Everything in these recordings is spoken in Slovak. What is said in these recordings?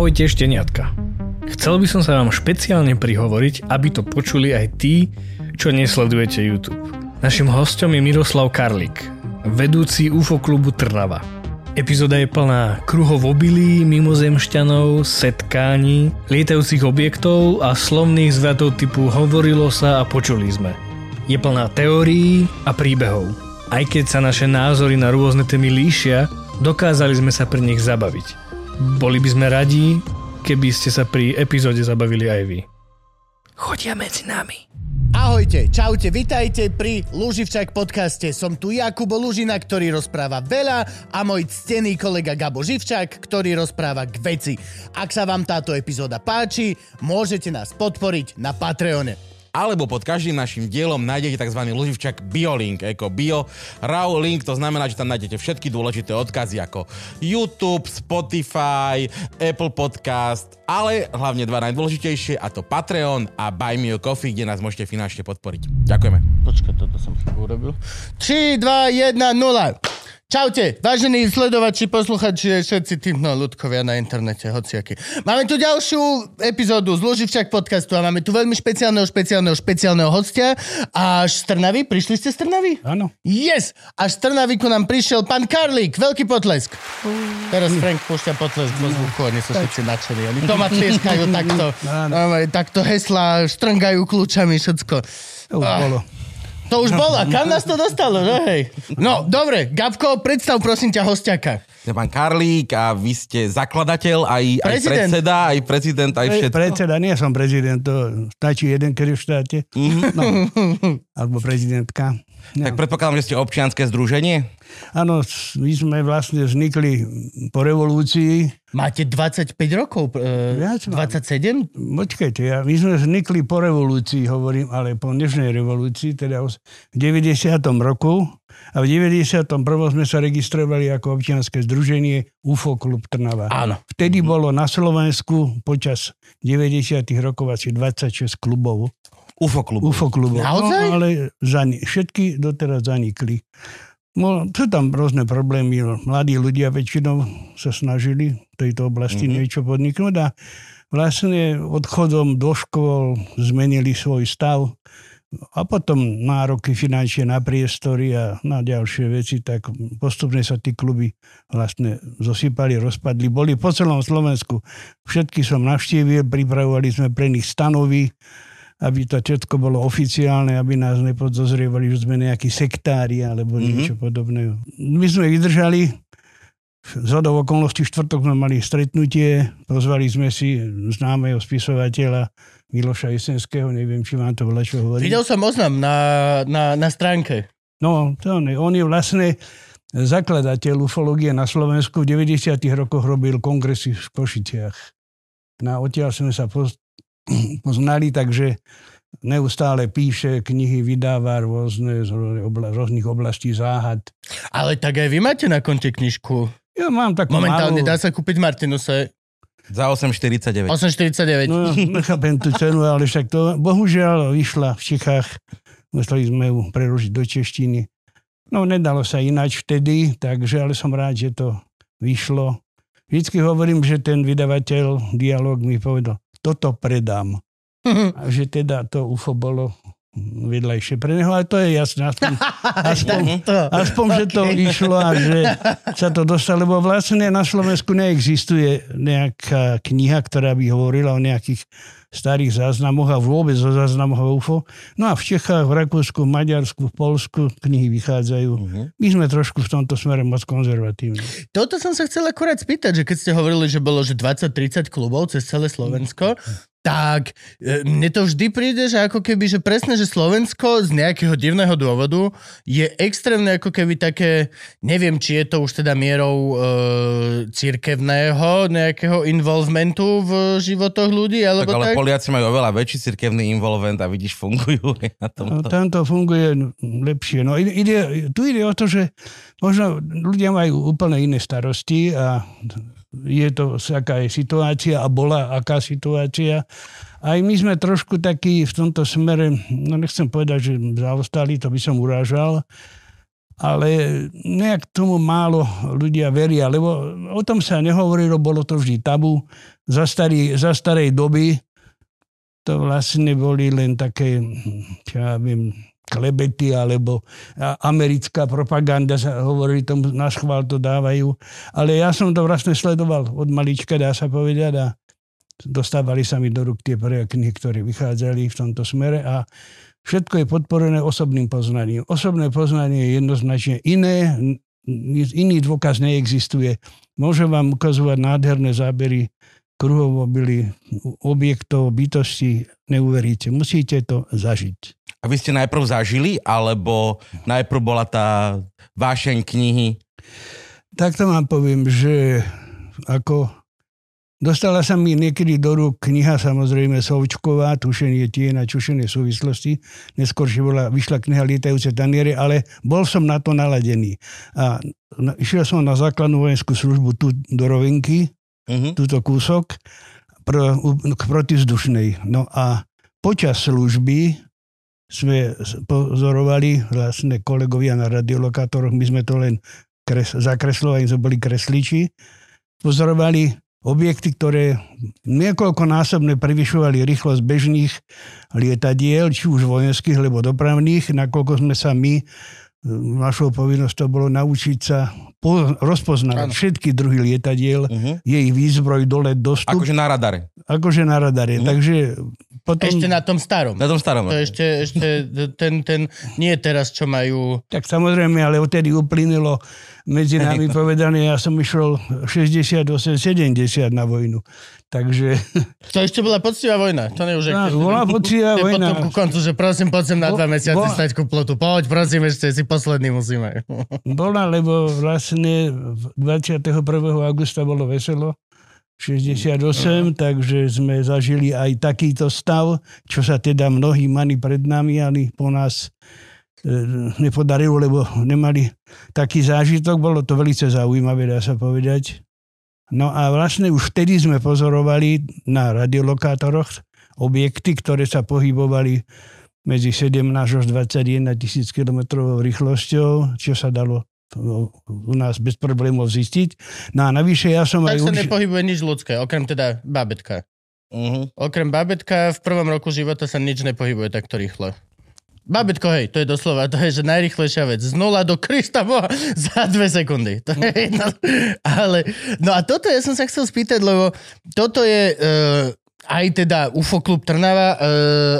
Ahojte šteniatka. Chcel by som sa vám špeciálne prihovoriť, aby to počuli aj tí, čo nesledujete YouTube. Našim hostom je Miroslav Karlik, vedúci UFO klubu Trnava. Epizóda je plná kruhov obilí, mimozemšťanov, setkání, lietajúcich objektov a slovných zvratov typu hovorilo sa a počuli sme. Je plná teórií a príbehov. Aj keď sa naše názory na rôzne témy líšia, dokázali sme sa pri nich zabaviť. Boli by sme radi, keby ste sa pri epizóde zabavili aj vy. Chodia medzi nami. Ahojte, čaute, vitajte pri Luživčak podcaste. Som tu Jakubo Lužina, ktorý rozpráva veľa a môj ctený kolega Gabo Živčak, ktorý rozpráva k veci. Ak sa vám táto epizóda páči, môžete nás podporiť na Patreone alebo pod každým našim dielom nájdete tzv. loživčak BioLink, ako Bio Raw Link, to znamená, že tam nájdete všetky dôležité odkazy ako YouTube, Spotify, Apple Podcast, ale hlavne dva najdôležitejšie a to Patreon a Buy Me a Coffee, kde nás môžete finančne podporiť. Ďakujeme. Počkaj, toto som chybu urobil. 3, 2, 1, 0. Čaute, vážení sledovači, posluchači, všetci tí no, ľudkovia na internete, hociaky. Máme tu ďalšiu epizódu z Loživčak podcastu a máme tu veľmi špeciálneho, špeciálneho, špeciálneho hostia. Až z Trnavy? Prišli ste z Trnavy? Áno. Yes! Až z Trnavy ku nám prišiel pán Karlík. Veľký potlesk. Teraz Frank púšťa potlesk vo zvuku, oni sú všetci nadšení. Oni doma tlieskajú takto. Takto hesla, štrngajú kľúčami, všetko. To už bolo. To už bolo. A kam nás to dostalo? No, hej. no dobre, Gabko, predstav prosím ťa hostiaka. Ja pán Karlík a vy ste zakladateľ, aj, aj predseda, aj prezident, aj všetko. Predseda, nie som prezident, to stačí jeden, ktorý v štáte. Mm-hmm. No. Alebo prezidentka. No. Tak predpokladám, že ste občianske združenie? Áno, my sme vlastne vznikli po revolúcii. Máte 25 rokov? E, Viac 27? Počkajte, ja, my sme vznikli po revolúcii, hovorím, ale po dnešnej revolúcii, teda v 90. roku. A v 91. sme sa registrovali ako občianske združenie UFO Klub Trnava. Áno. Vtedy bolo na Slovensku počas 90. rokov asi 26 klubov. UFO klubu. UFO klubu. Naozaj? No, ale zani- všetky doteraz zanikli. No, sú tam rôzne problémy. No, mladí ľudia väčšinou sa snažili v tejto oblasti mm-hmm. niečo podniknúť a vlastne odchodom do škôl zmenili svoj stav a potom nároky finančne na priestory a na ďalšie veci, tak postupne sa tí kluby vlastne zosypali, rozpadli. Boli po celom Slovensku. Všetky som navštívil, pripravovali sme pre nich stanovy, aby to všetko bolo oficiálne, aby nás nepodozrievali, že sme nejakí sektári alebo mm-hmm. niečo podobné. My sme vydržali, z hodov okolností štvrtok sme mali stretnutie, pozvali sme si známeho spisovateľa Miloša Jesenského, neviem, či vám to veľa čo hovorí. Videl som oznam na, na, na stránke. No, to on, je, on je vlastne zakladateľ ufológie na Slovensku. V 90. rokoch robil kongresy v Košiciach. Na odtiaľ sme sa poznali, takže neustále píše, knihy vydáva rôzne z rôznych oblastí záhad. Ale tak aj vy máte na konte knižku. Ja mám takú Momentálne malú... dá sa kúpiť Martinuse. Za 8,49. 8,49. No, nechápem tú cenu, ale však to bohužiaľ vyšla v Čechách. Museli sme ju preložiť do češtiny. No, nedalo sa ináč vtedy, takže ale som rád, že to vyšlo. Vždycky hovorím, že ten vydavateľ dialog mi povedal, toto predám. A že teda to UFO bolo vedľajšie pre neho, ale to je jasné. Aspoň, aspoň, aspoň že to išlo a že sa to dostalo, lebo vlastne na Slovensku neexistuje nejaká kniha, ktorá by hovorila o nejakých starých záznamoch a vôbec o záznamoch UFO. No a v Čechách, v Rakúsku, v Maďarsku, v Polsku knihy vychádzajú. Uh-huh. My sme trošku v tomto smere moc konzervatívni. Toto som sa chcel akurát spýtať, že keď ste hovorili, že bolo že 20-30 klubov cez celé Slovensko, tak e, mne to vždy príde, že ako keby, že presne, že Slovensko z nejakého divného dôvodu je extrémne ako keby také, neviem, či je to už teda mierou e, církevného nejakého involvementu v životoch ľudí, alebo tak. Ale tak? Poliaci majú oveľa väčší církevný involvement a vidíš, fungujú na tomto. No, tamto funguje lepšie. No ide, tu ide o to, že možno ľudia majú úplne iné starosti a je to, aká je situácia a bola aká situácia. Aj my sme trošku takí v tomto smere, no nechcem povedať, že zaostali, to by som urážal, ale nejak tomu málo ľudia veria, lebo o tom sa nehovorilo, bolo to vždy tabu. Za, starý, za starej doby to vlastne boli len také, ja viem, klebety alebo americká propaganda, hovorí tomu, na schvál to dávajú. Ale ja som to vlastne sledoval od malička, dá sa povedať, a dostávali sa mi do rúk tie prvé knihy, ktoré vychádzali v tomto smere a všetko je podporené osobným poznaním. Osobné poznanie je jednoznačne iné, iný dôkaz neexistuje. Môžem vám ukazovať nádherné zábery kruhovo byli objektov, bytosti, neuveríte. Musíte to zažiť. A vy ste najprv zažili, alebo najprv bola tá vášeň knihy? Tak to vám poviem, že ako dostala sa mi niekedy do rúk kniha, samozrejme Sovčková, tušenie tie na čušené súvislosti. Neskôr bola, vyšla kniha Lietajúce taniere, ale bol som na to naladený. A išiel som na základnú vojenskú službu tu do Rovinky, uh-huh. túto kúsok, pro, k protizdušnej. No a počas služby sme pozorovali vlastne kolegovia na radiolokátoroch, my sme to len kres, zakreslovali, sme boli kresliči, pozorovali objekty, ktoré niekoľkonásobne prevyšovali rýchlosť bežných lietadiel, či už vojenských, alebo dopravných, nakoľko sme sa my našou povinnosťou bolo naučiť sa po, rozpoznať ano. všetky druhy lietadiel, uh-huh. jej výzbroj, dole, dostup. Akože na radare. Akože na radare. Uh-huh. Takže potom... Ešte na tom starom. Na tom starom. To ešte, ešte ten, ten, nie teraz, čo majú... Tak samozrejme, ale odtedy uplynulo medzi nami povedané, ja som išiel 68-70 na vojnu. Takže... To ešte bola poctivá vojna. To už no, bola poctivá vojna. Potom ku koncu, že prosím, poď sem na dva mesiace bola... stať ku plotu. Poď, prosím, ešte si posledný musíme. Bola, lebo vlastne 21. augusta bolo veselo. 68, uh-huh. takže sme zažili aj takýto stav, čo sa teda mnohí mali pred nami, ale po nás nepodarilo, lebo nemali taký zážitok. Bolo to veľmi zaujímavé, dá sa povedať. No a vlastne už vtedy sme pozorovali na radiolokátoroch objekty, ktoré sa pohybovali medzi 17 až 21 tisíc km rýchlosťou, čo sa dalo u nás bez problémov zistiť. No a navyše ja som tak aj... Tak sa urči... nepohybuje nič ľudské, okrem teda babetka. Uh-huh. Okrem babetka v prvom roku života sa nič nepohybuje takto rýchle. Babetko, hej, to je doslova, to je že najrychlejšia vec. Z nula do Krista Boha za dve sekundy. To je jedno. Ale, no a toto ja som sa chcel spýtať, lebo toto je uh, aj teda UFO klub Trnava, uh,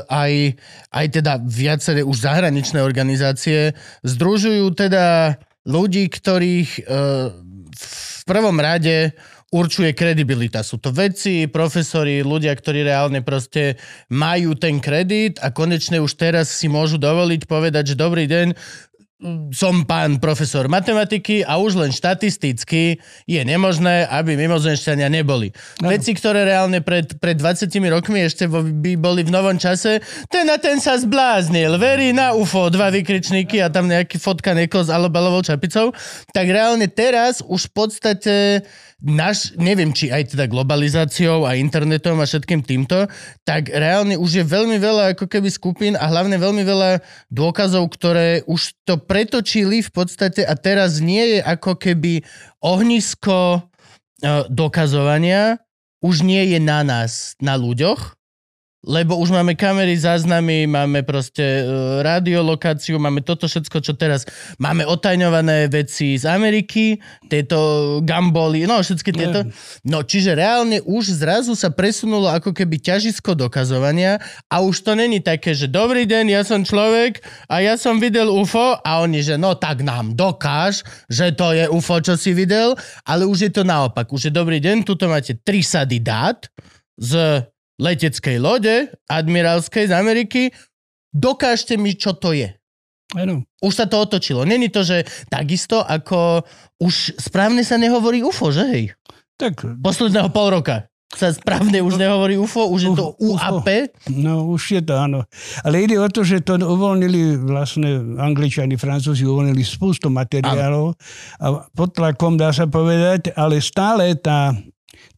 aj, aj teda viaceré už zahraničné organizácie združujú teda ľudí, ktorých uh, v prvom rade určuje kredibilita. Sú to vedci, profesori, ľudia, ktorí reálne proste majú ten kredit a konečne už teraz si môžu dovoliť povedať, že dobrý deň, som pán profesor matematiky a už len štatisticky je nemožné, aby mimozemšťania neboli. No. Veci, ktoré reálne pred, pred 20 rokmi ešte by boli v novom čase, ten a ten sa zbláznil, verí na UFO, dva vykričníky a tam nejaký fotka niekoho s alobalovou čapicou, tak reálne teraz už v podstate naš, neviem, či aj teda globalizáciou a internetom a všetkým týmto, tak reálne už je veľmi veľa ako keby skupín a hlavne veľmi veľa dôkazov, ktoré už to pretočili v podstate a teraz nie je ako keby ohnisko e, dokazovania, už nie je na nás, na ľuďoch, lebo už máme kamery, záznamy, máme proste uh, radiolokáciu, máme toto všetko, čo teraz máme otajňované veci z Ameriky, tieto gamboly, no všetky tieto. No čiže reálne už zrazu sa presunulo ako keby ťažisko dokazovania a už to není také, že dobrý deň, ja som človek a ja som videl UFO a oni, že no tak nám dokáž, že to je UFO, čo si videl, ale už je to naopak. Už je dobrý deň, tuto máte tri sady dát z leteckej lode admirálskej z Ameriky, dokážte mi, čo to je. Ano. Už sa to otočilo. Není to, že takisto ako už správne sa nehovorí UFO, že hej? Tak. Posledného pol roka sa správne už nehovorí UFO, už je to UAP? No už je to, áno. Ale ide o to, že to uvoľnili vlastne Angličani, Francúzi uvoľnili spústu materiálov a pod tlakom dá sa povedať, ale stále tá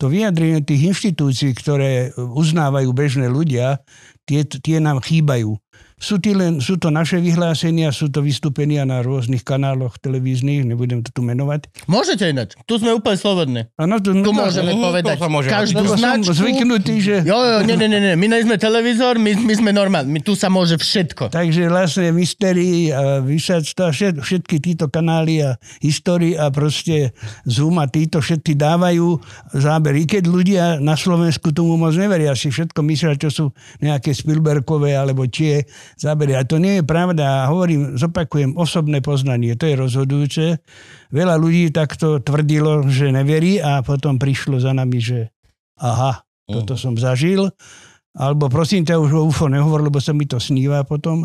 to vyjadrenie tých inštitúcií, ktoré uznávajú bežné ľudia, tie, tie nám chýbajú. Sú, len, sú to naše vyhlásenia, sú to vystúpenia na rôznych kanáloch televíznych, nebudem to tu menovať. Môžete ináč. Tu sme úplne slobodní. Ano, Tu no, môžeme Mhm, povedať. to môže. Každú lebo som značku. zvyknutý, že... Jo, jo, nie, nie, nie. My sme televízor, my, my sme normálni. My tu sa môže všetko. Takže vlastne Mystery a Vyšactva, všet, všetky títo kanály a histórii a proste Zoom a títo všetky dávajú zábery. Keď ľudia na Slovensku tomu moc neveria, si všetko myslia, čo sú nejaké Spielbergové alebo tie zábery. A to nie je pravda. Hovorím, zopakujem, osobné poznanie, to je rozhodujúce. Veľa ľudí takto tvrdilo, že neverí a potom prišlo za nami, že aha, toto som zažil. Alebo prosím ťa, už o UFO nehovor, lebo sa mi to sníva potom.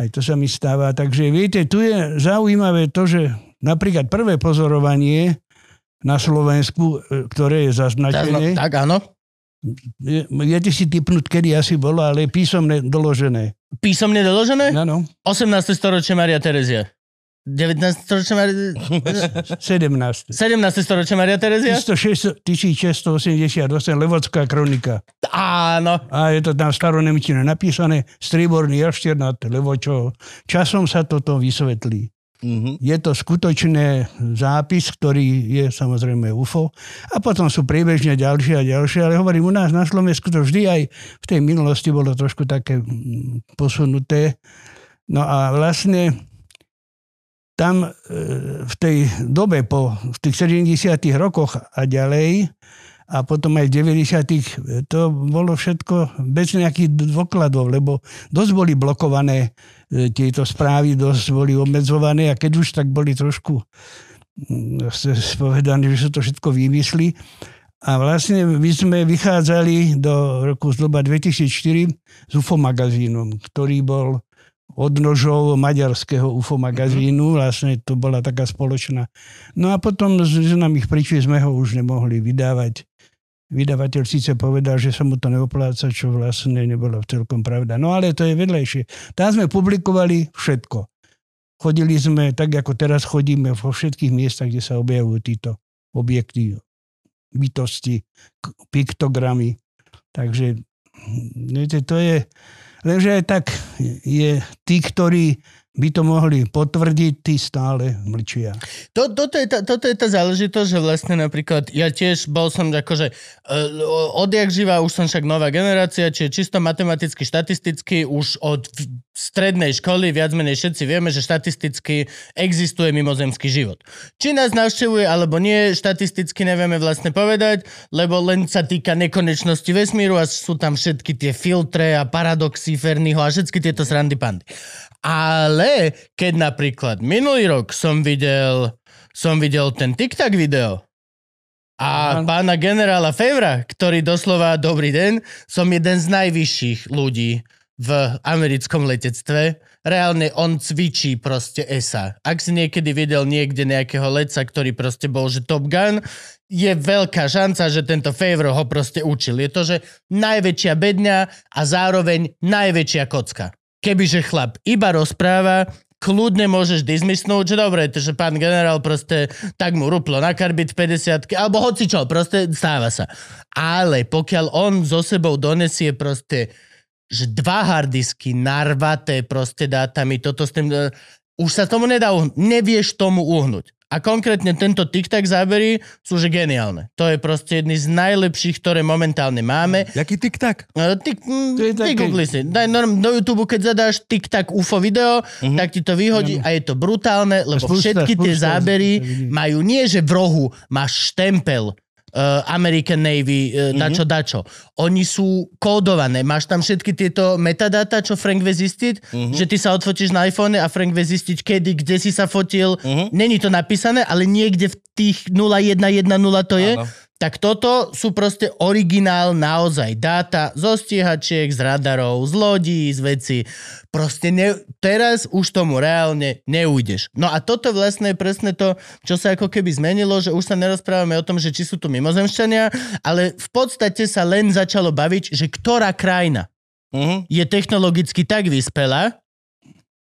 Aj to sa mi stáva. Takže viete, tu je zaujímavé to, že napríklad prvé pozorovanie na Slovensku, e, ktoré je Tak, no, zaznačené, tak áno. Viete si typnúť, kedy asi bolo, ale písomne doložené. Písomne doložené? Áno, 18. storočie Maria Terezia. 19. storočie Maria... 17. 17. storočie Maria Terezia? 1688 Levodská kronika. Áno. A je to tam staronemčine napísané, strieborný jaštier nad Levočou. Časom sa toto vysvetlí. Mhm. Je to skutočný zápis, ktorý je samozrejme UFO. A potom sú priebežne ďalšie a ďalšie, ale hovorím, u nás na Slovensku to vždy aj v tej minulosti bolo trošku také mm, posunuté. No a vlastne tam e, v tej dobe po v tých 70 rokoch a ďalej a potom aj v 90 to bolo všetko bez nejakých dôkladov, lebo dosť boli blokované e, tieto správy, dosť boli obmedzované a keď už tak boli trošku mm, povedané, že sú to všetko výmysly. A vlastne my sme vychádzali do roku zhruba 2004 s UFO magazínom, ktorý bol odnožov maďarského UFO magazínu, vlastne to bola taká spoločná. No a potom z známych príčin sme ho už nemohli vydávať. Vydavateľ síce povedal, že sa mu to neopláca, čo vlastne nebolo celkom pravda. No ale to je vedlejšie. Tam sme publikovali všetko. Chodili sme, tak ako teraz chodíme vo všetkých miestach, kde sa objavujú títo objekty, bytosti, piktogramy. Takže viete, to je... Lenže aj tak je tí, ktorí by to mohli potvrdiť, tí stále mlčia. To, toto, je tá, toto je tá záležitosť, že vlastne napríklad ja tiež bol som akože uh, odjak živa, už som však nová generácia, čiže čisto matematicky, štatisticky, už od strednej školy viac menej všetci vieme, že štatisticky existuje mimozemský život. Či nás navštevuje alebo nie, štatisticky nevieme vlastne povedať, lebo len sa týka nekonečnosti vesmíru a sú tam všetky tie filtre a paradoxy Ferniho a všetky tieto srandy pandy. Ale keď napríklad minulý rok som videl, som videl ten TikTok video a Áno. pána generála Favra, ktorý doslova, dobrý deň, som jeden z najvyšších ľudí v americkom letectve. Reálne on cvičí proste ESA. Ak si niekedy videl niekde nejakého letca, ktorý proste bol, že Top Gun, je veľká šanca, že tento Favor ho proste učil. Je to, že najväčšia bedňa a zároveň najväčšia kocka. Kebyže chlap iba rozpráva, kľudne môžeš dismisnúť, že dobre, že pán generál proste tak mu ruplo na karbit 50 alebo hoci čo, proste stáva sa. Ale pokiaľ on so sebou donesie proste že dva hardisky narvaté proste dátami, toto s tým, e, už sa tomu nedá uhnúť. Nevieš tomu uhnúť. A konkrétne tento TikTok zábery sú že geniálne. To je proste jedný z najlepších, ktoré momentálne máme. Jaký tik-tak? No, Ty, mm, také- vygoogli si. Daj norm, do YouTube, keď zadáš TikTok UFO video, uh-huh. tak ti to vyhodí a je to brutálne, lebo Spústa- všetky tie spústa- zábery vidím. majú nie, že v rohu máš štempel uh, American Navy, uh, dačo, dačo. Oni sú kódované. Máš tam všetky tieto metadata, čo Frank vie zistiť, že ty sa odfotíš na iPhone a Frank vie zistiť, kedy, kde si sa fotil. Není to napísané, ale niekde v tých 0110 to je. Áno. Tak toto sú proste originál naozaj dáta zo stíhačiek, z radarov, z lodí, z veci. Proste ne, teraz už tomu reálne neujdeš. No a toto vlastne je presne to, čo sa ako keby zmenilo, že už sa nerozprávame o tom, že či sú tu mimozemšťania, ale v podstate sa len začalo baviť, že ktorá krajina Mhm. je technologicky tak vyspelá,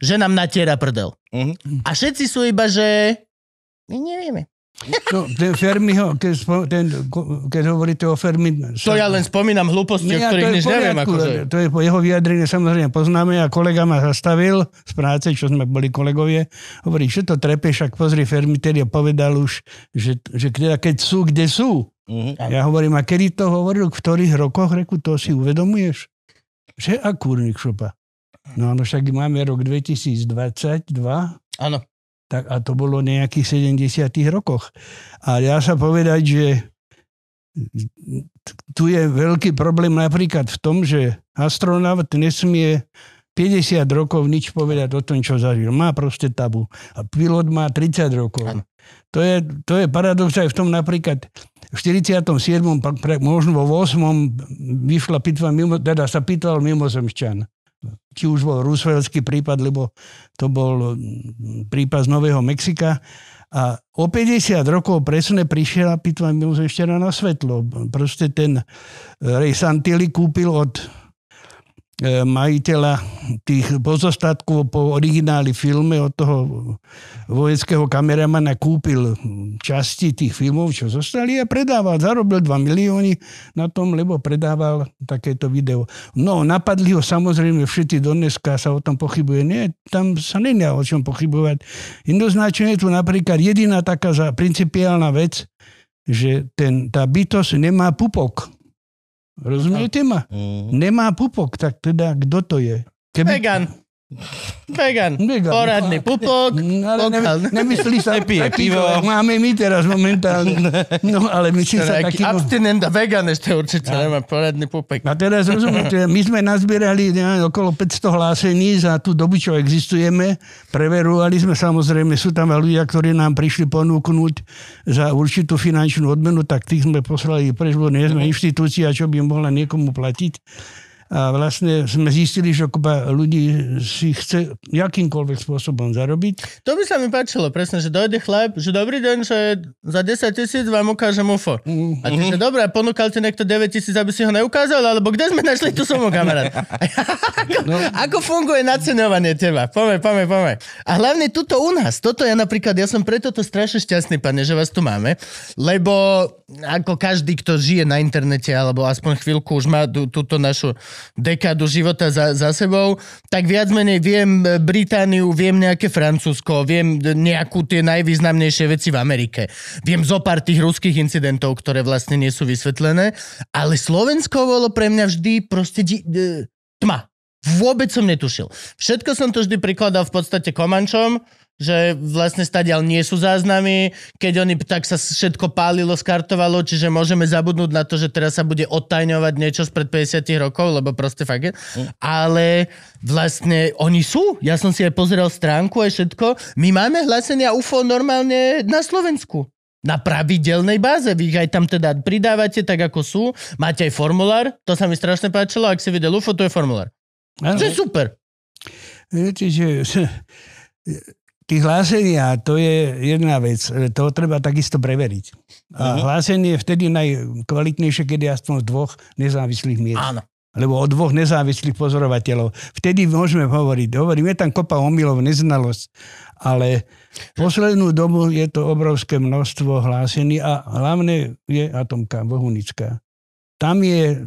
že nám natiera prdel. Mhm. A všetci sú iba, že my nevieme. No, ten Fermiho, keď, spo- ten, keď hovoríte o Fermi... To ja len spomínam hlúposti, o Nie, a ktorých nič neviem. Akože. To je po jeho vyjadrenie samozrejme poznáme a kolega ma zastavil z práce, čo sme boli kolegovie. Hovorí, že to trepeš, ak pozri Fermiter a povedal už, že, že teda keď sú, kde sú. Mhm. Ja hovorím, a kedy to hovoril, v ktorých rokoch, reku, to si uvedomuješ? Že a kúrnik šopa. No áno, však máme rok 2022, Áno. Tak, a to bolo nejakých 70 rokoch. A dá sa povedať, že tu je veľký problém napríklad v tom, že astronaut nesmie 50 rokov nič povedať o tom, čo zažil. Má proste tabu. A pilot má 30 rokov. To je, to je paradox aj v tom napríklad v 47. pak pre- možno vo 8. vyšla pitva mimo, teda sa pýtal mimozemšťan. Či už bol Rooseveltský prípad, lebo to bol mm, prípad z Nového Mexika. A o 50 rokov presne prišiel pitva mimozemšťana na svetlo. Proste ten Ray Santilli kúpil od majiteľa tých pozostatkov po origináli filme od toho vojenského kameramana kúpil časti tých filmov, čo zostali a predával. Zarobil 2 milióny na tom, lebo predával takéto video. No, napadli ho samozrejme všetci dneska sa o tom pochybuje. Nie, tam sa není o čom pochybovať. Jednoznačne je tu napríklad jediná taká principiálna vec, že ten, tá bytosť nemá pupok. Rozumiete ma? Mhm. Nemá pupok, tak teda kto to je? Keby... Vegan. Vegan. Vegan. Poradný pupok. Mm, Ale ne, nemyslí sa Nepije pivo. máme my teraz momentálne. No ale myslí sa Taký abstinent a vegan ešte určite nemá poradný pupek. A teraz rozumiete, my sme nazbierali neviem, okolo 500 hlásení za tú dobu, čo existujeme. Preverovali sme samozrejme, sú tam ľudia, ktorí nám prišli ponúknuť za určitú finančnú odmenu, tak tých sme poslali preč, bo nie sme inštitúcia, čo by mohla niekomu platiť. A vlastne sme zistili, že kopa ľudí si chce jakýmkoľvek spôsobom zarobiť. To by sa mi páčilo, presne, že dojde chlap, že dobrý deň, že za 10 tisíc vám ukážem UFO. A ty, že dobré, ponúkal ti niekto 9 tisíc, aby si ho neukázal, alebo kde sme našli tú sumu, kamarát? ako, No. ako funguje naceňovanie teba? Poďme, poďme, poďme. A hlavne tuto u nás, toto ja napríklad, ja som preto to strašne šťastný, pane, že vás tu máme, lebo ako každý, kto žije na internete, alebo aspoň chvíľku už má tú, túto našu dekádu života za, za sebou, tak viac menej viem e, Britániu, viem nejaké Francúzsko, viem e, nejakú tie najvýznamnejšie veci v Amerike. Viem zo pár tých ruských incidentov, ktoré vlastne nie sú vysvetlené, ale Slovensko bolo pre mňa vždy proste di- e, tma. Vôbec som netušil. Všetko som to vždy prikladal v podstate komančom, že vlastne stadiaľ nie sú záznamy, keď oni tak sa všetko pálilo, skartovalo, čiže môžeme zabudnúť na to, že teraz sa bude odtajňovať niečo spred 50 rokov, lebo proste fakt je. Ale vlastne oni sú. Ja som si aj pozeral stránku aj všetko. My máme hlásenia UFO normálne na Slovensku. Na pravidelnej báze. Vy ich aj tam teda pridávate tak, ako sú. Máte aj formulár. To sa mi strašne páčilo. Ak si videl UFO, to je formulár. Áno. To je super. Viete, že tých hlásenia, to je jedna vec. To treba takisto preveriť. A hlásenie je vtedy najkvalitnejšie, keď je aspoň z dvoch nezávislých miest. Áno. Alebo od dvoch nezávislých pozorovateľov. Vtedy môžeme hovoriť. Hovorím, je tam kopa omylov, neznalosť. Ale poslednú dobu je to obrovské množstvo hlásení a hlavne je atomka Bohunická. Tam je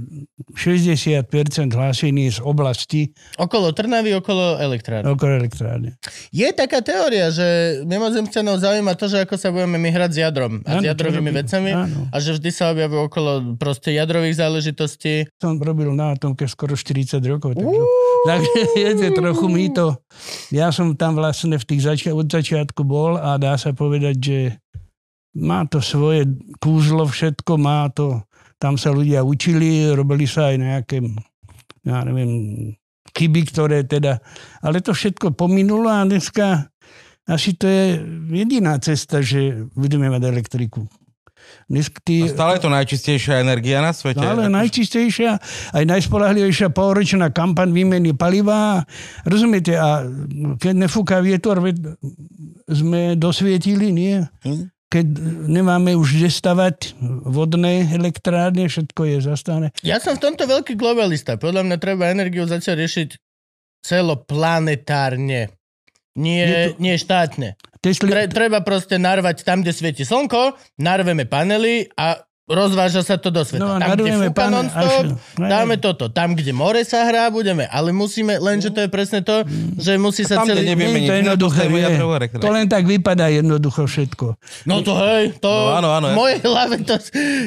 60% hlásení z oblasti Okolo Trnavy, okolo elektrárny. okolo elektrárne. Je taká teória, že mimozemšťanov zaujíma to, že ako sa budeme my hrať s jadrom a s Áno, to jadrovými vecami áno. a že vždy sa objavujú okolo proste jadrových záležitostí. Som robil na atomke skoro 40 rokov. Takže, takže viete, trochu mi to... Ja som tam vlastne v tých zači- od začiatku bol a dá sa povedať, že má to svoje kúzlo všetko, má to... Tam sa ľudia učili, robili sa aj nejaké, ja neviem, chyby, ktoré teda... Ale to všetko pominulo a dneska asi to je jediná cesta, že budeme mať elektriku. A tí, stále je to najčistejšia energia na svete. ale najčistejšia, aj najspolahlivejšia polročná kampaň výmeny paliva. Rozumiete? A keď nefúka vietor, sme dosvietili, nie? Hm? Keď nemáme už kde stavať vodné elektrárne, všetko je zastavené. Ja som v tomto veľký globalista. Podľa mňa treba energiu začať riešiť celoplanetárne. nie, nie štátne. Tesla, Tre, treba proste narvať tam, kde svieti slnko, narveme panely a rozváža sa to do sveta. No, tam, kde fúka pane- non-stop, až- dáme toto. Tam, kde more sa hrá, budeme. Ale musíme, lenže to je presne to, že musí sa Tam, kde celý... nevieme Nie je to jednoduché, elektrárnu. To len tak vypadá jednoducho všetko. No to hej, to No, áno, áno, v mojej hlave to...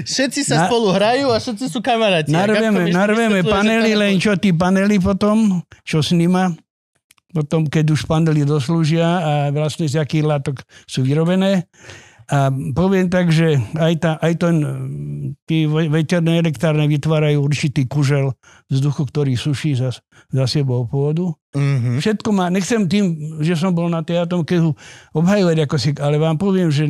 Všetci sa Na- spolu hrajú a všetci sú kamaráti. Narveme, narveme panely, to len čo tí panely potom, čo s nima, potom keď už panely doslúžia a vlastne z akých látok sú vyrobené. A poviem tak, že aj, tá, aj ten, mm, tí ve- veterné elektrárne vytvárajú určitý kužel vzduchu, ktorý suší za, za sebou pôdu. Mhm. Všetko má, nechcem tým, že som bol na tej atomke obhajovať ako si, ale vám poviem, že,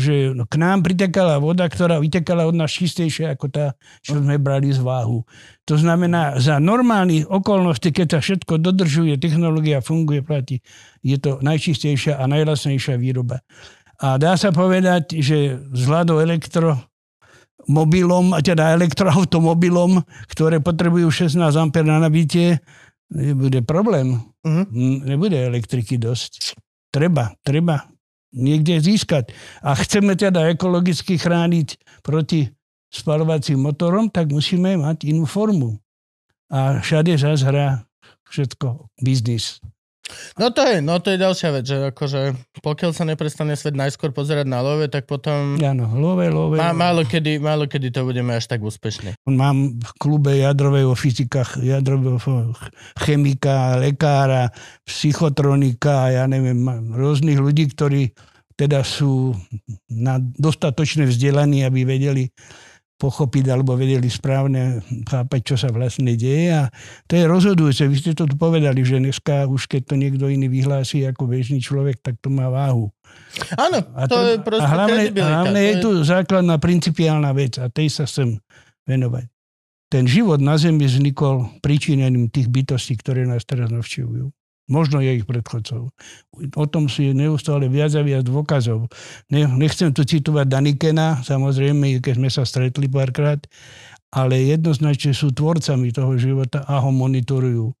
že k nám pritekala voda, ktorá vytekala od nás čistejšia ako tá, čo sme brali z váhu. To znamená, za normálnych okolností, keď sa všetko dodržuje, technológia funguje, platí, je to najčistejšia a najlasnejšia výroba. A dá sa povedať, že vzhľadom elektro mobilom, a teda elektroautomobilom, ktoré potrebujú 16 A na nabitie, nebude problém. Mm, Nebude elektriky dosť. Treba, treba niekde získať. A chceme teda ekologicky chrániť proti spalovacím motorom, tak musíme mať inú formu. A všade zase hrá všetko biznis. No to je, no to je ďalšia vec, že akože pokiaľ sa neprestane svet najskôr pozerať na love, tak potom Áno, love, love. má, málo, kedy, málo kedy to budeme až tak úspešní. Mám v klube jadrového fyzikách, jadrového chemika, lekára, psychotronika, ja neviem, rôznych ľudí, ktorí teda sú na dostatočné vzdelaní, aby vedeli pochopiť alebo vedeli správne chápať, čo sa vlastne deje. A to je rozhodujúce. Vy ste to tu povedali, že dneska už keď to niekto iný vyhlási ako bežný človek, tak to má váhu. Áno, A, to treba- je proste a hlavne, hlavne To je tu základná principiálna vec a tej sa chcem venovať. Ten život na Zemi vznikol príčinením tých bytostí, ktoré nás teraz navštevujú. Možno je ich predchodcov. O tom sú neustále viac a viac dôkazov. Ne, nechcem tu citovať Danikena, samozrejme, keď sme sa stretli párkrát, ale jednoznačne sú tvorcami toho života a ho monitorujú.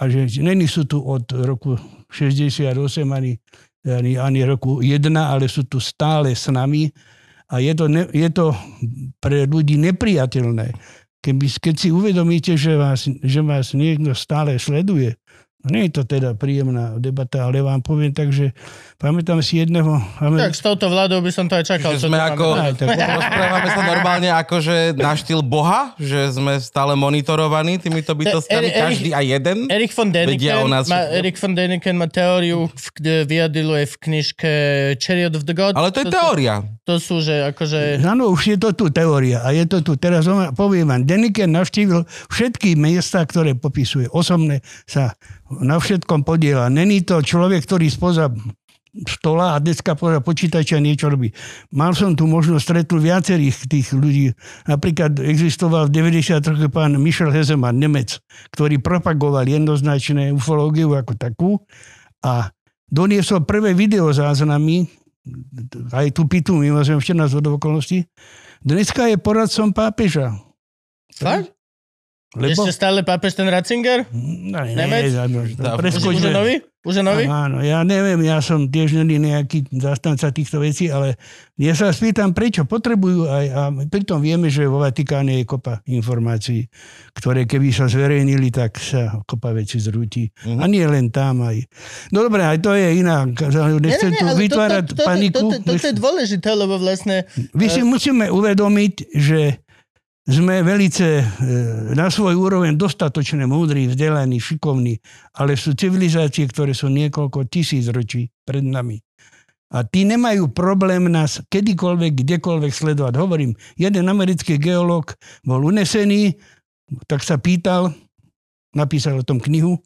A že není sú tu od roku 68 ani, ani, ani roku 1, ale sú tu stále s nami a je to, ne, je to pre ľudí nepriateľné. Keby, keď si uvedomíte, že vás, že vás niekto stále sleduje, nie je to teda príjemná debata, ale vám poviem tak, že pamätám si jedného... Tak s touto vládou by som to aj čakal. Že sme ako, Aj, tak- rozprávame sa normálne ako, že na štýl Boha, že sme stále monitorovaní týmito bytostiami, Eri- Eri- každý a jeden. Erich von Däniken, nás má. Erich von Däniken má teóriu, v- kde vyjadiluje v knižke Chariot of the Gods. Ale to je teória. To sú, že akože... Áno, už je to tu teória a je to tu. Teraz poviem vám, Deniken navštívil všetky miesta, ktoré popisuje. Osobne sa na všetkom podiela. Není to človek, ktorý spoza stola a dneska poza počítača niečo robí. Mal som tu možnosť stretnúť viacerých tých ľudí. Napríklad existoval v 90 rokoch pán Michel Hezemann, Nemec, ktorý propagoval jednoznačne ufológiu ako takú a doniesol prvé videozáznamy aj tú pitu mimozemšťana z okolností. Dneska je poradcom pápeža. Fakt? Lebo... Ešte stále pápež ten Ratzinger? No, nie, Nemec? áno, Tá, Už, už je nový? Už je nový? Áno, ja neviem, ja som tiež není nejaký zastanca týchto vecí, ale ja sa spýtam, prečo potrebujú aj, a pritom vieme, že vo Vatikáne je kopa informácií, ktoré keby sa zverejnili, tak sa kopa veci zrúti. Mhm. A nie len tam aj. No dobre, aj to je iná. Nechcem tu vytvárať paniku. Toto, toto, toto je dôležité, lebo vlastne... Vy si musíme uvedomiť, že sme velice e, na svoj úroveň dostatočne múdri, vzdelaní, šikovní, ale sú civilizácie, ktoré sú niekoľko tisíc ročí pred nami. A tí nemajú problém nás kedykoľvek, kdekoľvek sledovať. Hovorím, jeden americký geológ bol unesený, tak sa pýtal, napísal o tom knihu,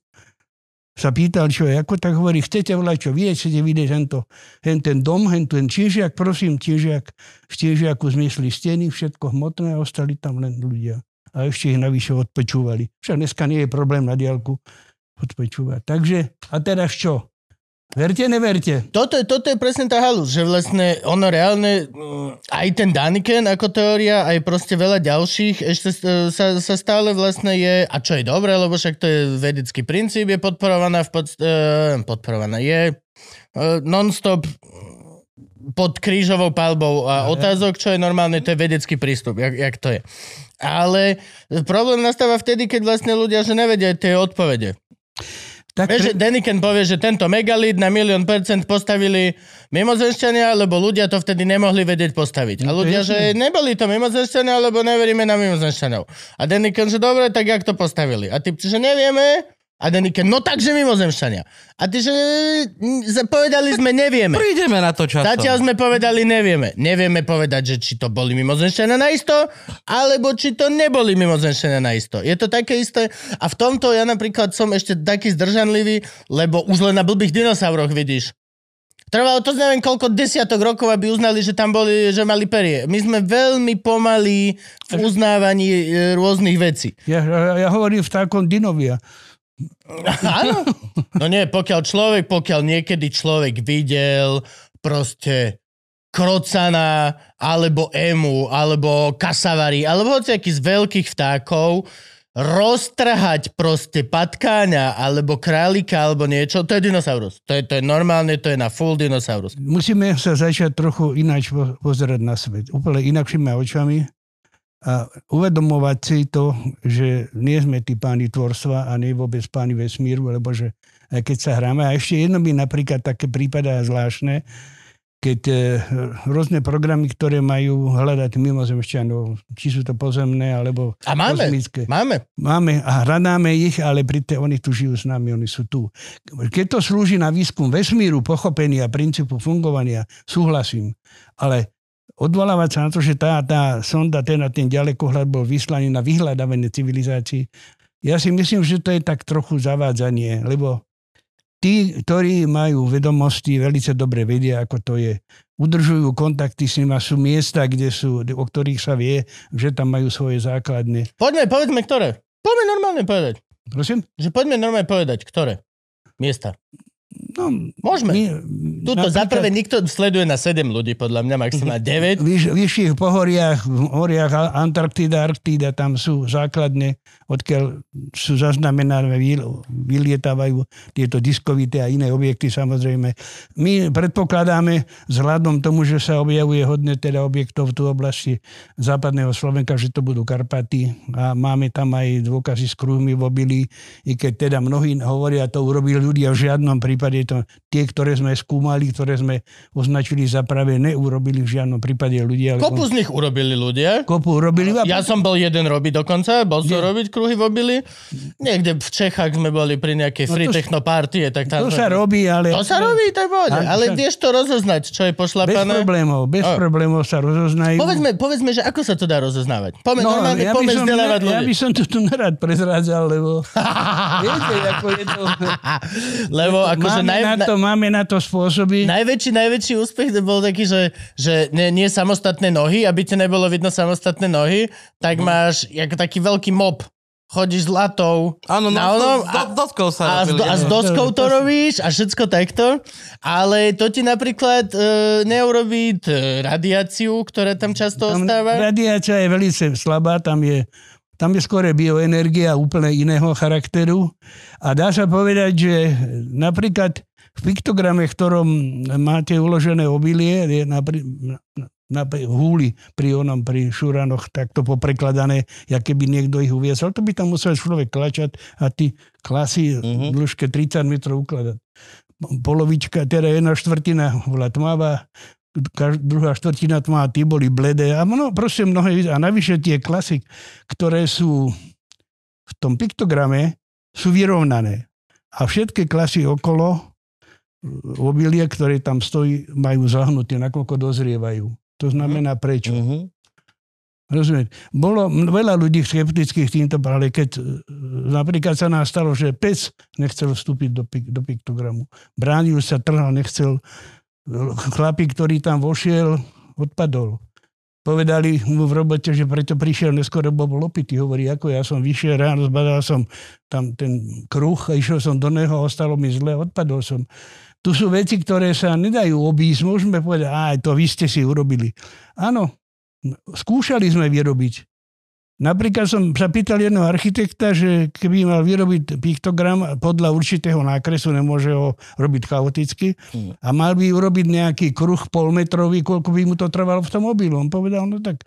sa pýtal, čo je, ako tak hovorí, chcete volať, čo vidieť, chcete vidieť hento, hen ten dom, hen ten čížiak, prosím, čížiak, v čížiaku zmysli steny, všetko hmotné a ostali tam len ľudia. A ešte ich navyše odpočúvali. Však dneska nie je problém na diálku odpočúvať. Takže, a teraz čo? Verte, neverte. Toto je, toto je presne tá halus, že vlastne ono reálne, mm, aj ten Daniken ako teória, aj proste veľa ďalších, ešte s- sa, sa stále vlastne je, a čo je dobré, lebo však to je vedecký princíp, je podporovaná v pod, uh, podporovaná, je uh, non-stop pod krížovou palbou a otázok, čo je normálne, to je vedecký prístup, jak, jak to je. Ale problém nastáva vtedy, keď vlastne ľudia, že nevedia tie odpovede. Tak Vieš, tre- Deniken povie, že tento megalít na milión percent postavili mimozemšťania, lebo ľudia to vtedy nemohli vedieť postaviť. A No ľudia, že neboli to mimozemšťania, lebo neveríme na mimozemšťanov. A Deniken, že dobre, tak jak to postavili? A ty, že nevieme. A Deniken, no takže mimozemšťania. A ty, že mm, povedali sme, nevieme. Prídeme na to časom. Zatiaľ sme povedali, nevieme. Nevieme povedať, že či to boli mimozemšťania na isto, alebo či to neboli mimozemšťania na isto. Je to také isté. A v tomto ja napríklad som ešte taký zdržanlivý, lebo už len na blbých dinosauroch vidíš. Trvalo to neviem koľko desiatok rokov, aby uznali, že tam boli, že mali perie. My sme veľmi pomalí v uznávaní e, rôznych vecí. ja, ja hovorím v takom dinovia. Áno. No nie, pokiaľ človek, pokiaľ niekedy človek videl proste krocana, alebo emu, alebo kasavari, alebo hociaký z veľkých vtákov, roztrhať proste patkáňa, alebo králika, alebo niečo, to je dinosaurus. To je, to je normálne, to je na full dinosaurus. Musíme sa začať trochu ináč po- pozerať na svet. Úplne inakšími očami a uvedomovať si to, že nie sme tí páni tvorstva a nie vôbec páni vesmíru, lebo že aj keď sa hráme. A ešte jedno mi napríklad také prípada zvláštne, keď e, rôzne programy, ktoré majú hľadať mimozemšťanov, či sú to pozemné, alebo A máme, kozmické. máme. Máme a hľadáme ich, ale pri te, oni tu žijú s nami, oni sú tu. Keď to slúži na výskum vesmíru, pochopenia, princípu fungovania, súhlasím. Ale odvolávať sa na to, že tá, tá sonda, ten a ten ďalekohľad bol vyslaný na vyhľadávanie civilizácií, ja si myslím, že to je tak trochu zavádzanie, lebo tí, ktorí majú vedomosti, veľmi dobre vedia, ako to je. Udržujú kontakty s nimi a sú miesta, kde sú, o ktorých sa vie, že tam majú svoje základne. Poďme, povedzme, ktoré. Poďme normálne povedať. Prosím? Že poďme normálne povedať, ktoré miesta. No, Môžeme. my, Tuto za prvé nikto sleduje na 7 ľudí, podľa mňa maximálne 9. V vyšších pohoriach, v horiach Antarktida, Arktída, tam sú základne, odkiaľ sú zaznamenané, vyl- vylietávajú tieto diskovité a iné objekty samozrejme. My predpokladáme, vzhľadom tomu, že sa objavuje hodne teda objektov tu v oblasti západného Slovenska, že to budú Karpaty a máme tam aj dôkazy s kruhmi v obili, i keď teda mnohí hovoria, to urobili ľudia v žiadnom prípade to, tie, ktoré sme skúmali, ktoré sme označili za pravé, neurobili v žiadnom prípade ľudia. lebo- Kopu z nich urobili ľudia. Kopu urobili. A Ja som bol jeden robiť dokonca, bol som robiť kruhy v obili. Niekde v Čechách sme boli pri nejakej No free techno party, tak tam to sme- sa robí, ale... To sa robí, je pohode. Ale Ale však- vieš to rozoznať, čo je Bez pošlapané. problémov, bez A. problémov sa rozoznajú. Povedzme, povedzme, že ako sa to dá rozoznávať. Poďme, No, normálne, ja by, som, vzdelávať ja by ľudí. som to tu nerad prezrádzal, lebo viete, ako je to... Lebo akože máme, naj, na to, máme na to spôsoby. najväčší, najväčší úspech to bol taký, že, že nie, nie samostatné nohy, aby ti nebolo vidno samostatné nohy, tak máš ako taký veľký mop. Chodíš s latou Áno, no, onom s, do, doskou sa a, s, robili. do, a s áno. doskou to robíš a všetko takto, ale to ti napríklad e, neurobí t, radiáciu, ktorá tam často Tam ostáva. radiácia je veľmi slabá, tam je, tam je skôr bioenergia úplne iného charakteru. A dá sa povedať, že napríklad v piktograme, v ktorom máte uložené obilie, je napri, na, húli pri onom, pri šuranoch, takto poprekladané, jak keby niekto ich uviezol. To by tam musel človek klačať a ty klasy v dĺžke 30 metrov ukladať. Polovička, teda jedna štvrtina bola tmavá, druhá štvrtina tma, tí boli bledé a no, proste mnohé, a navyše tie klasy, ktoré sú v tom piktograme, sú vyrovnané. A všetky klasy okolo obilie, ktoré tam stojí, majú zahnuté, nakoľko dozrievajú. To znamená prečo. Mhm. Rozumieť. Bolo veľa ľudí skeptických týmto, ale keď e, napríklad sa nám stalo, že pec nechcel vstúpiť do, pik, do piktogramu. Bránil sa, trhal, nechcel. Chlapík, ktorý tam vošiel, odpadol. Povedali mu v robote, že preto prišiel neskôr, lebo bol opitý. Hovorí, ako ja som vyšiel ráno, zbadal som tam ten kruh a išiel som do neho, ostalo mi zle, odpadol som. tu sú veci, ktoré sa nedajú obísť. Môžeme povedať, aj to vy ste si urobili. Áno, skúšali sme vyrobiť. Napríklad som sa pýtal jedného architekta, že keby mal vyrobiť piktogram podľa určitého nákresu, nemôže ho robiť chaoticky, Hmm. a mal by urobiť nejaký kruh polmetrový, koľko by mu to trvalo v tom mobilu. On povedal, no tak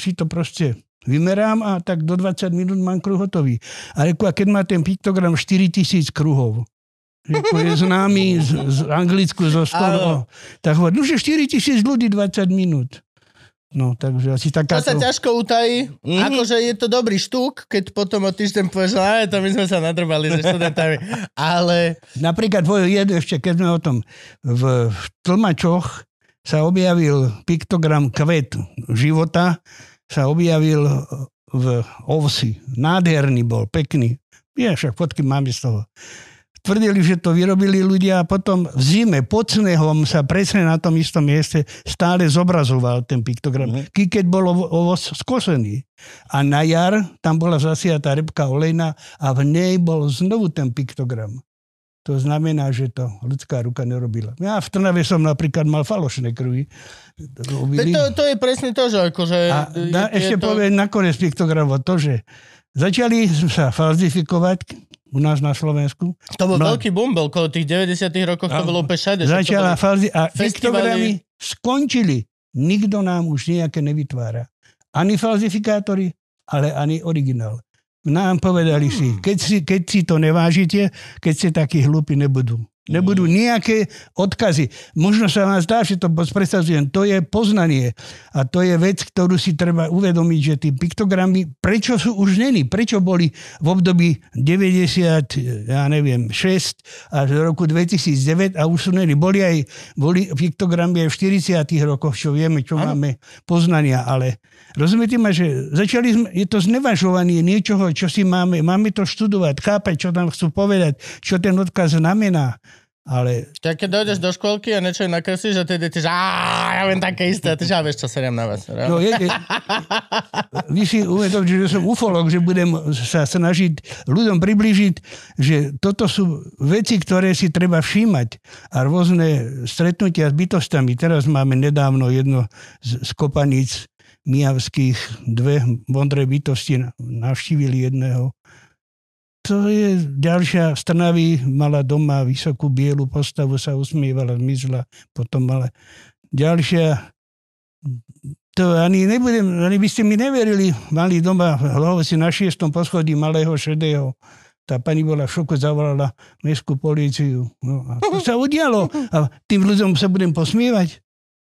si to proste vymerám a tak do 20 minút mám kruh hotový. A reku, a keď má ten piktogram 4000 kruhov, je známy z, z Anglicku zo Áno. stolu, tak hovorí, no že 4000 ľudí 20 minút. No, takže asi To taká... sa ťažko utají. Mhm. Akože je to dobrý štúk, keď potom o týždeň povieš, že "Á, to my sme sa nadrbali so študentami. Ale Napríklad tvoj jed, ešte keď sme o tom, v, v tlmačoch sa objavil piktogram kvet života, sa objavil v ovsi. Nádherný bol, pekný. Ja však fotky máme z toho. Tvrdili, že to vyrobili ľudia a potom v zime pod snehom sa presne na tom istom mieste stále zobrazoval ten piktogram. Mhm. Mm-hmm. Keď bol ovo- ovoz skosený. A na jar tam bola zasiatá repka olejná a v nej bol znovu ten piktogram. To znamená, že to ľudská ruka nerobila. Ja v Trnave som napríklad mal falošné kruhy. to, to, to je presne to, že akože... A je- na, je ešte to... poviem nakoniec piktogramu to, že začali sa falzifikovať u nás na Slovensku. To bol Mlad- veľký boom, bol okolo tých 90 rokoch, to bolo úplne všade. Začala falzi a piktogramy skončili. Nikto nám už nejaké nevytvára. Ani falzifikátori, ale ani originál. Nám povedali si, keď si, keď si to nevážite, keď ste takí hlúpi, nebudú. Nebudú nejaké odkazy. Možno sa vám zdá, že to predstavujem. To je poznanie. A to je vec, ktorú si treba uvedomiť, že tie piktogramy, prečo sú už není? Prečo boli v období 90, ja neviem, 6 až do roku 2009 a už sú není. Boli aj boli piktogramy aj v 40 rokoch, čo vieme, čo Áno. máme poznania, ale rozumiete ma, že začali sme, je to znevažovanie niečoho, čo si máme, máme to študovať, chápať, čo tam chcú povedať, čo ten odkaz znamená. Ale Tak keď dojdeš do školky a niečo nakreslíš a ty ty, že "Á, ja viem také isté, a ty že vieš čo, seriem na vás. No, je, je, vy si uvedomte, že som ufolog, že budem sa snažiť ľuďom približiť, že toto sú veci, ktoré si treba všímať a rôzne stretnutia s bytostami. Teraz máme nedávno jedno z, z kopaníc mijavských, dve modré bytosti navštívili jedného. To je ďalšia z Trnavy, mala doma vysokú bielu postavu, sa usmievala, zmizla, potom mala ďalšia to ani nebudem, ani by ste mi neverili. Mali doma si na šiestom poschodí malého šedého. Tá pani bola v šoku, zavolala mestskú políciu. No a to sa udialo. A tým ľuďom sa budem posmievať.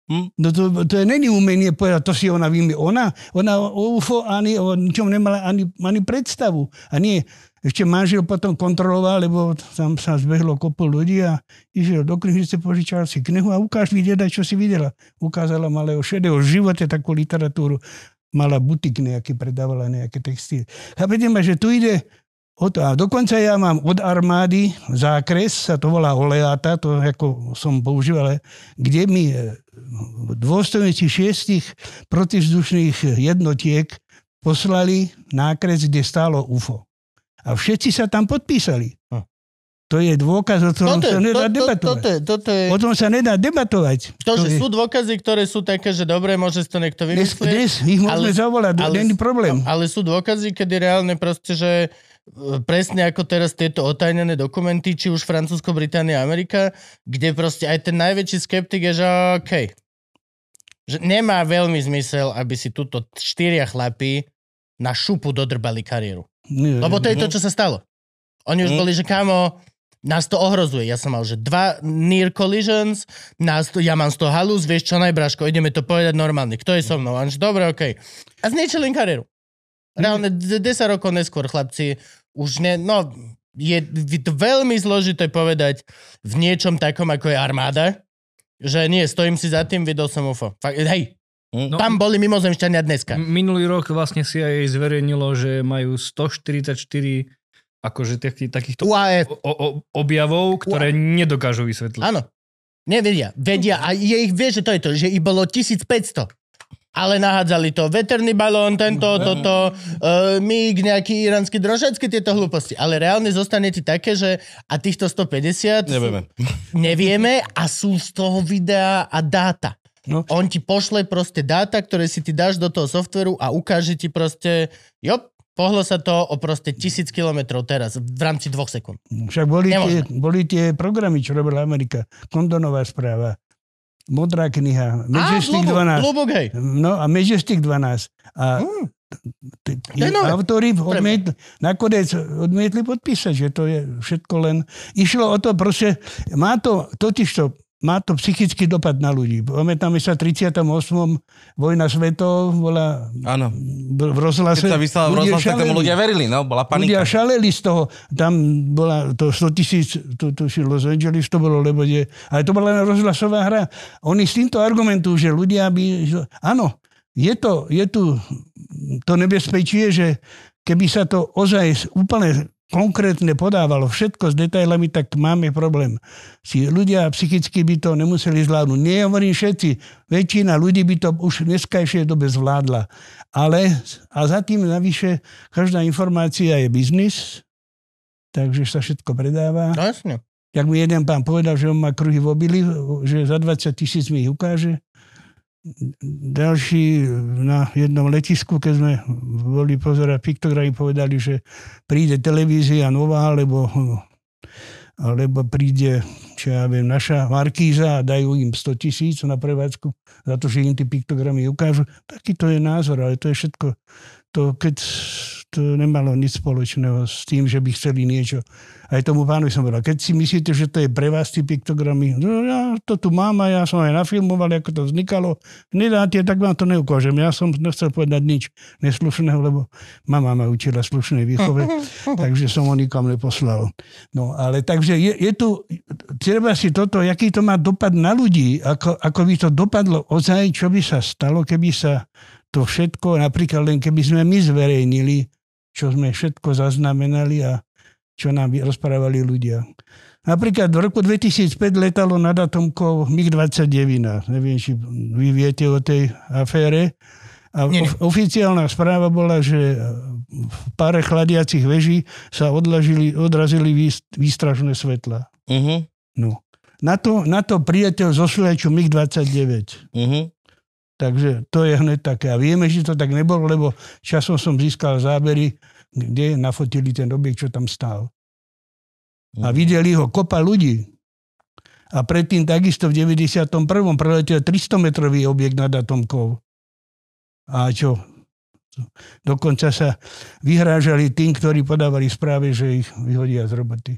Hm? No to, to je není umenie povedať, to si ona vymie. Ona, ona o UFO ani o ničom nemala ani, ani predstavu. A nie, ešte manžel potom kontroloval, lebo tam sa zbehlo kopu ľudí a išiel do knižnice, požičal si knihu a ukáž mi deda, čo si videla. Ukázala malého šedého živote takú literatúru. Mala butik nejaký, predávala nejaké texty. Chápete ma, že tu ide o to. A dokonca ja mám od armády zákres, sa to volá oleáta, to ako som používal, kde mi e, dôstojníci šiestich protizdušných jednotiek poslali nákres, kde stálo UFO. A všetci sa tam podpísali. Hm. To je dôkaz, o ktorom Toto, sa nedá to, to, debatovať. toto, toto je... O tom sa nedá debatovať. To, že je- sú dôkazy, ktoré sú také, že dobre, môže to niekto dnes, vymyslieť. dnes ich môžeme ale- zavolať, ale- není problém. Ale sú dôkazy, kedy reálne proste, že e, presne ako teraz tieto otajnené dokumenty, či už Francúzsko, Británia, Amerika, kde proste aj ten najväčší skeptik je, že OK. Že nemá veľmi zmysel, aby si túto štyria chlapí na šupu dodrbali kariéru. Nie, Lebo to je to, čo sa stalo. Oni už Mhm. boli, že kámo, nás to ohrozuje. Ja som mal, že dva near collisions, nás to, ja mám z toho halus, vieš čo najbraško, ideme to povedať normálne. Kto je so mnou? A on, že dobre, okej. A zničili im kariéru. Reálne d- 10 rokov neskôr, chlapci, už ne, no, je veľmi zložité povedať v niečom takom, ako je armáda, že nie, stojím si za tým, videl som UFO. Fakt, hej, No, tam boli mimozemšťania dneska. minulý rok vlastne si aj zverejnilo, že majú 144 akože taký, takýchto UAF. o, o, objavov, ktoré nedokážu vysvetliť. Áno. Nevedia. Vedia. A je ich, vie, že to je to, že ich bolo 1500. ale nahádzali to veterný balón, tento, toto, uh, míg, nejaký iránsky dron, všetky tieto hlúposti. Ale reálne zostane ti také, že a týchto 150 Nevieme. nevieme a sú z toho videa a dáta. No. On ti pošle proste dáta, ktoré si ty dáš do toho softveru a ukáže ti proste, jop, pohlo sa to o proste tisíc kilometrov teraz v rámci dvoch sekúnd. Však boli tie, boli tie programy, čo robila Amerika. Kondonová správa, Modrá kniha, Majestic Á, 12. Hlubok, hej. No a Majestic 12. A Mm. t- nové. autori odmietli, nakoniec odmietli podpísať, že to je všetko len... Išlo o to proste, má to, totiž to, má to psychický dopad na ľudí. Pamätáme sa 38. Vojna svetov bola Áno. v rozhlase. Keď sa vyslal v Ľudia rozhlas, tak tomu ľudia verili, no, bola Ľudia panika. šaleli z toho. Tam bola to 100 tisíc, to, to si Los Angeles to bolo, lebo je, ale to bola len rozhlasová hra. Oni s týmto argumentujú, že ľudia by... Áno, je, to, je tu to nebezpečie, že keby sa to ozaj úplne konkrétne podávalo všetko s detailami, tak máme problém. Si ľudia psychicky by to nemuseli zvládnuť. Nie hovorím všetci, väčšina ľudí by to už v dneskajšej dobe zvládla. Ale a za tým navyše každá informácia je biznis, takže sa všetko predáva. No jasne. Jak mi jeden pán povedal, že on má kruhy v obili, že za 20 tisíc mi ich ukáže. Ďalší na jednom letisku, keď sme boli pozerať piktogramy, povedali, že príde televízia nová, alebo, alebo príde, čo ja viem, naša Markíza a dajú im 100 tisíc na prevádzku za to, že im tie piktogramy ukážu. Taký to je názor, ale to je všetko. To, keď to nemalo nič spoločného s tým, že by chceli niečo. Aj tomu pánovi som povedal, keď si myslíte, že to je pre vás tie piktogramy, no ja to tu mám a ja som aj nafilmoval, ako to vznikalo. Nedáte, tak vám to neukážem. Ja som nechcel povedať nič neslušného, lebo mama ma učila slušnej výchove, takže som ho nikam neposlal. No ale takže je, je tu, treba si toto, aký to má dopad na ľudí, ako, ako by to dopadlo ozaj, čo by sa stalo, keby sa to všetko, napríklad len keby sme my zverejnili, čo sme všetko zaznamenali a čo nám rozprávali ľudia. Napríklad v roku 2005 letalo nad atomkou MiG-29. Neviem, či vy viete o tej afére. A Nie, nie. of- oficiálna správa bola, že v páre chladiacich veží sa odlažili, odrazili výst- výstražné svetla. Uh-huh. No. Na to, na to priateľ zo Sliaču MiG-29. Uh-huh. Takže to je hneď také. A vieme, že to tak nebolo, lebo časom som získal zábery, kde nafotili ten objekt, čo tam stál. A videli ho kopa ľudí. A predtým takisto v 91. preletel 300-metrový objekt nad atomkou. A čo? Dokonca sa vyhrážali tým, ktorí podávali správy, že ich vyhodia z roboty.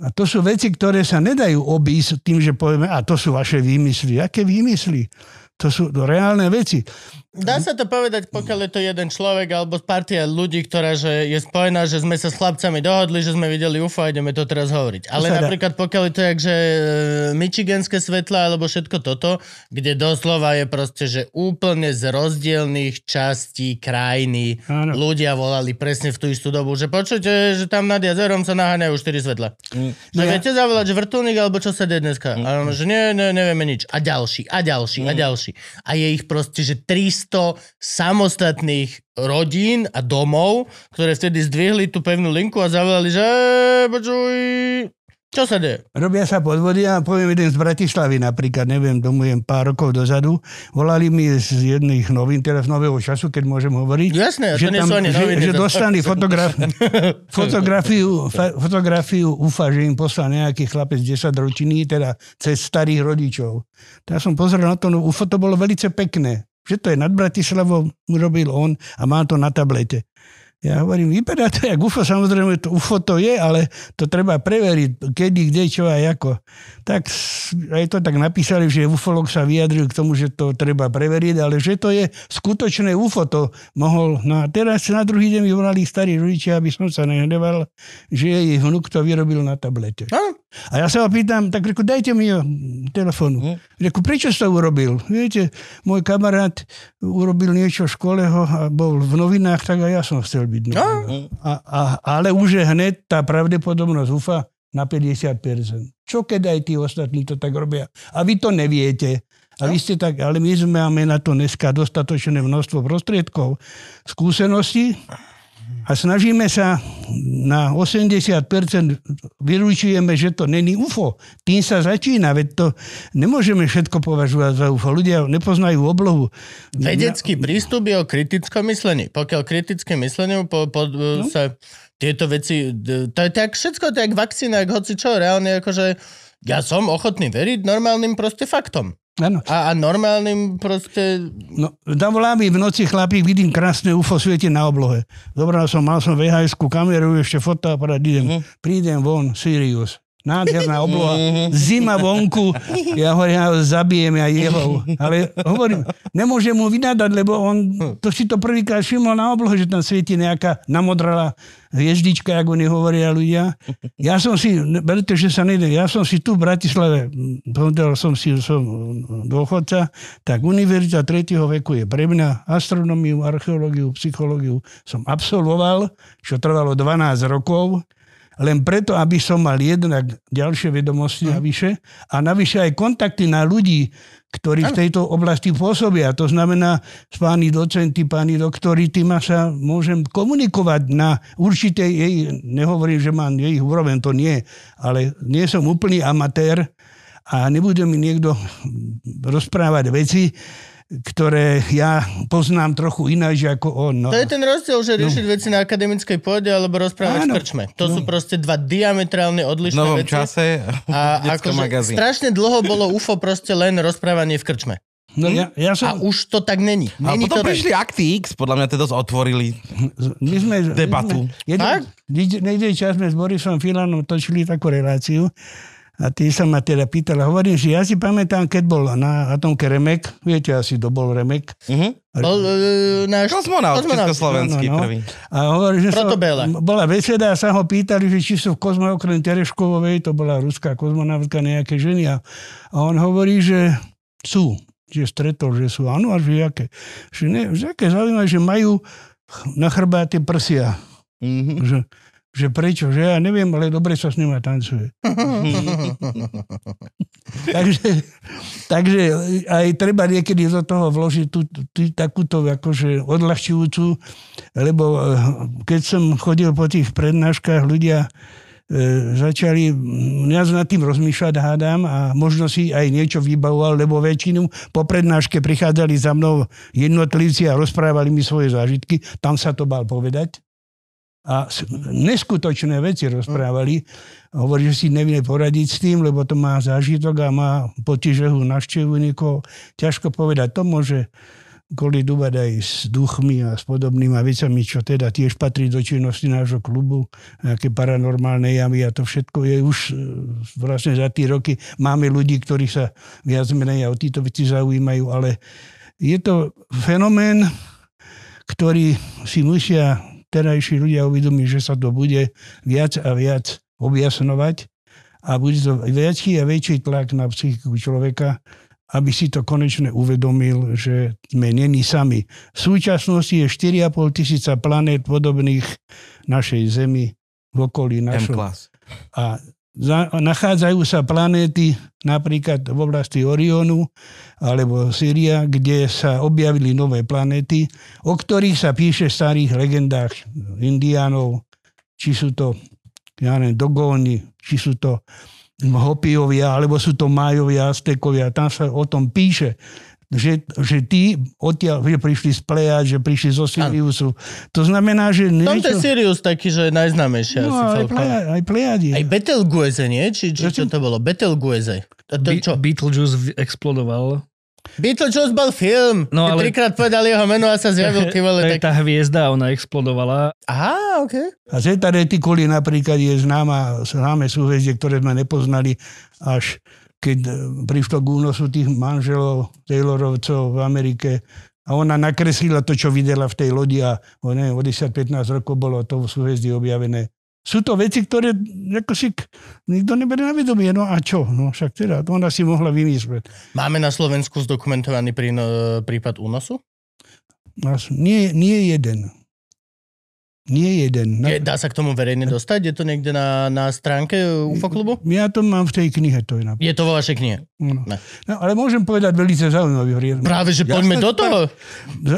A to sú veci, ktoré sa nedajú obísť tým, že povieme, a to sú vaše výmysly. Aké výmysly? To sú reálne veci. Dá sa to povedať, pokiaľ je to jeden človek alebo partia ľudí, ktorá že je spojená, že sme sa s chlapcami dohodli, že sme videli UFO a ideme to teraz hovoriť. Ale napríklad pokiaľ je to jak, že e, michiganské svetla alebo všetko toto, kde doslova je proste, že úplne z rozdielných častí krajiny Áno. ľudia volali presne v tú istú dobu, že počujete, že tam nad jazerom sa naháňajú 4 svetla. Mm. Že No ja- viete zavolať, že vrtulník alebo čo sa deje dneska? A on, že nie, nie, nevieme nič. A ďalší, a ďalší, a ďalší. A je ich proste, že 300 samostatných rodín a domov, ktoré vtedy zdvihli tú pevnú linku a zavolali, že "E, počuj, čo sa deje? Robia sa podvody a poviem jeden z Bratislavy napríklad, neviem, domujem pár rokov dozadu. Volali mi z jedných novín, teraz nového času, keď môžem hovoriť. Jasné, a to že, nie sú že, že dostali fotograf, fotografiu, fotografiu UFA, že im poslal nejaký chlapec 10 ročný, teda cez starých rodičov. Tak som pozrel na to, no UFO to bolo veľmi pekné. Že to je nad Bratislavou, urobil on a má to na tablete. Ja hovorím, vypadá to jak UFO, samozrejme to UFO to je, ale to treba preveriť, kedy, kde, čo a ako. Tak aj to tak napísali, že ufolog sa vyjadril k tomu, že to treba preveriť, ale že to je skutočné UFO, to mohol. No a teraz na druhý deň mi volali starí rodičia, aby som sa nehneval, že jej vnúk to vyrobil na tablete. Áno. A ja sa ho pýtam, tak reku, dajte mi ho telefónu. Reku, prečo si to urobil? Viete, môj kamarát urobil niečo v škole ho a bol v novinách, tak aj ja som chcel byť. No. A, a, ale už je hneď tá pravdepodobnosť UFA na 50%. Čo keď aj tí ostatní to tak robia? A vy to neviete. A vy ste tak, ale my sme máme na to dneska dostatočné množstvo prostriedkov, skúseností a snažíme sa na 80% vyručujeme, že to není UFO. Tým sa začína, veď to nemôžeme všetko považovať za UFO. Ľudia nepoznajú oblohu. Vedecký prístup je o kritickom myslení. Pokiaľ kritické myslenie po, po, no. sa tieto veci, to je tak všetko, to je jak vakcína, jak hoci čo, reálne akože ja som ochotný veriť normálnym proste faktom. Ano. A, a normálnym proste... No, zavolá mi v noci chlapík, vidím krásne UFO svieti na oblohe. Zobral som, mal som vhs kameru, ešte fotoaparát, idem, uh-huh. prídem von, Sirius. Nádherná obloha, zima vonku, ja ho ja zabijem ja jeho. Ale hovorím, nemôžem mu vynadať, lebo on to si to prvýkrát všimol na oblohe, že tam svieti nejaká namodralá hviezdička, ako oni hovoria ľudia. Ja som si, berte, že sa nejde, ja som si tu v Bratislave, povedal som si, som dôchodca, tak Univerzita 3. veku je pre mňa astronómiu, archeológiu, psychológiu som absolvoval, čo trvalo 12 rokov len preto, aby som mal jednak ďalšie vedomosti mm. navyše a navyše aj kontakty na ľudí, ktorí v tejto oblasti pôsobia. To znamená, s páni docenti, páni doktori, tým sa môžem komunikovať na určitej jej, nehovorím, že mám jej úroveň, to nie, ale nie som úplný amatér a nebude mi niekto rozprávať veci, ktoré ja poznám trochu ináč ako on. No. To je ten rozdiel, že riešiť no. veci na akademickej pôde alebo rozprávať Áno. v krčme. To no. sú proste dva diametrálne odlišné novom veci. čase a akože strašne dlho bolo UFO proste len rozprávanie v krčme. No, ja, ja som... A už to tak není. A není potom to prišli tak... Akty X, podľa mňa to dosť otvorili my sme, debatu. My sme, jeden, jeden čas sme s Borisom Filanom točili takú reláciu a ty sa ma teda pýtal, hovorím, že ja si pamätám, keď bol na atomke Remek, viete asi, to bol Remek. Uh-huh. Bol uh, náš kozmonaut, československý no, no, no. prvý. A hovorí, že sa, bola beseda a sa ho pýtali, že či sú v kozme okrem Tereškovovej, to bola ruská kozmonautka, nejaké ženy. A, a on hovorí, že sú, že stretol, že sú. Áno, a že aké. Že, ne, že aké zaujímavé, že majú na chrbáte prsia. Mm-hmm. Že, že prečo, že ja neviem, ale dobre sa s nima tancuje. takže, takže aj treba niekedy do toho vložiť tú, tú, takúto akože odľahčujúcu, lebo eh, keď som chodil po tých prednáškach, ľudia e, začali viac nad tým rozmýšľať, hádam, a možno si aj niečo vybavoval, lebo väčšinu po prednáške prichádzali za mnou jednotlivci a rozprávali mi svoje zážitky. Tam sa to bal povedať a neskutočné veci rozprávali. Hovorí, že si nevie poradiť s tým, lebo to má zážitok a má pocit, že ho niekoho. Ťažko povedať, to môže kolidovať aj s duchmi a s podobnými vecami, čo teda tiež patrí do činnosti nášho klubu, nejaké paranormálne javy a to všetko je už e, vlastne za tie roky. Máme ľudí, ktorí sa viac menej o títo veci zaujímajú, ale je to fenomén, ktorý si musia terajší ľudia uvedomí, že sa to bude viac a viac objasnovať a bude to väčší a väčší tlak na psychiku človeka, aby si to konečne uvedomil, že sme není sami. V súčasnosti je 4,5 tisíca planét podobných našej Zemi v okolí našho. A nachádzajú sa planéty napríklad v oblasti Orionu alebo Syria, kde sa objavili nové planéty, o ktorých sa píše v starých legendách indiánov, či sú to ja neviem, Dogóni, či sú to Hopiovia, alebo sú to Majovia, Aztekovia. Tam sa o tom píše že, že tí odtiaľ že prišli z Plejad, že prišli zo Siriusu. To znamená, že... Niečo... Tomto je Sirius taký, že je najznámejšia. No, aj, Plejad, aj Plejadi. Aj Betelgeuse, nie? Či, či čo to bolo? Betelgeuse. To, to, čo? Beetlejuice explodoval. Beetlejuice bol film. No, ale... trikrát povedali jeho meno a sa zjavil. Ty vole, tak... Tá hviezda, ona explodovala. Aha, OK. A Zeta Reticuli napríklad je známa, známe súhvezdie, ktoré sme nepoznali až keď e, prišlo k únosu tých manželov Taylorovcov v Amerike a ona nakreslila to, čo videla v tej lodi a o, neviem, o 10-15 rokov bolo to v súhvezdí objavené. Sú to veci, ktoré ako si nikto neberie na vedomie. No a čo? No však teda, to ona si mohla vymyslieť. Máme na Slovensku zdokumentovaný prí, prípad únosu? Nie, nie jeden. Nie jeden. Na, Je, dá sa k tomu verejne dostať? Je to niekde na, na stránke UFO klubu? ja to mám v tej knihe, to je napríklad. Je to vo vašej knihe. No. Ne. no, ale môžem povedať veľmi zaujímavý príbeh. Práve, že poďme do toho.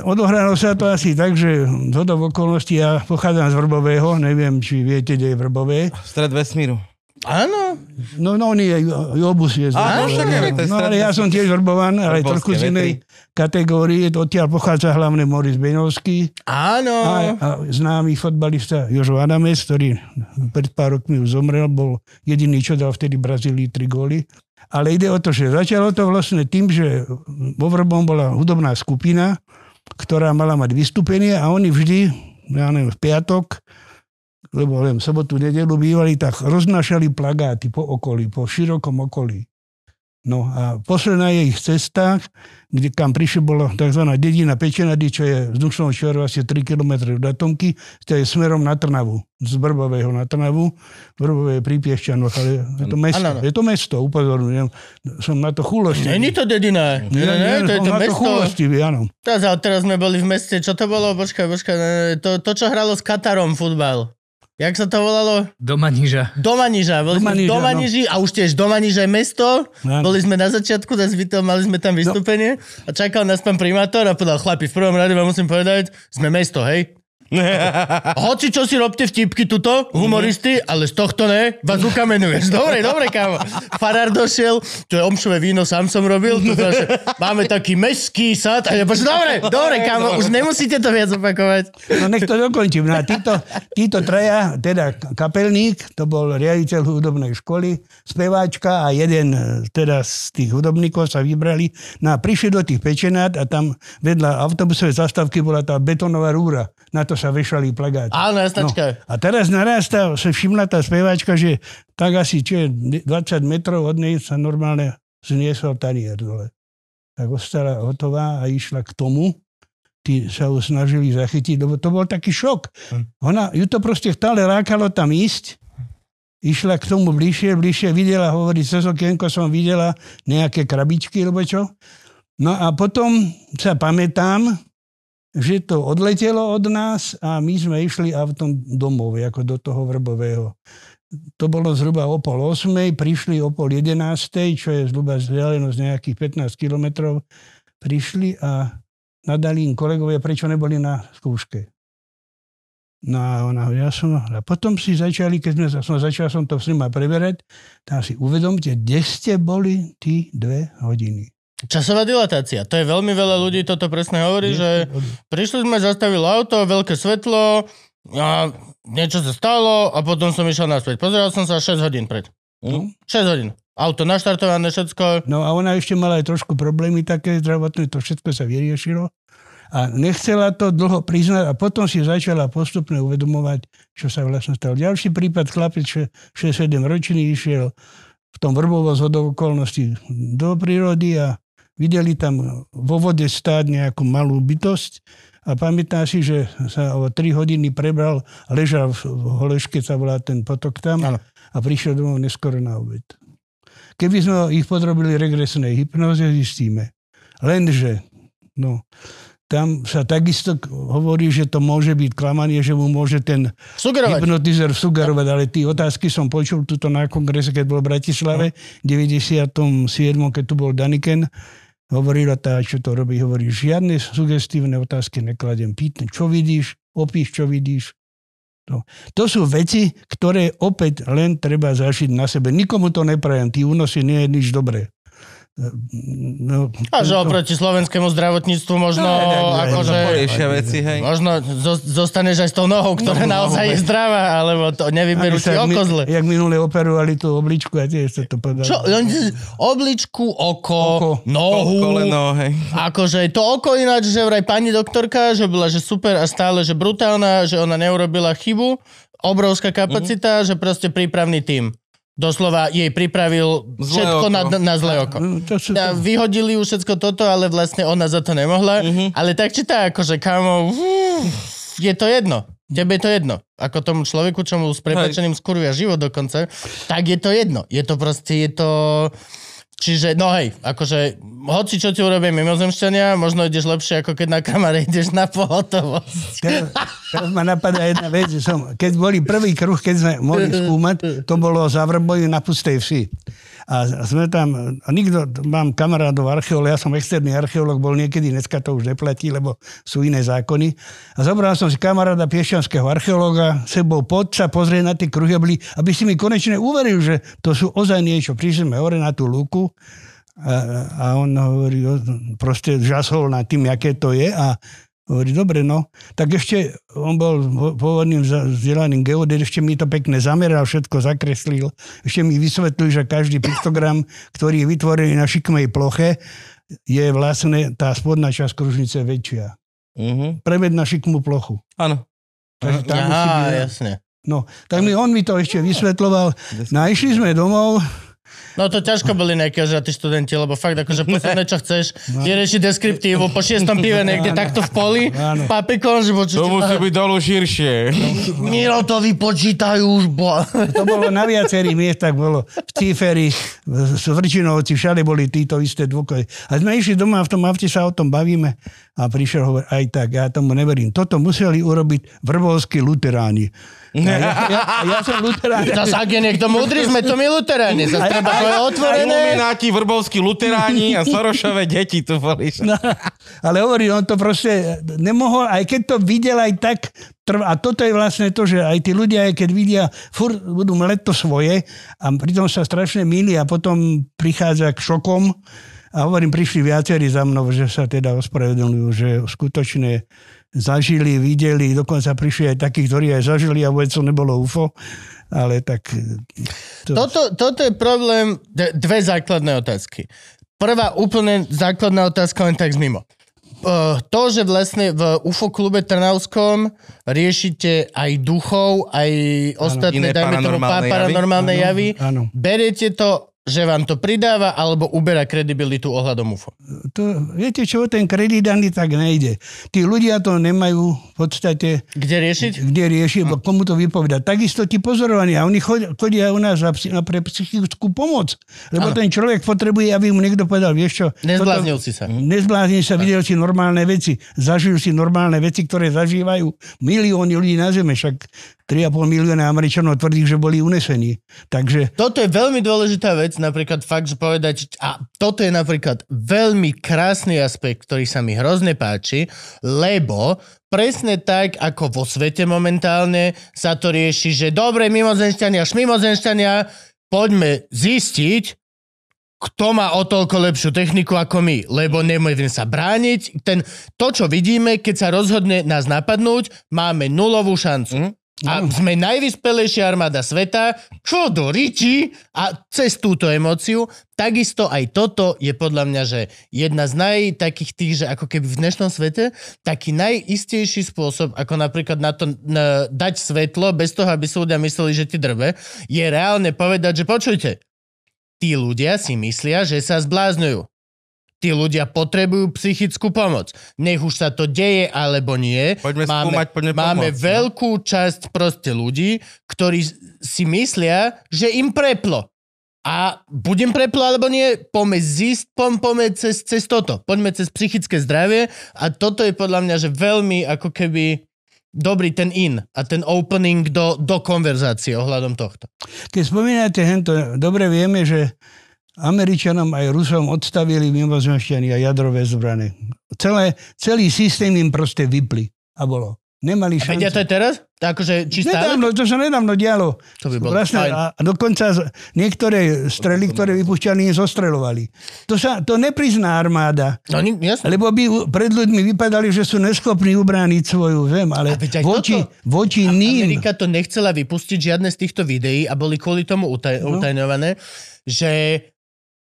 Odohralo sa to asi tak, že z hodov okolností ja pochádzam z Vrbového, neviem, či viete, kde je Vrbové. Stred vesmíru. Áno. No, no, on je, Jobus je z Áno, No, stred ale ja som tiež Vrbovan, ale trošku z inej. Kategórie. Odtiaľ pochádza hlavne Moris Beňovský Áno. a, a známy fotbalista Jožo Adames, ktorý pred pár rokmi už zomrel, bol jediný, čo dal vtedy Brazílii tri góly. Ale ide o to, že začalo to vlastne tým, že vo Vrbom bola hudobná skupina, ktorá mala mať vystúpenie a oni vždy, ja neviem, v piatok, lebo len sobotu, nedelu bývali, tak roznášali plagáty po okolí, po širokom okolí. No a posledná je ich cesta, kde kam prišli, bola tzv. dedina Pečenady, čo je vzdušnou čiarou asi 3 km od Atomky, to je smerom na Trnavu, z Brbového na Trnavu, Vrbové je pri Piešťanoch, ale je to mesto, Áno, áno. je to mesto, upozorňujem, som na to chulostivý. Není to dedina. Nie, nie, nie, to je to mesto. chulostivý, áno. Teraz, teraz sme boli v meste, čo to bolo? Počkaj, počkaj, to, to čo hralo s Katarom futbal. Jak sa to volalo? Doma niža. Domaniža. Boli sme v Domaniža, no. Domaniži a už tiež Domaniža je mesto. Áno. Boli sme na začiatku, na Zvitel, mali sme No. tam vystúpenie a čakal nás pán primátor a povedal, chlapi, v prvom rade vám musím povedať, sme mesto, hej? Hoci čo si robte vtipky tuto, humoristy, ale z tohto ne, vás ukamenuješ. Dobre, dobre, kámo. Farár došiel, to je omšové víno, sám som robil, to máme taký meský sad a ja povedal, dobre, dobre, kámo, už nemusíte to viac opakovať. No nech to dokončím. No a títo, títo traja, teda kapelník, to bol riaditeľ hudobnej školy, speváčka a jeden e, teda z tých hudobníkov sa vybrali. No a prišli do tých pečenát a tam vedľa autobusovej zastávky bola tá betonová rúra. Na to sa vešali plagáty. Áno, jasnačka. A teraz naraz tá, sa všimla tá speváčka, že tak asi čo je 20 metrov od nej sa normálne zniesol tanier dole. Tak ostala hotová a išla k tomu. Tí sa ju snažili zachytiť, lebo to bol taký šok. Ona, ju to proste stále lákalo tam ísť. Išla k tomu bližšie, bližšie, videla, hovorí, cez okienko som videla nejaké krabičky, alebo čo. No a potom sa pamätám, že to odletelo od nás a my sme išli autom domov, ako do toho Vrbového. To bolo zhruba o pol osmej, prišli o pol jedenástej, čo je zhruba vzdialenosť nejakých 15 kilometrov. Prišli a nadali im kolegovia, prečo neboli na skúške. No a ona, ja som, a potom si začali, keď sme, som začal som to s nima preberať, tam si uvedomte, kde ste boli tí dve hodiny. Časová dilatácia. To je veľmi veľa ľudí, toto presne hovorí, že prišli sme, zastavilo auto, veľké svetlo a niečo sa stalo a potom som išiel naspäť. Pozeral som sa 6 hodín pred. No. 6 hodín. Auto naštartované, všetko. No a ona ešte mala aj trošku problémy také zdravotné, to všetko sa vyriešilo. A nechcela to dlho priznať a potom si začala postupne uvedomovať, čo sa vlastne stalo. Ďalší prípad, chlapec 6-7 ročný išiel v tom vrbovo z hodou okolností do prírody a videli tam vo vode stáť nejakú malú bytosť a pamätá si, že sa o 3 hodiny prebral ležal v Holeške, sa volá ten potok tam Áno. a prišiel domov neskoro na obed. Keby sme ich podrobili regresnej hypnoze, zistíme. Lenže, no, tam sa takisto hovorí, že to môže byť klamanie, že mu môže ten Sugerovať. hypnotizer sugerovať, ale tie otázky som počul tuto na kongrese, keď bol v Bratislave, v 97. keď tu bol Daniken, hovorila tá, čo to robí, hovorí, žiadne sugestívne otázky nekladem. Pýtam, čo vidíš, opíš, čo vidíš. To, to sú veci, ktoré opäť len treba zažiť na sebe. Nikomu to neprajem, tí únosy nie je nič dobré. No, A že oproti slovenskému zdravotníctvu možno No, akože... Riešia veci, hej. Možno zo- zostaneš aj s tou nohou, ktorá No, naozaj je zdravá, alebo to nevyberú Ani ti sa jak minule operovali tú obličku a tiež sa to podalo. Čo? Obličku, oko, Oko. nohu. Koleno, hej. Akože to oko ináč, že vraj pani doktorka, že bola že super a stále, že brutálna, že ona neurobila chybu, obrovská kapacita, Mhm. že proste prípravný tím. Doslova jej pripravil Zlé všetko oko. na, na zlé oko. No, to A to, vyhodili už všetko toto, ale vlastne ona za to nemohla. Mhm. Ale tak či tak, akože kámo, uf, je to jedno. Tebe je to jedno. Ako tomu človeku, čo mu s prepačením skurvia život dokonca, tak je to jedno. Je to proste, je to... Čiže, no hej, akože, hoci čo ti urobia mimozemšťania, možno ideš lepšie, ako keď na kamare ideš na pohotovosť. teraz, ma napadá jedna vec, že som, keď boli prvý kruh, keď sme mohli skúmať, to bolo za Vrboju na pustej vsi. A sme tam, a nikto, mám kamarádov archeológ, ja som externý archeológ, bol niekedy, dneska to už neplatí, lebo sú iné zákony. A zobral som si kamaráda piešťanského archeológa, sebou pod sa pozrieť na tie kruhy, aby si mi konečne uveril, že to sú ozaj niečo. Prišli sme hore na tú lúku a, a on hovorí, proste žasol nad tým, aké to je a Hovorí, dobre, no. Tak ešte, on bol pôvodným vzdelaným geodet, ešte mi to pekne zameral, všetko zakreslil. Ešte mi vysvetlil, že každý piktogram, ktorý je vytvorený na šikmej ploche, je vlastne tá spodná časť kružnice väčšia. Uh-huh. Preved na šikmú plochu. Áno. Takže Aha, jasne. No, tak mi, on mi to ešte vysvetloval. No a išli sme domov, No to ťažko boli nejaké ožratí študenti, lebo fakt akože posledné, čo chceš, no. je riešiť deskriptívu po šiestom pive niekde takto v poli, no. papikom, že počuť. To musí byť dolu širšie. Miro to vypočítajú už, bo. To bolo na viacerých miestach, bolo v Cíferi, v Vrčinovci, všade boli títo isté dôkazy. A sme išli doma a v tom avte sa o tom bavíme a prišiel hovor, aj tak, ja tomu neverím. Toto museli urobiť vrbovskí luteráni. Ja, ja, ja, ja som luterán. Zas ak je niekto múdry, sme to my luteráni. Zas treba to je otvorené. Aj Lumináti, vrbovskí luteráni a Sorošové deti tu boli. No, ale hovorí, on to proste nemohol, aj keď to videl aj tak. A toto je vlastne to, že aj tí ľudia, aj keď vidia, furt budú mleť to svoje a pritom sa strašne milí a potom prichádza k šokom. A hovorím, prišli viacerí za mnou, že sa teda ospravedlňujú, že skutočne zažili, videli, dokonca prišli aj takí, ktorí aj zažili a vôbec to nebolo UFO, ale tak... E, to... Toto, toto je problém, dve základné otázky. Prvá úplne základná otázka len tak z mimo. Uh, to, že vlastne v UFO klube Trnavskom riešite aj duchov, aj ostatné, dajme tomu, paranormálne javy, javy, beriete to že vám to pridáva alebo uberá kredibilitu ohľadom UFO? To, viete čo, ten kredit ani tak nejde. Tí ľudia to nemajú v podstate... Kde riešiť? Kde riešiť, no. komu to vypovedať. Takisto tí pozorovania, oni chodia u nás na pre psychickú pomoc. Lebo ano. ten človek potrebuje, aby mu niekto povedal, vieš čo... Nezbláznil si sa. Nezbláznil sa, videl si normálne veci, zažil si normálne veci, ktoré zažívajú milióny ľudí na Zeme. Však 3,5 milióna Američanov tvrdí, že boli unesení. Takže... Toto je veľmi dôležitá vec, napríklad fakt, že povedať, a toto je napríklad veľmi krásny aspekt, ktorý sa mi hrozne páči, lebo presne tak, ako vo svete momentálne sa to rieši, že dobre, mimozenšťania, šmimozenšťania, poďme zistiť, kto má o toľko lepšiu techniku ako my, lebo nemôžeme sa brániť. Ten, to, čo vidíme, keď sa rozhodne nás napadnúť, máme nulovú šancu. Mm. A sme najvyspelejšia armáda sveta, čo do riči a cez túto emóciu. Takisto aj toto je podľa mňa, že jedna z naj takých tých, že ako keby v dnešnom svete, taký najistejší spôsob, ako napríklad na to na, dať svetlo, bez toho, aby si ľudia mysleli, že ti drbe, je reálne povedať, že počujte, tí ľudia si myslia, že sa zblázňujú. Tí ľudia potrebujú psychickú pomoc. Nech už sa to deje alebo nie. Poďme máme, skúmať, poďme máme pomôcť, veľkú no? časť proste ľudí, ktorí si myslia, že im preplo. A budem preplo alebo nie, poďme zísť, pom, poďme cez, cez toto. Poďme cez psychické zdravie a toto je podľa mňa, že veľmi ako keby dobrý ten in a ten opening do, do konverzácie ohľadom tohto. Keď spomínate hento, dobre vieme, že Američanom aj Rusom odstavili mimozemšťany a jadrové zbrany. Celé, celý systém im proste vypli. A bolo. Nemali šancu. A vedia to aj teraz? Akože, či stále? Nedávno, to sa nedávno dialo. To by bolo Vlastne, a dokonca niektoré strely, ktoré vypúšťali, zostrelovali. To sa to neprizná armáda. No, jasne. Lebo by pred ľuďmi vypadali, že sú neschopní ubrániť svoju zem, ale voči, voči ním... Amerika to nechcela vypustiť žiadne z týchto videí a boli kvôli tomu utaj, no. utajňované, že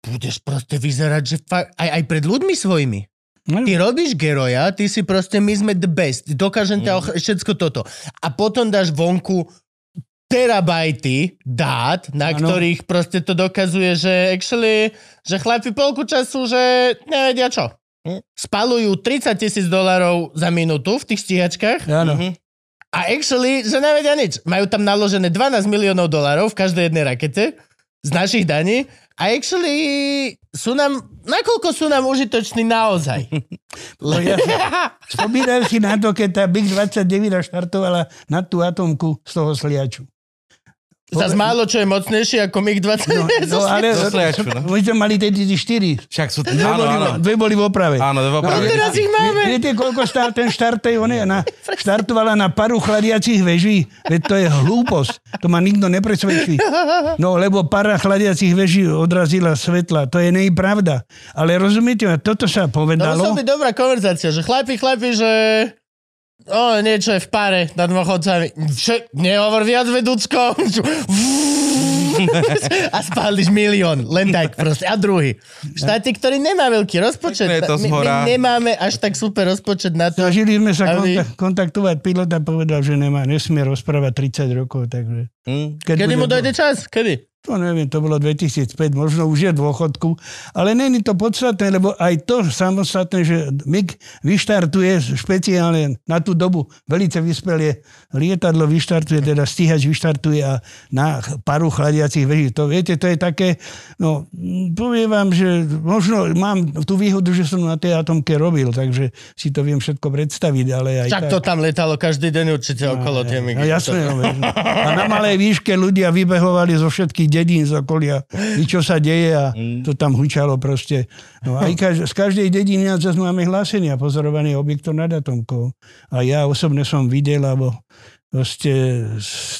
budeš proste vyzerať, že fa- aj, aj pred ľuďmi svojimi. No. Ty robíš geroja, ty si proste, my sme the best, dokážem ťa mm. všetko toto. A potom dáš vonku terabajty dát, na ano. ktorých proste to dokazuje, že actually, že chlapi polku času, že nevedia čo. Hm? Spalujú 30 tisíc dolarov za minútu v tých stíhačkách. Áno. Mhm. A actually, že nevedia nič. Majú tam naložené 12 miliónov dolarov v každej jednej rakete z našich daní A actually sú nám, nakoľko sú nám užitoční naozaj? No ja spomínam si na to, keď tá MiG-29 štartovala na tú atomku z toho sliaču. Zas málo čo je mocnejšie ako MiG-29. No, no ale no. my sme mali tie tie štyri. Však sú... Dve, Áno, boli, áno. dve boli v oprave. Áno, A to opravdu. teraz ich máme. Viete, koľko stál ten štart tej one? Na, štartovala na paru chladiacich veží. Veď to je hlúposť. To ma nikto nepresvedčí. No, lebo para chladiacich veží odrazila svetla. To je nej pravda. Ale rozumiete, ma, toto sa To povedalo. musela byť dobrá konverzácia, že chlapi, chlapi, že... O, niečo je v páre nad dôchodcami. Čo? Nehovor viac, vedúcko. a spáliš milión. Len tak proste. A druhý. Štáty, ktorý nemá veľký rozpočet. Je to My, my nemáme až tak super rozpočet na to. Snažili sme sa Aby- kontak- kontaktovať pilota, povedal, že nemá, nesmie rozprávať 30 rokov, takže... Hm. Keď Kedy mu dojde čas? Kedy? To neviem, to bolo 2005, možno už je dôchodku, ale není to podstatné, lebo aj to samostatné, že MIG vyštartuje špeciálne na tú dobu velice vyspelie lietadlo vyštartuje, teda stíhač vyštartuje a na paru chladiacich veží. To viete, to je také, no poviem vám, že možno mám tú výhodu, že som na tej atomke robil, takže si to viem všetko predstaviť, ale aj Však tak. to tam letalo každý deň určite okolo tie No, migy. jasné, no, veď. a na malej výške ľudia vybehovali zo všetkých dedín z okolia, čo sa deje a to tam hučalo proste. No aj kaž, z každej dediny zase máme hlásenia pozorovaných objektov nad atomkou. A ja osobne som videl, alebo proste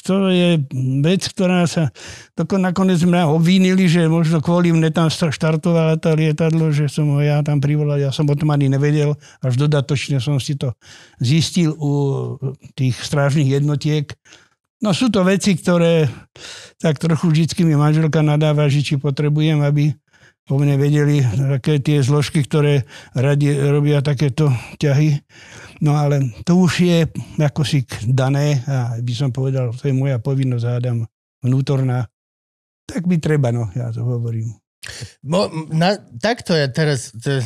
to je vec, ktorá sa doko nakoniec mňa obvinili, že možno kvôli mne tam štartovala tá lietadlo, že som ho ja tam privolal, ja som o tom ani nevedel, až dodatočne som si to zistil u tých strážnych jednotiek. No sú to veci, ktoré tak trochu vždycky mi manželka nadáva, že či potrebujem, aby po mne vedeli také tie zložky, ktoré radi robia takéto ťahy. No ale to už je ako si dané a by som povedal, to je moja povinnosť, hádam, vnútorná. Tak by treba, no, ja to hovorím. Mo, na, takto ja teraz, to,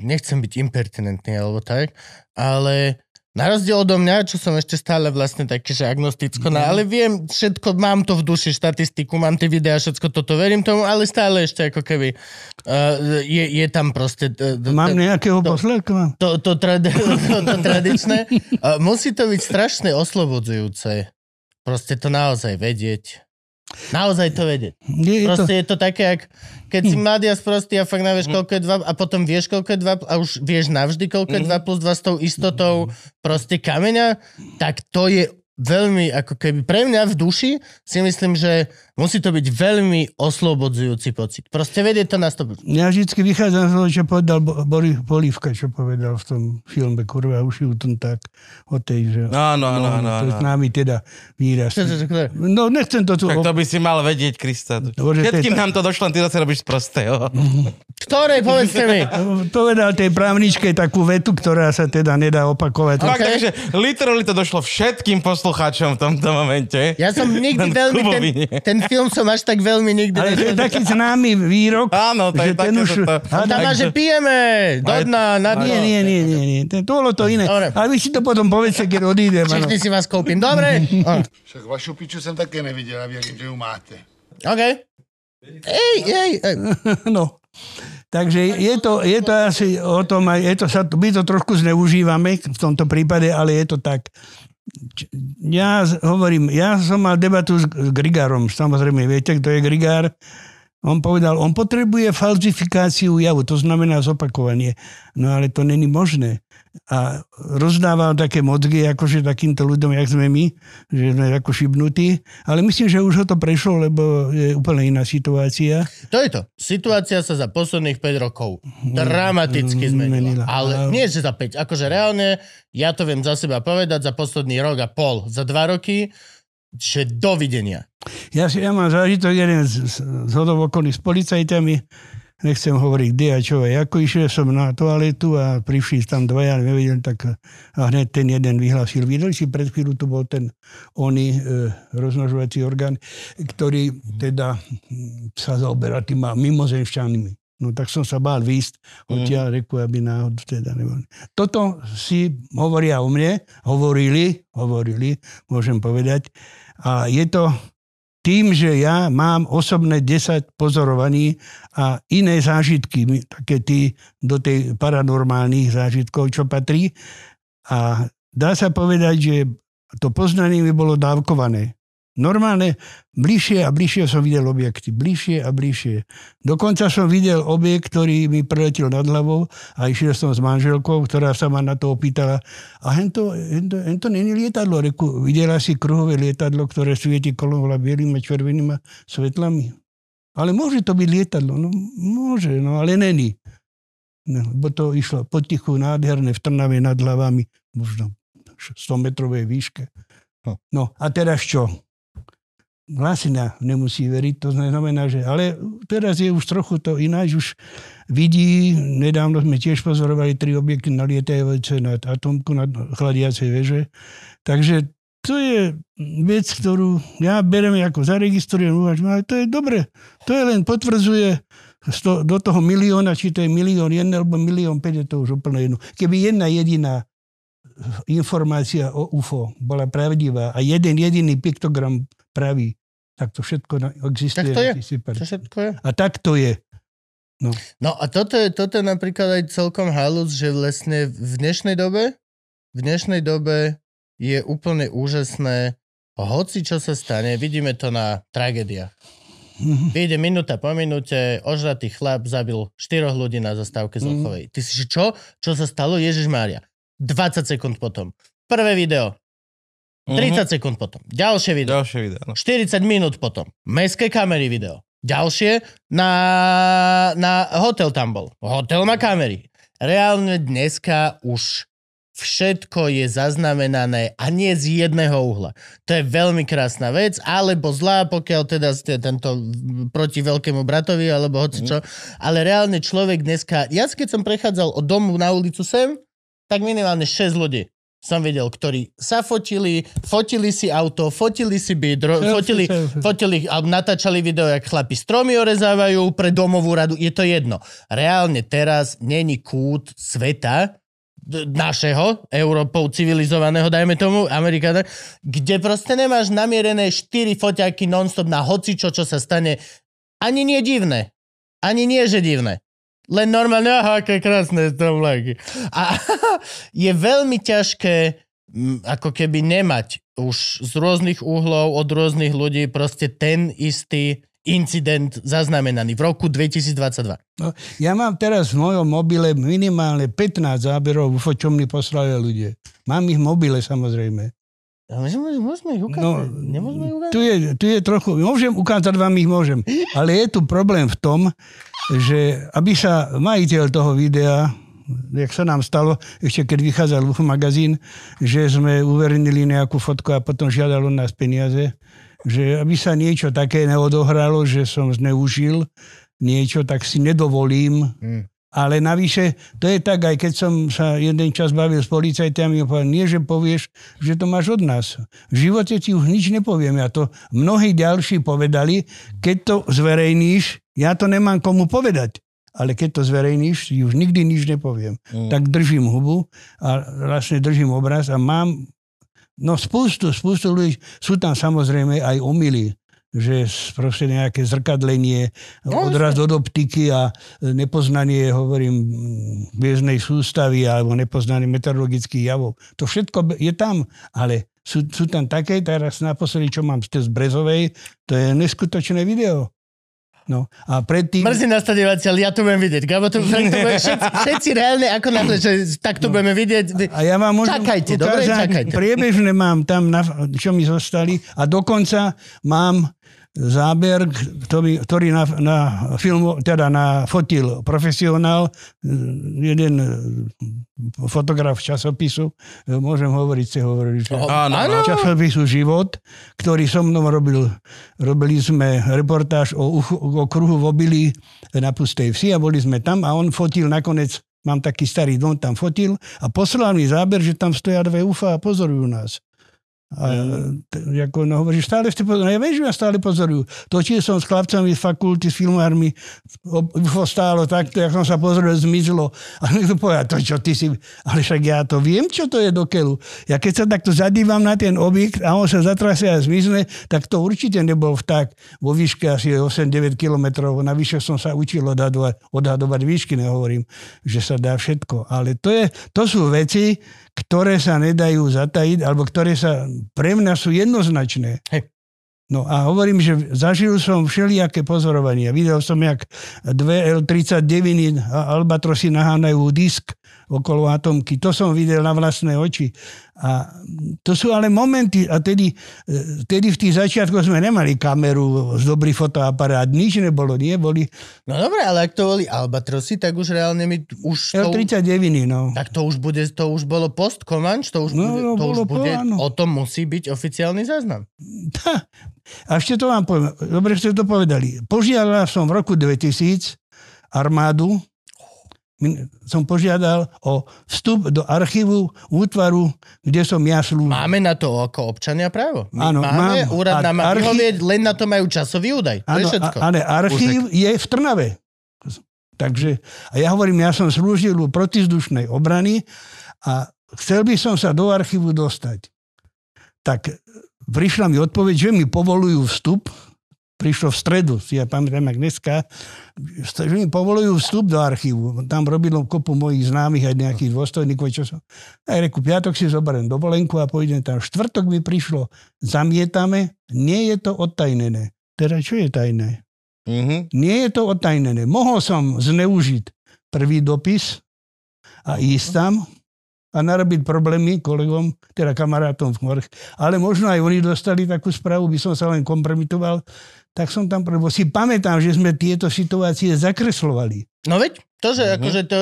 nechcem byť impertinentný alebo tak, ale na rozdiel odo mňa, čo som ešte stále vlastne taký, že agnosticko, no, ale viem všetko, mám to v duši, štatistiku, mám tie videá, všetko toto, verím tomu, ale stále ešte ako keby uh, je, je tam proste... Uh, Mám nejakého posledka? to, to, trad- to, to tradičné. Uh, musí to byť strašne oslobodzujúce. Proste to naozaj vedieť. Naozaj to vedieť. Je to, Proste je to také, jak, keď si mladý a sprostý a fakt nevieš, koľko je 2 a potom vieš, koľko je 2 a už vieš navždy, koľko je 2 plus 2 s tou istotou proste kameňa, tak to je veľmi, ako keby pre mňa v duši si myslím, že musí to byť veľmi oslobodzujúci pocit. Proste vedieť to na 100%. ja vždycky vychádzam z toho, čo povedal Bo- Boris Polívka, čo povedal v tom filme Kurva uši utun tak o tej, že... Áno, áno, áno, To je áno. známy teda výraz. Čo, čo, čo, čo? No nechcem to tu... Tak to by si mal vedieť, Krista. Dobre, že to je Všetkým nám to došlo, ty zase robíš prostého. Ktorej, povedzte mi. Povedal tej právničke takú vetu, ktorá sa teda nedá opakovať. Fakt, takže literally to došlo všetkým poslucháčom v tomto momente. Ja som nikdy veľmi, ten, ten film som až tak veľmi nikdy... Ale to je nevidel. taký známy výrok, Áno, to je že ten už... tam že pijeme do dna, na dno. Nie, nie, nie, nie, nie. To bolo to iné. Dobre. Ale vy si to potom povedzte, keď odídem. Všechny si vás koupím. Dobre? Však vašu piču jsem také neviděl a věřím, že ju máte. OK. Ej, ej, ej. No. Takže je to, je to asi o tom, aj je to, sa, my to trošku zneužívame v tomto prípade, ale je to tak. Ja hovorím, ja som mal debatu s, s Grigárom, samozrejme, viete, kto je Grigár? On povedal, on potrebuje falzifikáciu javu, to znamená zopakovanie. No ale to není možné. A rozdával také mozgy, akože takýmto ľuďom, jak sme my, že sme ako šibnutí. Ale myslím, že už ho to prešlo, lebo je úplne iná situácia. To je to. Situácia sa za posledných 5 rokov dramaticky zmenila. Zmenila. Ale nie, že za 5. Akože reálne, ja to viem za seba povedať, za posledný rok a pol, za 2 roky, že dovidenia. Ja, si, ja mám zážitok jeden z, z, z okolí s policajtami, nechcem hovoriť kde a čo. Ako išiel som na toaletu a prišli tam dvaja, nevedel, tak a hneď ten jeden vyhlásil. Videli si, pred chvíľu tu bol ten oný e, rozmnožovací orgán, ktorý teda hm, sa zaoberá týma mimozemšťanmi. No tak som sa bál výjsť odtiaľ reku, aby náhodou teda nebol. Toto si hovoria o mne, hovorili, hovorili, môžem povedať. A je to tým, že ja mám osobné 10 pozorovaní a iné zážitky, také tí do tej paranormálnych zážitkov, čo patrí. A dá sa povedať, že to poznanie mi bolo dávkované. Normálne, bližšie a bližšie som videl objekty. Bližšie a bližšie. Dokonca som videl objekt, ktorý mi preletil nad hlavou a išiel som s manželkou, ktorá sa ma na to opýtala. A hento, hento, hento není lietadlo. Reku, videla si kruhové lietadlo, ktoré svieti kolom bielými a červenými svetlami. Ale môže to byť lietadlo. No môže, no ale není. No, bo to išlo potichu, nádherné, v Trnave nad hlavami, možno 100 metrovej výške. No a teraz čo? Hlasina nemusí veriť, to znamená, že... Ale teraz je už trochu to ináč, už vidí, nedávno sme tiež pozorovali tri objekty nalietajúce nad atomku, nad chladiacej veže. Takže to je vec, ktorú ja berem ako zaregistrujem, uvažujem, ale to je dobre. To je len potvrdzuje do toho milióna, či to je milión jeden alebo milión päť, je to už úplne jedno. Keby jedna jediná informácia o UFO bola pravdivá a jeden jediný piktogram pravý, tak to všetko existuje. Tak to je. Čo všetko je? A tak to je. No a toto je, toto je napríklad aj celkom halus, že vlastne v dnešnej dobe, v dnešnej dobe je úplne úžasné, hoci čo sa stane, vidíme to na tragédiách. Vyjde minúta po minúte, ožratý chlap zabil štyroch ľudí na zastávke z Mhm. Ochovej. Ty si, čo? Čo sa stalo? Ježiš Mária. 20 sekúnd potom. Prvé video. 30 sekúnd potom. Ďalšie video. Ďalšie video. No. 40 minút potom. Mestské kamery video. Ďalšie na, na hotel tam bol. Hotel má kamery. Reálne dneska už všetko je zaznamenané a nie z jedného uhla. To je veľmi krásna vec, alebo zlá, pokiaľ teda ste tento proti veľkému bratovi, alebo hoci čo. Ale reálne človek dneska, ja keď som prechádzal od domu na ulicu sem, tak minimálne 6 ľudí som videl, ktorí sa fotili, fotili si auto, fotili si byt, ro- fotili, fotili a natáčali video, jak chlapi stromy orezávajú pre domovú radu. Je to jedno. Reálne teraz není kút sveta, našeho, Európou civilizovaného, dajme tomu, Amerikána, kde proste nemáš namierené 4 foťaky non-stop na hocičo, čo sa stane. Ani nie divné. Ani nie, že divné. Len normálne, aha, aké krásne stromláky. A je veľmi ťažké ako keby nemať už z rôznych uhlov od rôznych ľudí proste ten istý incident zaznamenaný v roku 2022. No, ja mám teraz v mojom mobile minimálne 15 záberov, čo mi poslali ľudia. Mám ich mobile samozrejme. Ale môžeme, môžeme ich ukázať. No, Nemôžeme ich ukázať? tu je, tu je trochu, môžem ukázať vám ich, môžem. Ale je tu problém v tom, že aby sa majiteľ toho videa, jak sa nám stalo, ešte keď vychádzal UFO magazín, že sme uverejnili nejakú fotku a potom žiadal od nás peniaze, že aby sa niečo také neodohralo, že som zneužil niečo, tak si nedovolím. Mm. Ale navyše, to je tak, aj keď som sa jeden čas bavil s policajtami, povedal, nie, že povieš, že to máš od nás. V živote ti už nič nepoviem. A to mnohí ďalší povedali, keď to zverejníš, ja to nemám komu povedať. Ale keď to zverejníš, ti už nikdy nič nepoviem. Mm. Tak držím hubu a vlastne držím obraz a mám No spustu, spustu ľudí, sú tam samozrejme aj omily, že proste nejaké zrkadlenie, No, odraz od optiky a nepoznanie, hovorím, hviezdnej sústavy alebo nepoznanie meteorologických javov. To všetko je tam, ale sú, sú tam také, teraz naposledy, čo mám z Brezovej, to je neskutočné video. No a predtým... Mrzí diváci, ale ja to budem vidieť. Gabo, to, Frank, to bude, všetci, všetci reálne, ako náhle, že tak to budeme vidieť. A ja vám môžem Čakajte, dobre, ukázať, čakajte. Priebežne mám tam, na, čo mi zostali a dokonca mám záber, ktorý, ktorý na, na filmu, teda na fotil profesionál, jeden eh, fotograf časopisu, eh, môžem hovoriť, ste hovorili, že... Áno, Áno. časopisu Život, ktorý so mnou robil, robili sme reportáž o, o kruhu v obili na Pustej vsi a boli sme tam a on fotil nakoniec, mám taký starý dom, tam fotil a poslal mi záber, že tam stoja dve UFA a pozorujú nás. A t- ako no, hovorí, stále ste pozorujú. Ja viem, že ma stále pozorujú. Točil som s chlapcami z fakulty, s filmármi, UFO stálo takto, jak som sa pozrel, zmizlo. A niekto povedal, to čo ty si... Ale však ja to viem, čo to je do keľu. Ja keď sa takto zadívam na ten objekt a on sa zatrasie a zmizne, tak to určite nebol vták vo výške asi 8-9 kilometrov. Navyše som sa učil odhadovať, odhadovať výšky, nehovorím, že sa dá všetko. Ale to, je, to sú veci, ktoré sa nedajú zatajiť, alebo ktoré sa pre mňa sú jednoznačné. Hej. No a hovorím, že zažil som všelijaké pozorovania. Videl som, jak dve L-39 albatrosy nahánajú disk okolo atomky. To som videl na vlastné oči. A to sú ale momenty, a tedy, e, tedy v tých začiatkoch sme nemali kameru z dobrý fotoaparát, nič nebolo, nie? Boli No dobre, ale ak to boli Albatrosy, tak už reálne mi už... To, L-39, no. tak to už bude, to už bolo post Comanche, to už, No, bude, to už po, bude, áno. o tom musí byť oficiálny záznam. Ha. A ešte to vám poviem. Dobre, ste to povedali. Požiadal som v roku 2000 armádu, som požiadal o vstup do archívu útvaru, kde som ja slúžil. Máme na to ako občania právo. My Áno, máme, mám. úrad nám má archí- vyhovieť, len na to majú časový údaj. To je Áno, všetko. ale archív je v Trnave. Takže, a ja hovorím, ja som slúžil u protizdušnej obrany a chcel by som sa do archívu dostať. Tak prišla mi odpoveď, že mi povolujú vstup, prišlo v stredu, si ja pamätám, jak dneska, že mi povolujú vstup do archívu. Tam robilo kopu mojich známych aj nejakých dôstojníkov, čo som. A ja reku, piatok si zoberiem dovolenku a pôjdem tam. Štvrtok mi prišlo, zamietame, nie je to odtajnené. Teda čo je tajné? Mhm. Nie je to otajnené. Mohol som zneužiť prvý dopis a ísť tam a narobiť problémy kolegom, teda kamarátom v Morch. Ale možno aj oni dostali takú správu, by som sa len kompromitoval. Tak som tam, lebo si pamätám, že sme tieto situácie zakreslovali. No veď, to, Mhm. že akože to,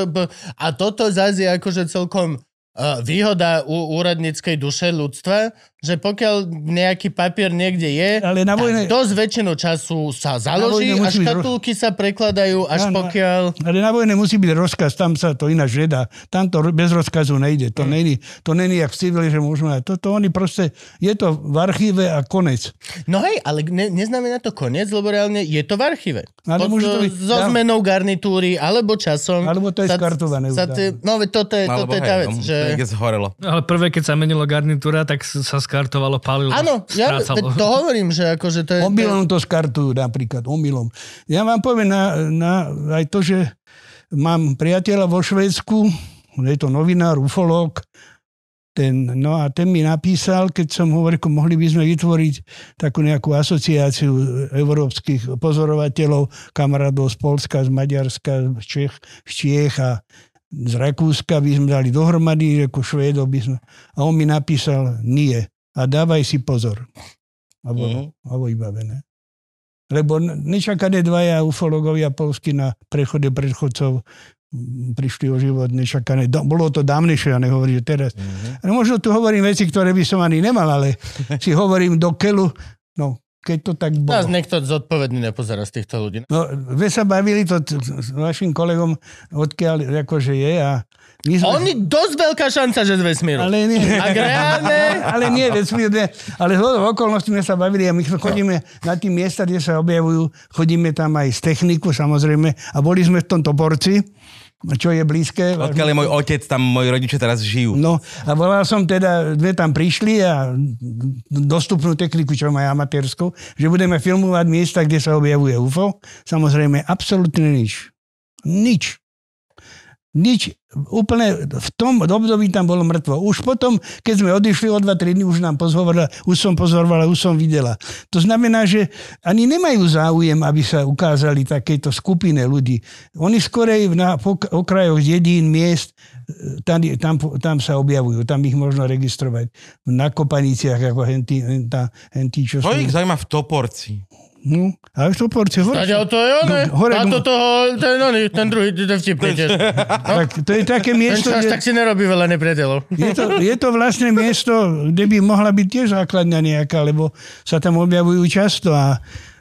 a toto zase je akože celkom uh, výhoda u, úradníckej duše ľudstva, že pokiaľ nejaký papier niekde je, Ale na vojne, dosť väčšinu času sa založí a musí byť škatulky sa prekladajú, až Áno. pokiaľ... ale na vojne musí byť rozkaz, tam sa to ináč nedá. Tam to bez rozkazu nejde. To není, to není jak v že môžeme... Toto oni proste, je to v archíve a konec. No hej, ale ne, neznamená to koniec, lebo reálne je to v archíve. Ale Pod- môže to byť- so zmenou garnitúry, alebo časom. Alebo to je sa- skartované sa tie- No toto je, toto je tá hej, vec, no, že... zhorelo. Ale prvé, keď sa menilo garnitúra, tak sa skartovalo, palilo, Áno, ja strácalo. to hovorím, že akože to je... Omylom to skartujú napríklad, omylom. Ja vám poviem na, na, aj to, že mám priateľa vo Švédsku, je to novinár, ufológ, ten, no a ten mi napísal, keď som hovoril, mohli by sme vytvoriť takú nejakú asociáciu európskych pozorovateľov, kamarádov z Polska, z Maďarska, z Čech, z Čiech a z Rakúska by sme dali dohromady, ako Švédov by sme... A on mi napísal, nie. A dávaj si pozor. Abo, Mhm. abo vybavené. Lebo nečakané dvaja ufologovia polsky na prechode predchodcov mm, prišli o život nečakané. Do, bolo to dávnejšie, ja nehovorím, že teraz. Mhm. Ale možno tu hovorím veci, ktoré by som ani nemal, ale si hovorím do keľu, no keď to tak Nás bolo. niekto zodpovedný nepozerá z týchto ľudí. No, vy sa bavili to s vašim kolegom, odkiaľ akože je a my sme... On je dosť veľká šanca, že z vesmíru. Ale nie. Ak reálne... ale nie vesmírne, ale z okolností sme sa bavili a my chodíme na tie miesta, kde sa objavujú, chodíme tam aj z techniku samozrejme a boli sme v tom Toporci, čo je blízke. Odkiaľ je môj otec, tam moji rodičia teraz žijú. No a volal som teda, sme tam prišli a dostupnú techniku, čo majú amatérskou, že budeme filmovať miesta, kde sa objavuje UFO. Samozrejme, absolútne nič. Nič. Nič. Úplne v tom období tam bolo mŕtvo. Už potom, keď sme odišli o 2-3 dní, už nám pozorovala, už som pozorovala, už som videla. To znamená, že ani nemajú záujem, aby sa ukázali takéto skupine ľudí. Oni skorej na okrajoch dedín, miest, e, tam, tam, tam sa objavujú, tam ich možno registrovať. Na kopaniciach, ako hentí, hentá, hentí čo To ich zaujíma v Toporci. No, ale v Toporci hore. Zatiaľ to je ono. No, hore- A to toho, ten, oný, ten druhý, ten vtipný tiež. Tak, to je také miesto, kde, tak si nerobí veľa nepriateľov. je, to, je to vlastne miesto, kde by mohla byť tiež základňa nejaká, lebo sa tam objavujú často a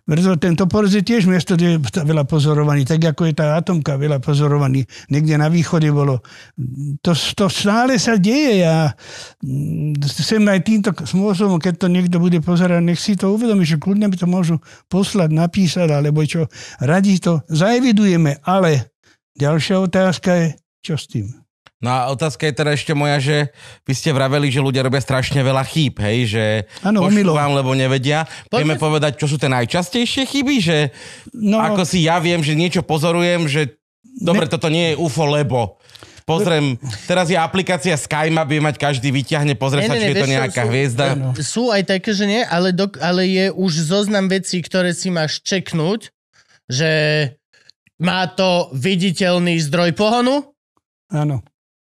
Preto tento porz je tiež miesto, kde je veľa pozorovaní, tak ako je tá atomka veľa pozorovaní. Niekde na východe bolo. To, to stále sa deje a mm, sem aj týmto spôsobom, keď to niekto bude pozerať, nech si to uvedomí, že kľudne by to môžu poslať, napísať, alebo čo. Radi to zaevidujeme, ale ďalšia otázka je, čo s tým? No a otázka je teda ešte moja, že vy ste vraveli, že ľudia robia strašne veľa chýb, hej, že omylov. vám, lebo nevedia. Vieme Poďme- povedať, čo sú tie najčastejšie chyby, že No, ako si ja viem, že niečo pozorujem, že dobre, toto nie je UFO, lebo pozriem, teraz je aplikácia SkyMap, vie mať každý vyťahne, pozrie sa, či je to nejaká sú- hviezda. Sú aj také, že nie, ale, dok- ale je už zoznam vecí, ktoré si máš čeknúť, že má to viditeľný zdroj pohonu, áno.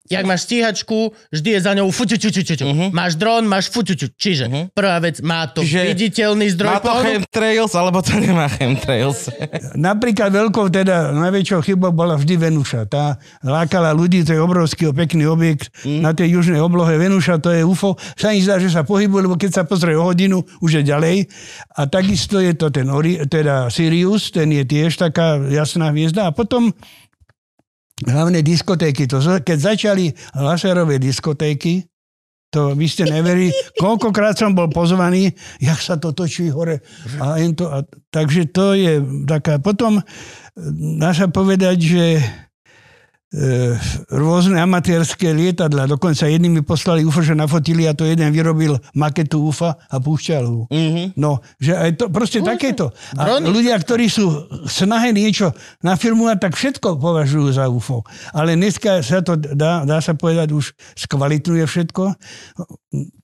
Jak máš stíhačku, vždy je za ňou fuťuťuťuťu. Mhm. Máš dron, máš fuťuťu. Čiže Mhm. prvá vec, má to Čiže viditeľný zdroj Má to pohonu. chemtrails, alebo to nemá chemtrails? Napríklad veľkou, teda najväčšou chybou bola vždy Venuša. Tá lákala ľudí, to je obrovský pekný objekt Mm. na tej južnej oblohe. Venuša to je UFO. Sa im zdá, že sa pohybuje, lebo keď sa pozrie o hodinu, už je ďalej. A takisto je to ten Ori, teda Sirius, ten je tiež taká jasná hviezda. A potom hlavne diskotéky. To, keď začali laserové diskotéky, to vy ste neverili, koľkokrát som bol pozvaný, jak sa to točí hore. A to, a, takže to je taká... Potom e, dá sa povedať, že rôzne amatérske lietadla, dokonca jedni mi poslali UFO, že nafotili a to jeden vyrobil maketu UFA a púšťal ho. Mhm. No, že aj to, proste takéto. A Drony. ľudia, ktorí sú v snahe niečo nafilmovať, tak všetko považujú za UFO. Ale dneska sa to, dá, dá sa povedať, už skvalitňuje všetko.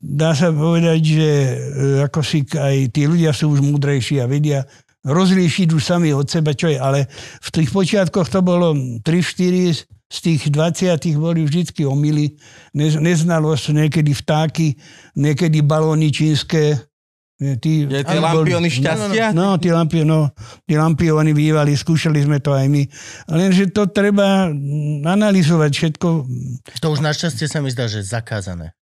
Dá sa povedať, že e, ako si aj tí ľudia sú už múdrejší a vedia rozlíšiť už sami od seba, čo je. Ale v tých počiatkoch to bolo 3-4 z tých 20 boli vždycky omily, nez, neznalosť, niekedy vtáky, niekedy balóny čínske. Nie, Tí, Je tie Áno, boli- lampiony šťastia? No, tí lampioni, no, tí lampioni bývali, skúšali sme to aj my. Lenže to treba analyzovať všetko. To už našťastie sa mi zdá, že je zakázané.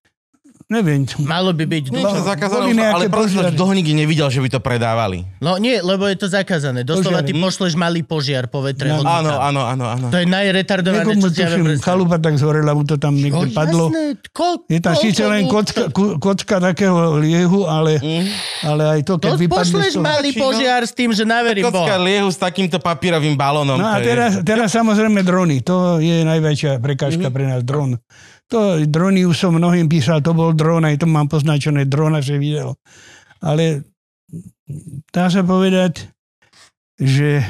Neviem. Malo by byť... Niečo zakázané, ale požiary. dlho nikdy nevidel, že by to predávali. no nie, lebo je to zakázané. Doslova ty pošleš malý požiar po vetre. No. Áno, áno, áno, áno. To je najretardované, Niekomu čo si ja viem chalupa tak zhorela, mu to tam No, niekde padlo. jasné, ko- Je tam síce len kocka, kocka takého liehu, ale, ale aj to, To keď vypadne pošleš malý no? požiar s tým, že naverím Kocka Boha. liehu s takýmto papírovým balónom. No a teraz, teraz samozrejme drony. To je najväčšia Mhm. prekážka pre nás, dron. To drony už som mnohým písal, to bol dron, aj to mám poznačené, drona, že videl. Ale dá sa povedať, že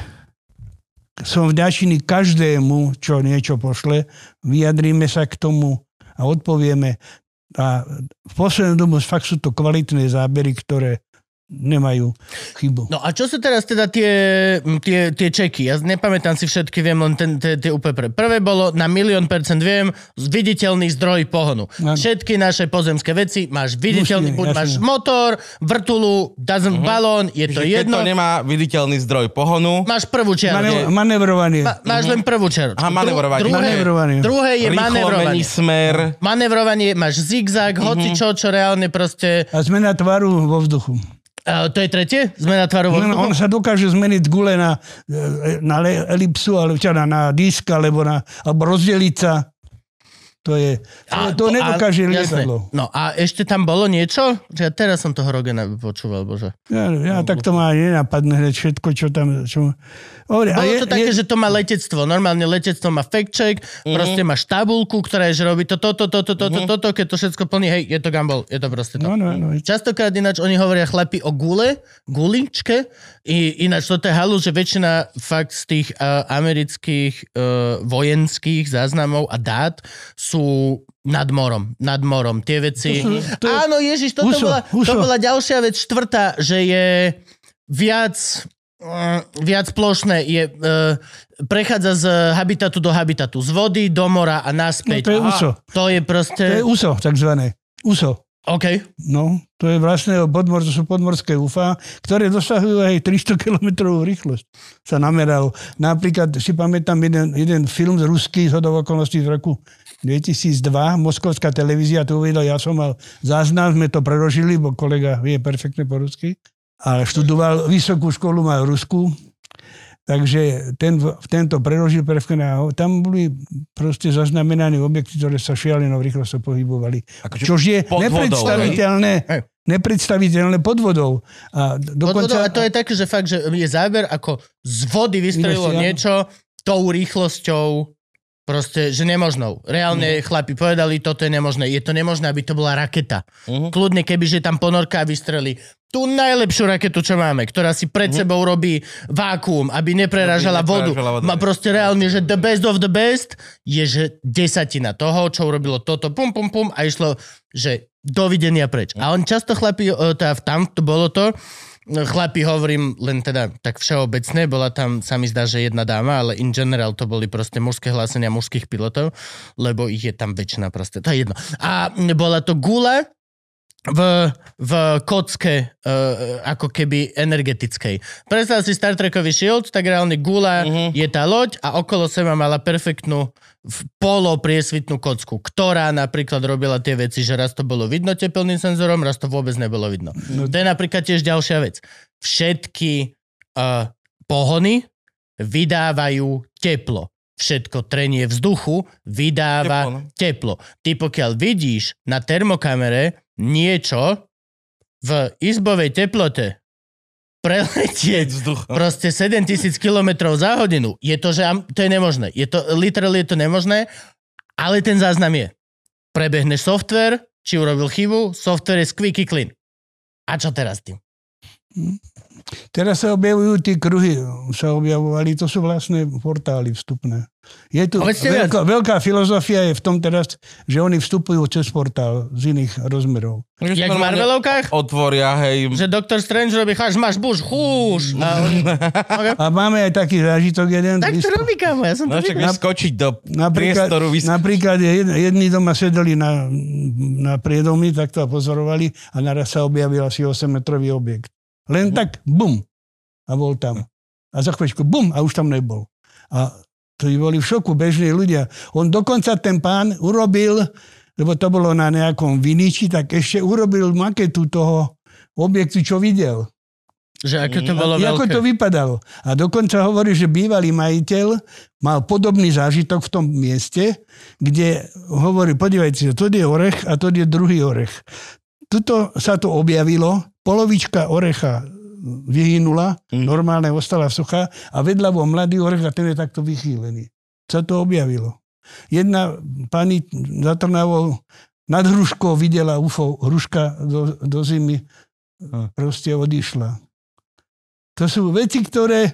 som vďačný každému, čo niečo pošle, vyjadríme sa k tomu a odpovieme. A v poslednú dobu fakt sú to kvalitné zábery, ktoré nemajú chybu. No a čo sú teraz teda tie, tie, tie čeky? Ja nepamätám si všetky, viem len ten, tie, tie úplne prvé. Prvé bolo na milión percent viem, viditeľný zdroj pohonu. Áno. Všetky naše pozemské veci máš viditeľný, buď máš motor, vrtulu, doesn't balón, je to Že keď jedno. to nemá viditeľný zdroj pohonu, Máš prvú čiaru. Mane- manevrovanie. Ma, máš len prvú čiaru. Aha, manevrovanie. Druhé, Manevrovanie. druhé je rýchlo manevrovanie. smer. Manevrovanie, máš zigzag, hoci čo, čo reálne proste... A zmena tvaru vo vzduchu. Uh, to je tretie? Zmena vo On, vzduchu? on sa dokáže zmeniť gule na, e, na elipsu, alebo čo, na, na disk, alebo, na, alebo rozdeliť sa. To je, to, to nedokáže a, jasné. lietadlo. No a ešte tam bolo niečo? Že ja teraz som toho Rogena počúval, bože. Ja, ja takto ma nenapadne hneď všetko, čo tam... Čo... Dobre, a Bolo je, to také, je, že to má letectvo. Normálne letectvo má fact check, proste máš tabulku, ktorá je, že robí to, toto, toto, toto, toto, keď to všetko plní, hej, je to gumball, je to proste to. No, no, no. Častokrát ináč oni hovoria chlapi o gule, guličke, I, ináč toto je halu, že väčšina fakt z tých uh, amerických uh, vojenských záznamov a dát sú nad morom, nad morom. Tie veci... To sú- to je- Áno, Ježiš, toto Huso, bola, to Huso. bola ďalšia vec, štvrtá, že je viac viac plošné je, uh, prechádza z habitatu do habitatu, z vody do mora a naspäť. No, to je Aha, USO. To je proste... to je USO, takzvané. USO. OK. No, to je vlastne podmor, to sú podmorské UFA, ktoré dosahujú aj 300 km rýchlosť. Sa nameralo. Napríklad si pamätám jeden, jeden film z ruský z okolností z roku 2002, Moskovská televízia to uvedla, ja som mal záznam, sme to prerožili, bo kolega vie perfektne po rusky. A študoval vysokú školu má v Rusku, takže ten, tento preložil pre FKNA. Tam boli proste zaznamenané objekty, ktoré sa šialeno rýchlo sa pohybovali. Akože Čož je nepredstaviteľné, hej? nepredstaviteľné pod vodou. A Dokonca... dokonca, A to je také, že fakt, že je záber, ako z vody vystrelilo niečo tou rýchlosťou, proste, že nemožnou. Reálne Mhm. chlapi povedali, toto je nemožné. Je to nemožné, aby to bola raketa. Mhm. Kľudne, keby že tam ponorka vystrelí tú najlepšiu raketu, čo máme, ktorá si pred sebou robí vákuum, aby neprerážala Aby vodu. vodu. Má proste reálne, že the best of the best je, že desatina toho, čo urobilo toto, pum, pum, pum a išlo, že dovidenia preč. A on často chlapi, teda tam to bolo to, chlapi hovorím len teda tak všeobecne, bola tam, sa mi zdá, že jedna dáma, ale in general to boli proste mužské hlásenia mužských pilotov, lebo ich je tam väčšina proste, to je jedno. A bola to gula, v, v kocke uh, ako keby energetickej. Predstav si Star Trekový Shield, tak reálne gula Mhm. je tá loď a okolo seba mala perfektnú v- polo priesvitnú kocku, ktorá napríklad robila tie veci, že raz to bolo vidno tepelným senzorom, raz to vôbec nebolo vidno. No. To je napríklad tiež ďalšia vec. Všetky uh, pohony vydávajú teplo. Všetko trenie vzduchu vydáva Teplo, no. teplo. Ty pokiaľ vidíš na termokamere niečo v izbovej teplote preletieť Vzduch. proste 7000 km za hodinu, je to, že to je nemožné. Je to, literally je to nemožné, ale ten záznam je. Prebehne software, či urobil chybu, software je squeaky clean. A čo teraz tým? Teraz sa objavujú tie kruhy, sa objavovali, to sú vlastne portály vstupné. Je tu veľká, veľká filozofia je v tom teraz, že oni vstupujú cez portál z iných rozmerov. Jak v Marvelovkách? Otvoria, hej. Že Doctor Strange robí, cháš, máš buš, chúš. A oni... okay. A máme aj taký zážitok jeden. Tak to robí, kamo, ja som to No však videl. skočiť do Napríklad, priestoru. Vys- napríklad jed, jedni doma sedeli na, na priedomí, tak to pozorovali a naraz sa objavil asi 8-metrový objekt. Len tak, bum, a bol tam. A za chvíľku, bum, a už tam nebol. A to boli v šoku bežní ľudia. On dokonca ten pán urobil, lebo to bolo na nejakom viniči, tak ešte urobil maketu toho objektu, čo videl. Že aké to bolo Ako veľké. to vypadalo. A dokonca hovorí, že bývalý majiteľ mal podobný zážitok v tom mieste, kde hovorí, podívajte sa, to je orech a to je druhý orech. Tuto sa to objavilo, polovička orecha vyhynula, Mhm. normálne ostala suchá a vedľa bol mladý orech a ten je takto vychýlený. Sa to objavilo. Jedna pani za Trnavou nad hruškou videla UFO, hruška do, do zimy proste odišla. To sú veci, ktoré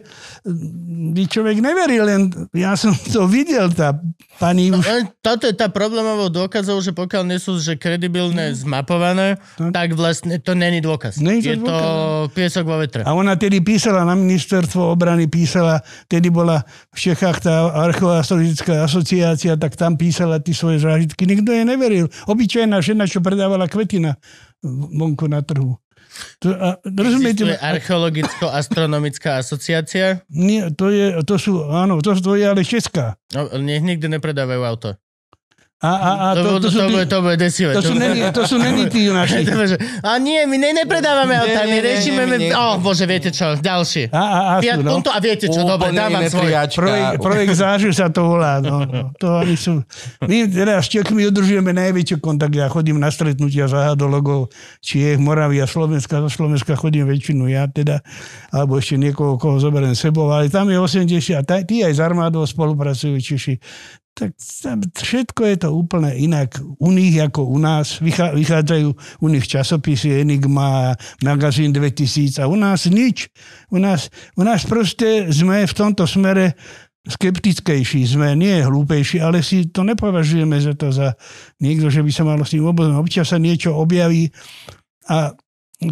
by človek neveril, len ja som to videl, tá pani už... Toto je tá problémovou dôkazov, že pokiaľ nie sú že kredibilné, zmapované, No. tak vlastne to není dôkaz. To je to dôkaz. piesok vo vetre. A ona tedy písala na ministerstvo obrany, písala, tedy bola v Čechách tá archeoastrologická asociácia, tak tam písala tie svoje zážitky. Nikto jej neveril. Obyčajná žena, čo predávala kvety na vonku na trhu. To, a, rozumiete? Archeologicko-astronomická asociácia, Nie, to, je, to sú, áno, to, to je ale česká. no, nech nikdy nepredávajú auto. A, a, a to, to, to, to, sú to, bude, tí, to bude desivé. to, sú bude- neni, to sú neni tí naši. To bude, A nie, my ne, nepredávame auta, my riešime... Oh, bože, viete čo, ďalšie. A, a, a Fiat sú, no. Punto a viete čo, dobre, dávam svoj. Projekt, projekt zážu sa to volá. No, no. To oni sú... My teraz s Čechmi udržujeme najväčší kontakt. Ja chodím na stretnutia zahadologov Čiech, Moravia, Slovenska. Zo Slovenska chodím väčšinu ja teda, alebo ešte niekoho, koho zoberiem sebou. Ale tam je 80 a tá- tí aj s armádou spolupracujú Češi. Tak všetko je to úplne inak u nich ako u nás. Vychá- Vychádzajú u nich časopisy Enigma, Magazín 2000 a u nás nič. U nás, u nás proste sme v tomto smere skeptickejší sme, nie hlúpejší, ale si to nepovažujeme za to za niekto, že by sa malo s tým oboznámiť. Občas sa niečo objaví a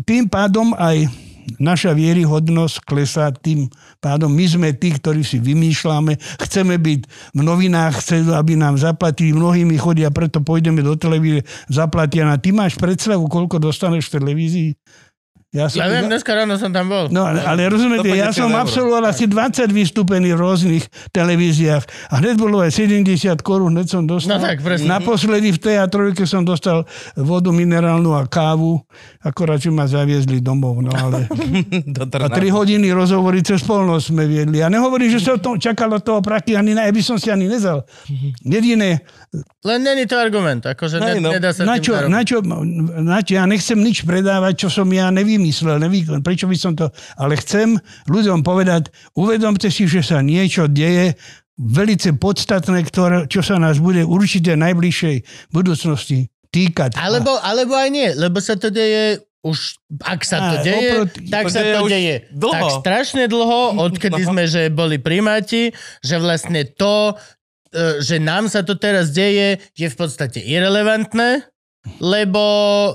tým pádom aj naša vieryhodnosť klesá tým pádom. My sme tí, ktorí si vymýšľame, chceme byť v novinách, chcú, aby nám zaplatili, mnohí mi chodia, preto pôjdeme do televízie, zaplatia na... Ty máš predstavu, koľko dostaneš v televízii? Ja som, Ja viem, dneska ráno som tam bol. No, ale, ale rozumiete, ja 150 som eur. absolvoval asi 20 vystúpení v rôznych televíziách a hneď bolo aj 70 korún, hneď som dostal. No tak, presne. Naposledy v teatrojke som dostal vodu minerálnu a kávu, akorát, že ma zaviezli domov, no ale... A Trnavy. 3 hodiny rozhovory cez polnosť sme viedli. A nehovorím, že sa to čakalo toho praky, ani na, by som si ani nezal. Jediné, Len není to argument, akože ne, no. nedá sa na čo, na, čo, na čo, ja nechcem nič predávať, čo som ja nevymyslel, nevy, prečo by som to, ale chcem ľuďom povedať, uvedomte si, že sa niečo deje velice podstatné, ktoré, čo sa nás bude určite v najbližšej budúcnosti týkať. Alebo, alebo aj nie, lebo sa to deje už, ak sa to Á, deje, oproti- tak to sa deje to deje dlho. tak strašne dlho, odkedy No. sme, že boli primáti, že vlastne to, e, že nám sa to teraz deje, je v podstate irrelevantné, lebo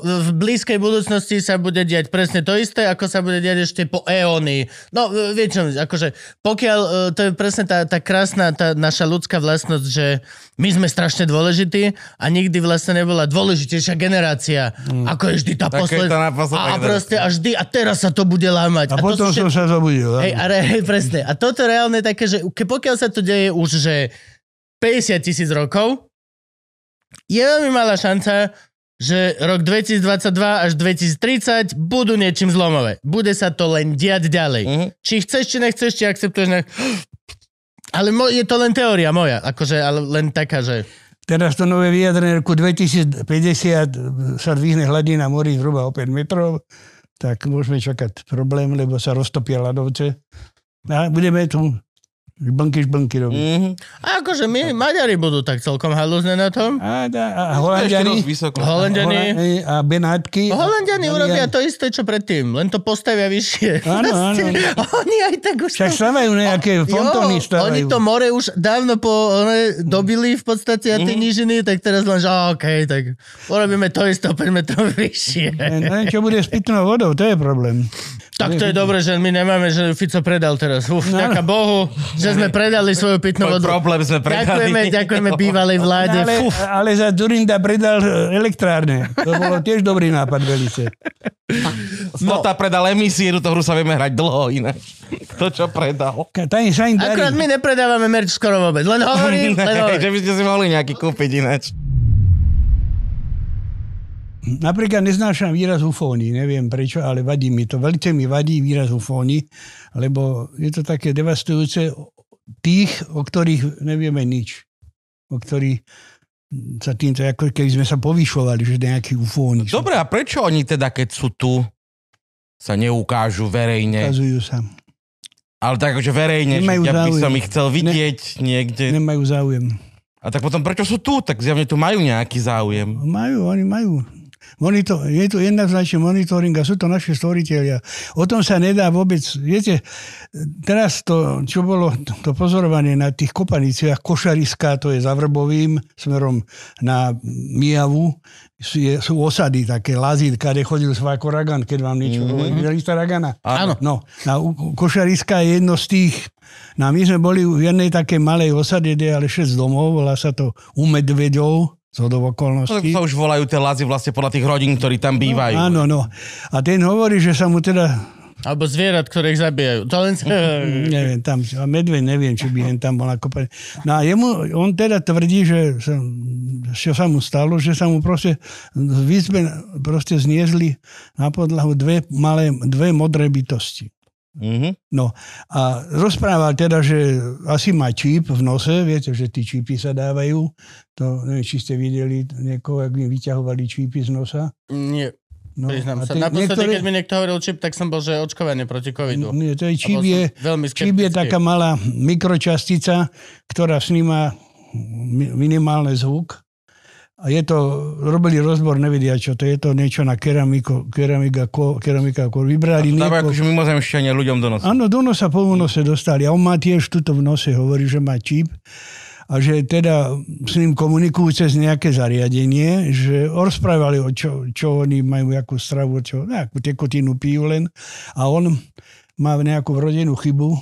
v blízkej budúcnosti sa bude diať presne to isté, ako sa bude diať ešte po eóny. No, e, vieš čo, akože pokiaľ, e, to je presne tá, tá krásna, tá naša ľudská vlastnosť, že my sme strašne dôležití a nikdy vlastne nebola dôležitejšia generácia, ako je vždy tá posledná. A, a proste a vždy, a teraz sa to bude lámať. A to potom sú som všet- sa zobudil. Hej, a re, hej, presne. A toto je reálne také, že pokiaľ sa to deje už, že 50 tisíc rokov, je veľmi malá šanca, že rok 2022 až 2030 budú niečím zlomové. Bude sa to len diať ďalej. Mhm. Či chceš, či nechceš, či akceptuješ. Ne... Ale mo- je to len teória moja, akože, ale len taká, že... Teraz to nové vyjadrenie roku 2050 sa dvihne hladina morí zhruba o 5 metrov, tak môžeme čakať problém, lebo sa roztopia ľadovce. A budeme tu žblnky, žblnky robiť. Mhm. A akože my, Maďari budú tak celkom halúzne na tom. A, a, a Holandiani. Holandiani, Hola- a Benátky. Holandiani urobia to isté, čo predtým, len to postavia vyššie. Áno, áno. Oni aj tak už... Však stavajú nejaké fontóny. Jo, oni to more už dávno po, one, dobili v podstate a tie Mhm. nížiny, tak teraz len, že OK, tak urobíme to isté o 5 metrov vyššie. Len čo bude s pitnou vodou, to je problém. Tak to je dobré, že my nemáme, že Fico predal teraz. Uf, No. ďaká Bohu, že sme predali svoju pitnú vodu. problém sme predali. Ďakujeme, ďakujeme bývalej vláde. Ale, ale za Durinda predal elektrárne. To bolo tiež dobrý nápad velice. Stota predal emisie, tú hru sa vieme hrať dlho ináč. To, čo predal. Akurát my nepredávame merch skoro vôbec. Len hovorím, len Ne, hovorím. že by ste si mohli nejaký kúpiť ináč. Napríklad neznášam výraz ufóny, neviem prečo, ale vadí mi to. Veľmi mi vadí výraz ufóny, lebo je to také devastujúce tých, o ktorých nevieme nič. O ktorých sa týmto, ako keby sme sa povyšovali, že nejakí ufóni. Dobre, a prečo oni teda, keď sú tu, sa neukážu verejne? Ukazujú sa. Ale tak akože verejne, že Nemajú ja by som ich chcel vidieť niekde. Nemajú záujem. A tak potom prečo sú tu? Tak zjavne tu majú nejaký záujem. Majú, oni majú. Monitor, je to jednoznačne monitoring a sú to naši stvoriteľia. O tom sa nedá vôbec, viete, teraz to, čo bolo to pozorovanie na tých kopaniciach, Košariska, to je za Vrbovým, smerom na Mijavu, sú, je, sú osady také, lazítka, kde chodil Svajko Ragan, keď vám niečo mm-hmm. hovorí. Ragana? Áno. No, na Košariska je jedno z tých, no a my sme boli v jednej takej malej osade, kde ale 6 domov, volá sa to U Medvedov, z hodou No, okolností. sa už volajú tie lazy vlastne podľa tých rodín, ktorí tam bývajú. Áno, no. A ten hovorí, že sa mu teda, Alebo zvierat, ktoré ich zabíjajú. To len... neviem, tam, a medveď neviem, či by hen tam bol nakopaný. No a jemu, on teda tvrdí, že sa, čo sa mu stalo, že sa mu proste v izbe proste zniezli na podlahu dve malé, dve modré bytosti. Mhm. No a rozprával teda, že asi má číp v nose, viete, že tí čípy sa dávajú. To neviem, či ste videli niekoho, ak im vyťahovali čípy z nosa. Nie, No, priznám sa. Naposledy, niektoré- keď mi niekto hovoril čip, tak som bol, že očkovanie proti covidu. Nie, to je bol je, číp je taká malá mikročastica, ktorá sníma mi- minimálny zvuk. A je to, robili rozbor, nevedia čo, to je to niečo na keramiku, keramika, ko, keramika, ko, vybrali Dávajú nieko. akože mimozemšťania ľuďom do nosa. Áno, do nosa po nose dostali. A on má tiež tuto v nose, hovorí, že má číp. A že teda s ním komunikujú cez nejaké zariadenie, že rozprávali, o čo, čo oni majú, akú stravu, čo, nejakú tekutinu pijú len. A on má nejakú vrodenú chybu,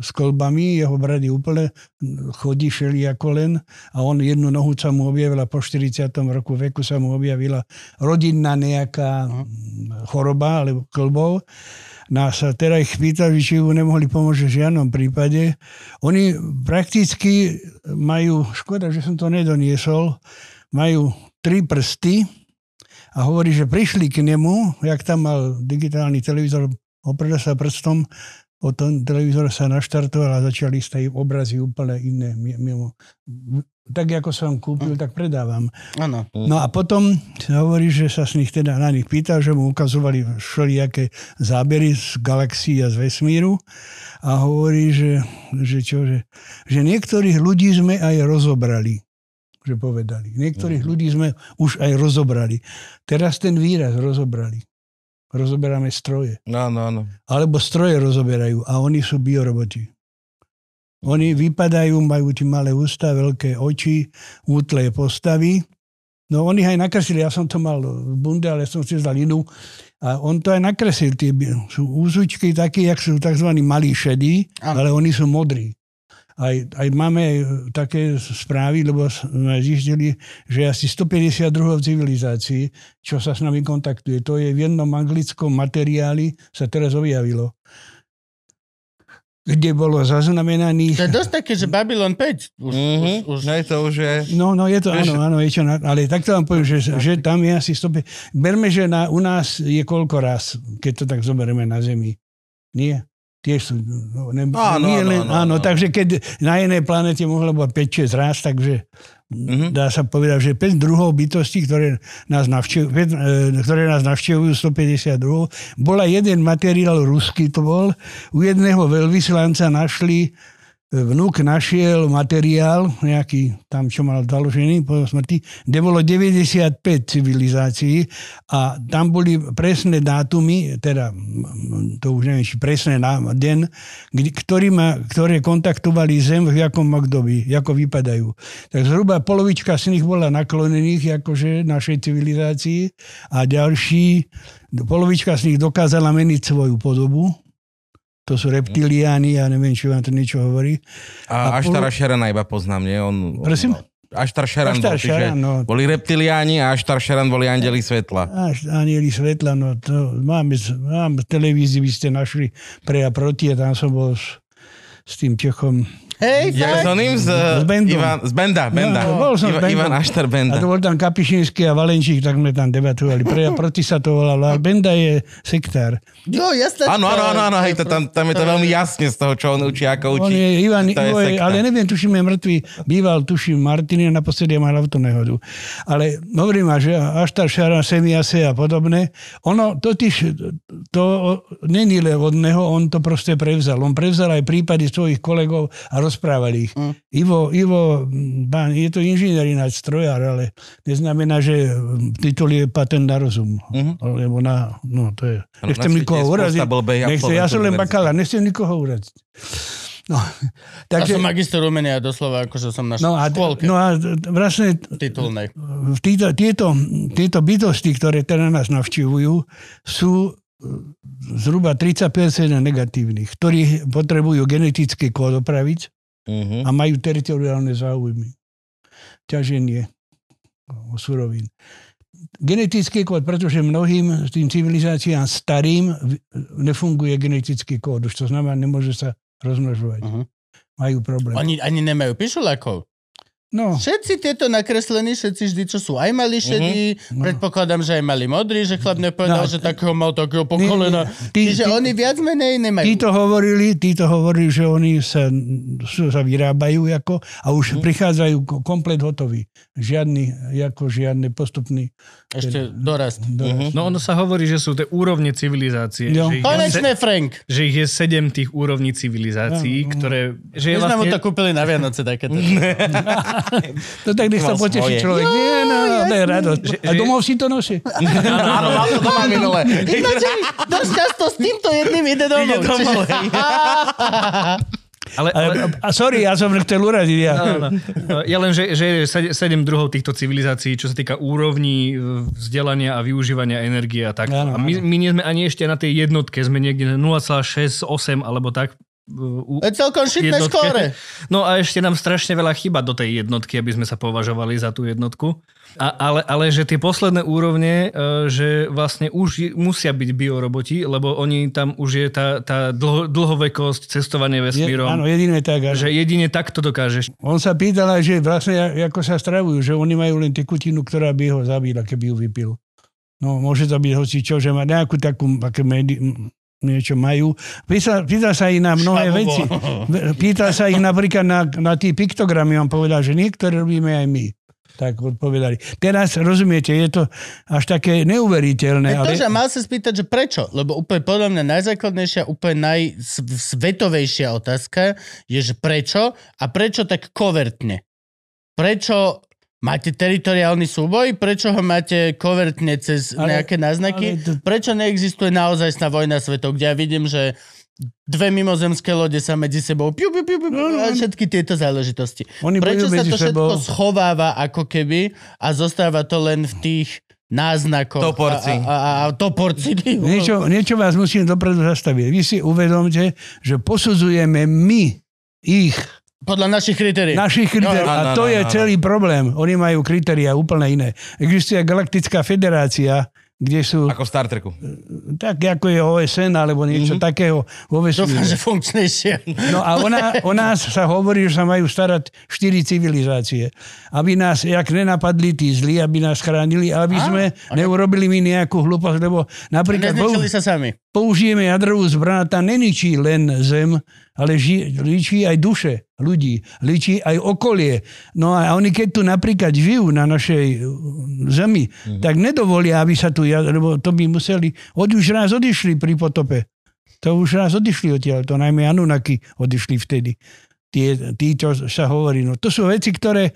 s kolbami, jeho brady úplne chodí šeli ako len a on jednu nohu sa mu objavila po 40. roku veku sa mu objavila rodinná nejaká choroba alebo klbov. Nás sa teda ich pýtali, či ju nemohli pomôcť v žiadnom prípade. Oni prakticky majú, škoda, že som to nedoniesol, majú tri prsty a hovorí, že prišli k nemu, jak tam mal digitálny televízor, opreda sa prstom, potom televízor sa naštartoval a začali stať obrazy úplne iné. Mimo. Tak ako som kúpil, tak predávam. Áno. No a potom hovorí, že sa z nich teda na nich pýtal, že mu ukazovali všelijaké zábery z galaxií a z vesmíru a hovorí, že, že, čo, že, že niektorých ľudí sme aj rozobrali že povedali. Niektorých ľudí sme už aj rozobrali. Teraz ten výraz rozobrali. Rozoberáme stroje. No, no, no. Alebo stroje rozoberajú a oni sú bioroboti. Oni vypadajú, majú tie malé ústa, veľké oči, útle postavy. No oni aj nakreslili, ja som to mal v bunde, ale som si zdal inú. A on to aj nakreslil, tie sú úzučky také, jak sú tzv. malí šedí, ale oni sú modrí. Aj, aj máme také správy, lebo sme zistili, že asi 152 v civilizácii, čo sa s nami kontaktuje. To je v jednom anglickom materiáli, sa teraz objavilo kde bolo zaznamenaných... To je dosť také, že Babylon 5 už, Mm-hmm. už, už... No je to už je... No, no je to, áno, áno, je čo, ale takto vám poviem, že, že tam je asi 100... Berme, že na, u nás je koľko raz, keď to tak zoberieme na Zemi. Nie? Tiež sú, no, ne, Áno, nie áno, len, áno, áno, áno. takže keď na inej planete mohlo byť 5-6 raz, takže Mhm. dá sa povedať, že 5 druhov bytostí, ktoré nás, navštevujú, ktoré nás navštevujú 152. Bola jeden materiál ruský, to bol, u jedného veľvyslanca našli vnúk našiel materiál, nejaký tam, čo mal založený po smrti, kde bolo 95 civilizácií a tam boli presné dátumy, teda to už neviem, či presné na kde- ktorý ktoré kontaktovali Zem v jakom období, ako vypadajú. Tak zhruba polovička z nich bola naklonených akože našej civilizácii a ďalší, polovička z nich dokázala meniť svoju podobu, to sú reptiliáni, ja neviem, či vám to niečo hovorí. A, A Aštara polo- Šerana iba poznám, nie? On, Prosím? On, Aštar Šeran Aštar bol, Šeran, no. boli reptiliáni a Aštar Šeran boli andeli svetla. Až anieli svetla, no to máme, mám v televízii, by ste našli pre a proti a tam som bol s, s tým Čechom. Hej, Ja fakt? som ním z, S Bendom. Ivan, z Benda, Benda. No, bol som Iva. Ivan Aštar A Benda. to bol tam Kapišinský a Valenčík, tak sme tam debatovali. Pre a proti sa to volalo. A Benda je sektár. Jo, jasné. Áno, áno, áno, áno, hej, to, tam, tam je to veľmi jasne z toho, čo on učí, ako On učí. je Ivan, to Ivo je, ale neviem, tuším, je mŕtvý. Býval, tuším, Martiny a naposledy mal autonehodu. Ale hovorím že Aštar Šara, Semiase a podobné, ono totiž, to není len od neho, on to proste prevzal. On prevzal aj prípady svojich kolegov a rozprával ich. Hm. Ivo, Ivo, bán, je to inžinier ináč, strojár, ale neznamená, že titul je patent na rozum. Mhm. Lebo na, no to je, Áno, nechcem nikoho uraziť. Nechcem, ja som len bakalár, nechcem nikoho uraziť. No, Ja takže, som magister umenia doslova, akože som na no a, škôlke no a vlastne titulnej. títo, tieto, tieto bytosti, ktoré teda nás navštívujú, sú e, zhruba 30% negatívnych, ktorí potrebujú genetický kód opraviť Mhm. a majú teritoriálne záujmy. Ťaženie surovín. Genetický kód, pretože mnohým tým civilizáciám starým nefunguje genetický kód. Už to znamená, nemôže sa rozmnožovať. Mhm. Majú problém. Oni ani nemajú pišulákov. No, Všetci tieto nakreslení, všetci vždy, čo sú aj mali šedí, predpokladám, že aj mali modrý, že chlap nepovedal, No, že takého mal takého po Nie, kolena. ty- Čiže ty- oni viac menej nemajú. Títo hovorili, títo hovorili, že oni sa, sa vyrábajú ako, a už prichádzajú ko- komplet hotoví. Žiadny, ako žiadny postupný. Ešte dorast. dorast. No ono sa hovorí, že sú tie úrovne civilizácie. Jo. Že, je, se, Konečne, Frank. že ich je sedem tých úrovní civilizácií, No, no. ktoré... Že My sme mu vlastne, to kúpili na Vianoce takéto. No tak nech sa poteší svoje. človek. Nie, no, no, to je radosť. A domov si to nosí. Áno, mal to doma minule. Ináč dosť často s týmto jedným ide domov. Ide domov, ale, ale, A, sorry, ja som chcel uradiť. Ja. No, no. Ja len, že, že je sedem druhov týchto civilizácií, čo sa týka úrovní vzdelania a využívania energie a tak. Áno, a my, my nie sme ani ešte na tej jednotke, sme niekde na 0,68 alebo tak u, To je celkom šitné skóre. No a ešte nám strašne veľa chyba do tej jednotky, aby sme sa považovali za tú jednotku. A, ale, ale že tie posledné úrovne, e, že vlastne už je- musia byť bioroboti, lebo oni tam už je tá, tá dlho, dlhovekosť, cestovanie Je, vesmírom. áno, jediné tak. Áno. že jedine takto dokážeš. On sa pýtal aj, že vlastne ako sa stravujú, že oni majú len tekutinu, ktorá by ho zabila, keby ju vypil. No, môže to byť hoci čo, že má nejakú takú, aké medi, niečo majú. Pýtal, pýtal sa ich na mnohé Šabobo. veci. Pýtal sa ich napríklad na, na tie piktogramy. On povedal, že niektoré robíme aj my. Tak odpovedali. Teraz, rozumiete, je to až také neuveriteľné. Ale... Ale... To, že mal sa spýtať, že prečo? Lebo úplne podľa mňa najzákladnejšia, úplne najsvetovejšia otázka je, že prečo a prečo tak kovertne? Prečo máte teritoriálny súboj? Prečo ho máte kovertne cez Ale- nejaké náznaky? ale to- Prečo neexistuje naozajstná vojna svetov, kde ja vidím, že dve mimozemské lode sa medzi sebou piu, piu, piu, piu, piu, a všetky tieto záležitosti. Oni Prečo sa to všetko sebou. schováva ako keby a zostáva to len v tých náznakoch Toporci. a, a, a, a toporci. Niečo, niečo vás musím dopredu zastaviť. Vy si uvedomte, že posudzujeme my ich, Podľa našich kritérií. našich kritérií. No, no, A no, to no, je no, no. celý problém. Oni majú kritéria úplne iné. Existuje Galaktická federácia, kde sú Ako v Star Treku. tak ako je OSN alebo niečo mm-hmm. takého vo Dúfam, že funkčnejšie. No a ona, o nás sa hovorí, že sa majú starať štyri civilizácie. Aby nás, jak nenapadli tí zlí, aby nás chránili, aby Á, sme neurobili my nejakú hlúposť, lebo napríklad... Nezničili sa sami. použijeme jadrovú zbraň, tá neničí len zem, ale ži, ličí aj duše ľudí, ličí aj okolie. No a oni keď tu napríklad žijú na našej uh, zemi, mm. tak nedovolia, aby sa tu, lebo to by museli, od už raz odišli pri potope. To už raz odišli odtiaľ, to najmä Anunnaki odišli vtedy. Tie, tí, čo sa hovorí. No, to sú veci, ktoré e,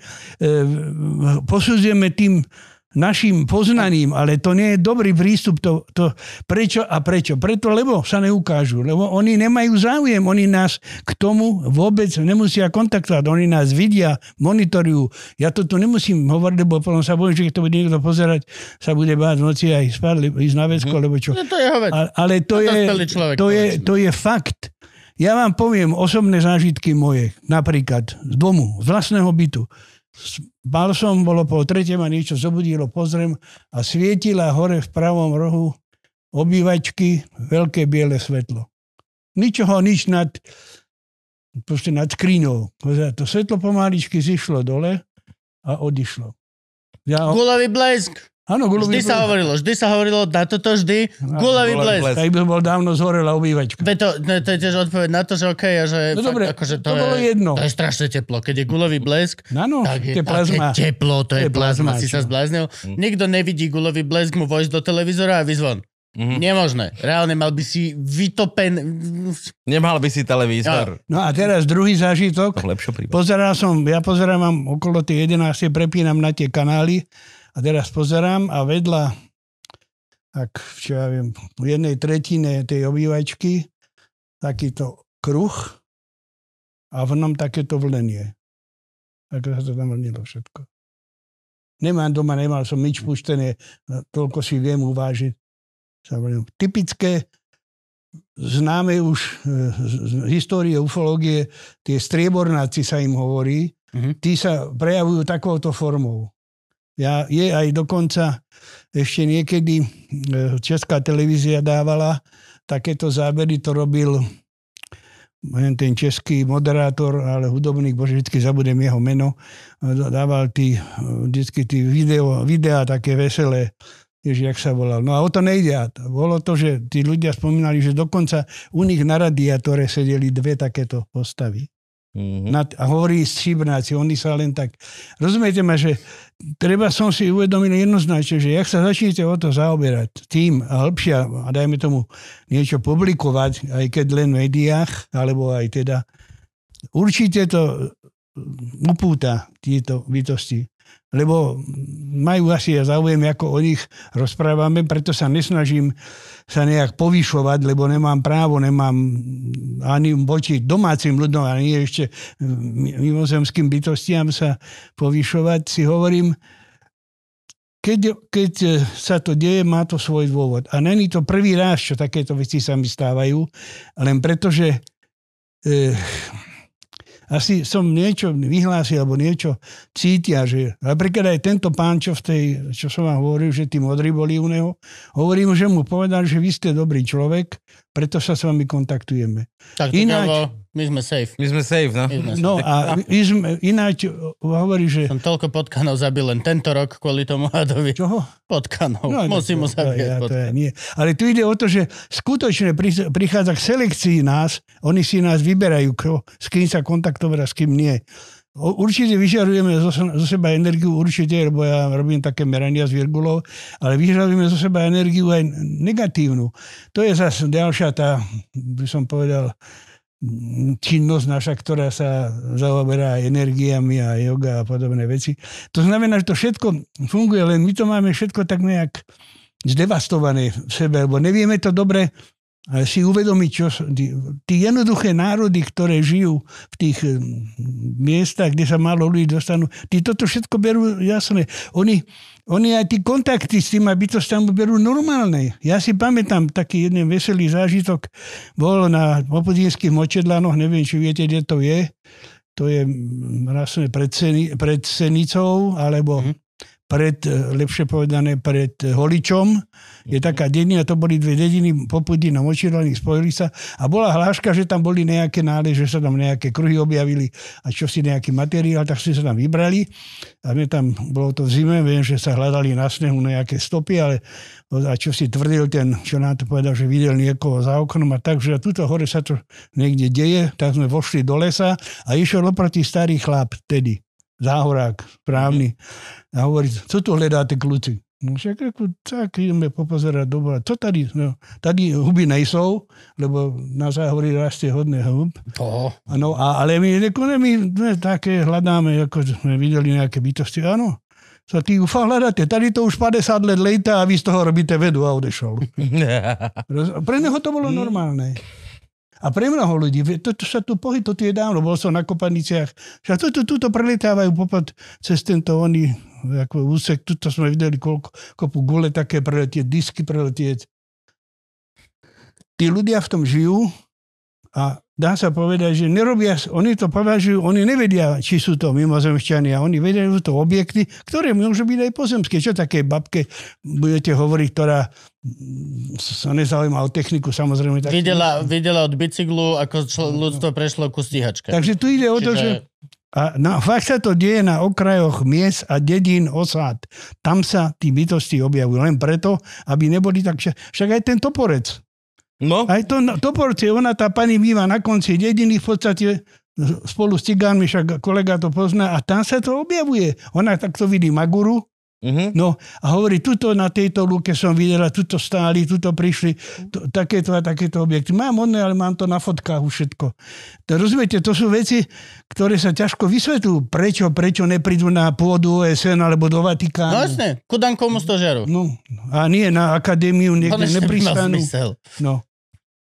posudzujeme tým našim poznaním, ale to nie je dobrý prístup. To, to, prečo a prečo? Preto, lebo sa neukážu. Lebo oni nemajú záujem. Oni nás k tomu vôbec nemusia kontaktovať. Oni nás vidia, monitorujú. Ja to tu nemusím hovoriť, lebo potom sa bojím, že keď to bude niekto pozerať, sa bude báť v noci aj spať, ísť na vecko, lebo čo. No to je jeho vec. A- Ale to, To je, človek to, je, to je fakt. Ja vám poviem osobné zážitky moje, napríklad z domu, z vlastného bytu. Spal som, bolo po tretie, ma niečo zobudilo, pozriem a svietila hore v pravom rohu obývačky veľké biele svetlo. Ničoho, nič nad, proste nad skriňou. To svetlo pomaličky zišlo dole a odišlo. Ja, Gulavý blesk. Áno, Vždy sa hovorilo, vždy sa hovorilo na toto vždy. Gulavý blesk. blesk. Tak by bol dávno zhorela obývačka. Veď to, no, to je tiež odpoveď na to, že OK, a že, No fakt, dobre, akože to, to bolo je, jedno. to je strašne teplo. Keď je gulový blesk, Áno, tak je to je plazma. také teplo, to je je plazma, plazma, si sa zbláznil. Nikto nevidí gulový blesk mu vojsť do televízora a vyzvon. Mhm. Nemožné. Reálne mal by si vytopen... Nemal by si televízor. No a teraz druhý zážitok. Pozeral som, ja pozerám mám okolo tej 11. prepínam na tie kanály a teraz pozerám a vedľa tak, čo ja viem, v jednej tretine tej obývačky takýto kruh a v ňom takéto vlnenie. Ako sa to tam vlnilo všetko. Nemám doma, nemal som nič puštené, toľko si viem uvážiť. Sa vlnilo. Typické, známe už e, z, histórie ufológie, tie striebornáci sa im hovorí, Mhm. tí sa prejavujú takouto formou. Ja, je aj dokonca ešte niekedy e, Česká televízia dávala takéto zábery, to robil neviem, ten český moderátor, ale hudobník, bože, vždy zabudem jeho meno, e, dával tí, e, vždycky tí video, videá také veselé, Ježi, jak sa volal. No a o to nejde. A Bolo to, že tí ľudia spomínali, že dokonca u nich na radiátore sedeli dve takéto postavy. Mhm. Na, a hovorí šibnáci, oni sa len tak... Rozumiete ma, že treba som si uvedomil jednoznačne, že jak sa začnete o to zaoberať tým a hĺbšia a dajme tomu niečo publikovať, aj keď len v médiách, alebo aj teda, určite to upúta tieto bytosti lebo majú asi záujem, ako o nich rozprávame, preto sa nesnažím sa nejak povyšovať, lebo nemám právo, nemám ani voči domácim ľuďom, ani ešte mimozemským bytostiam sa povyšovať. Si hovorím, keď, keď sa to deje, má to svoj dôvod. A není to prvý raz, čo takéto veci sa mi stávajú, len preto, že e, asi som niečo vyhlásil, alebo niečo cítia, že napríklad aj tento pán, čo v tej, čo som vám hovoril, že tí modrí boli u neho, hovorím, že mu povedal, že vy ste dobrý človek, preto sa s vami kontaktujeme. Tak to Ináč- my sme safe. My sme safe, no. My sme safe. No a my sme, ináč hovorí, že... Som toľko potkanov zabil len tento rok kvôli tomu hadovi. Čoho? Potkanov. No, Musím mu to- to zabíjať ja, to potkanov. ja, nie. Ale tu ide o to, že skutočne pri- prichádza k selekcii nás, oni si nás vyberajú, kto, s kým sa kontaktovať a s kým nie. Určite vyžarujeme zo, zo seba energiu, určite, lebo ja robím také merania z virgulov, ale vyžarujeme zo seba energiu aj negatívnu. To je zase ďalšia tá, by som povedal, činnosť naša, ktorá sa zaoberá energiami a yoga a podobné veci. To znamená, že to všetko funguje, len my to máme všetko tak nejak zdevastované v sebe, lebo nevieme to dobre si uvedomiť, čo tí, jednoduché národy, ktoré žijú v tých eh, miestach, kde sa málo ľudí dostanú, tí toto všetko berú jasné. Oni, oni aj tí kontakty s tými bytostiami berú normálne. Ja si pamätám taký jeden veselý zážitok, bol na Opodínskych močedlanoch, neviem, či viete, kde to je. To je mm, vlastne pred, Seni, pred Senicou, alebo Mhm. Pred, eh, lepšie povedané, pred eh, Holičom. Je taká dedina, to boli dve dediny, popudí na Močidlani, spojili sa a bola hláška, že tam boli nejaké náleže, že sa tam nejaké kruhy objavili a čo si nejaký materiál, tak si sa tam vybrali. A my tam, bolo to v zime, viem, že sa hľadali na snehu nejaké stopy, ale a čo si tvrdil ten, čo nám to povedal, že videl niekoho za oknom a tak, že tuto hore sa to niekde deje, tak sme vošli do lesa a išiel oproti starý chlap tedy, záhorák, správny. A hovorí, co tu hľadáte kľúci? No však ako, tak ideme popozerať dobre. Co tady? No, tady huby nejsou, lebo na záhorí rastie hodne hub. Ano, a, ale my, nekone, my my také hľadáme, ako sme videli nejaké bytosti. Áno, sa ty UFA hľadáte. Tady to už 50 let lejta a vy z toho robíte vedu a odešol. Pre neho to bolo normálne. A pre mnoho ľudí, to, to sa tu pohy, to tu je dávno, bol som na Kopaniciach, že tuto, tuto preletávajú popad cez tento oný ako úsek, tuto sme videli koľko, kopu gule také preletieť, disky preletieť. Tí ľudia v tom žijú a dá sa povedať, že nerobia, oni to považujú, oni nevedia, či sú to mimozemšťania, oni vedia, že sú to objekty, ktoré môžu byť aj pozemské. Čo také babke budete hovoriť, ktorá sa nezaujíma o techniku, samozrejme. Tak, Videla, videla od bicyklu, ako čl- ľudstvo prešlo ku stíhačke. Takže tu ide o to, Čiže- že a na, fakt sa to deje na okrajoch miest a dedín, osád. Tam sa tí bytosti objavujú len preto, aby neboli tak... Však, však aj ten toporec. No, Aj to na- toporce, ona tá pani býva na konci dediny v podstate spolu s cigánmi, však kolega to pozná a tam sa to objavuje. Ona takto vidí Maguru, mhm. no a hovorí, tuto na tejto lúke som videla, tuto stáli, tuto prišli, to, takéto a takéto objekty. Mám odne, ale mám to na fotkách už všetko. To, rozumiete, to sú veci, ktoré sa ťažko vysvetľujú. Prečo, prečo neprídu na pôdu OSN alebo do No Vatikánu. jasne, ku Dankomu stožeru. No, a nie na akadémiu, niekde nepristanú. No.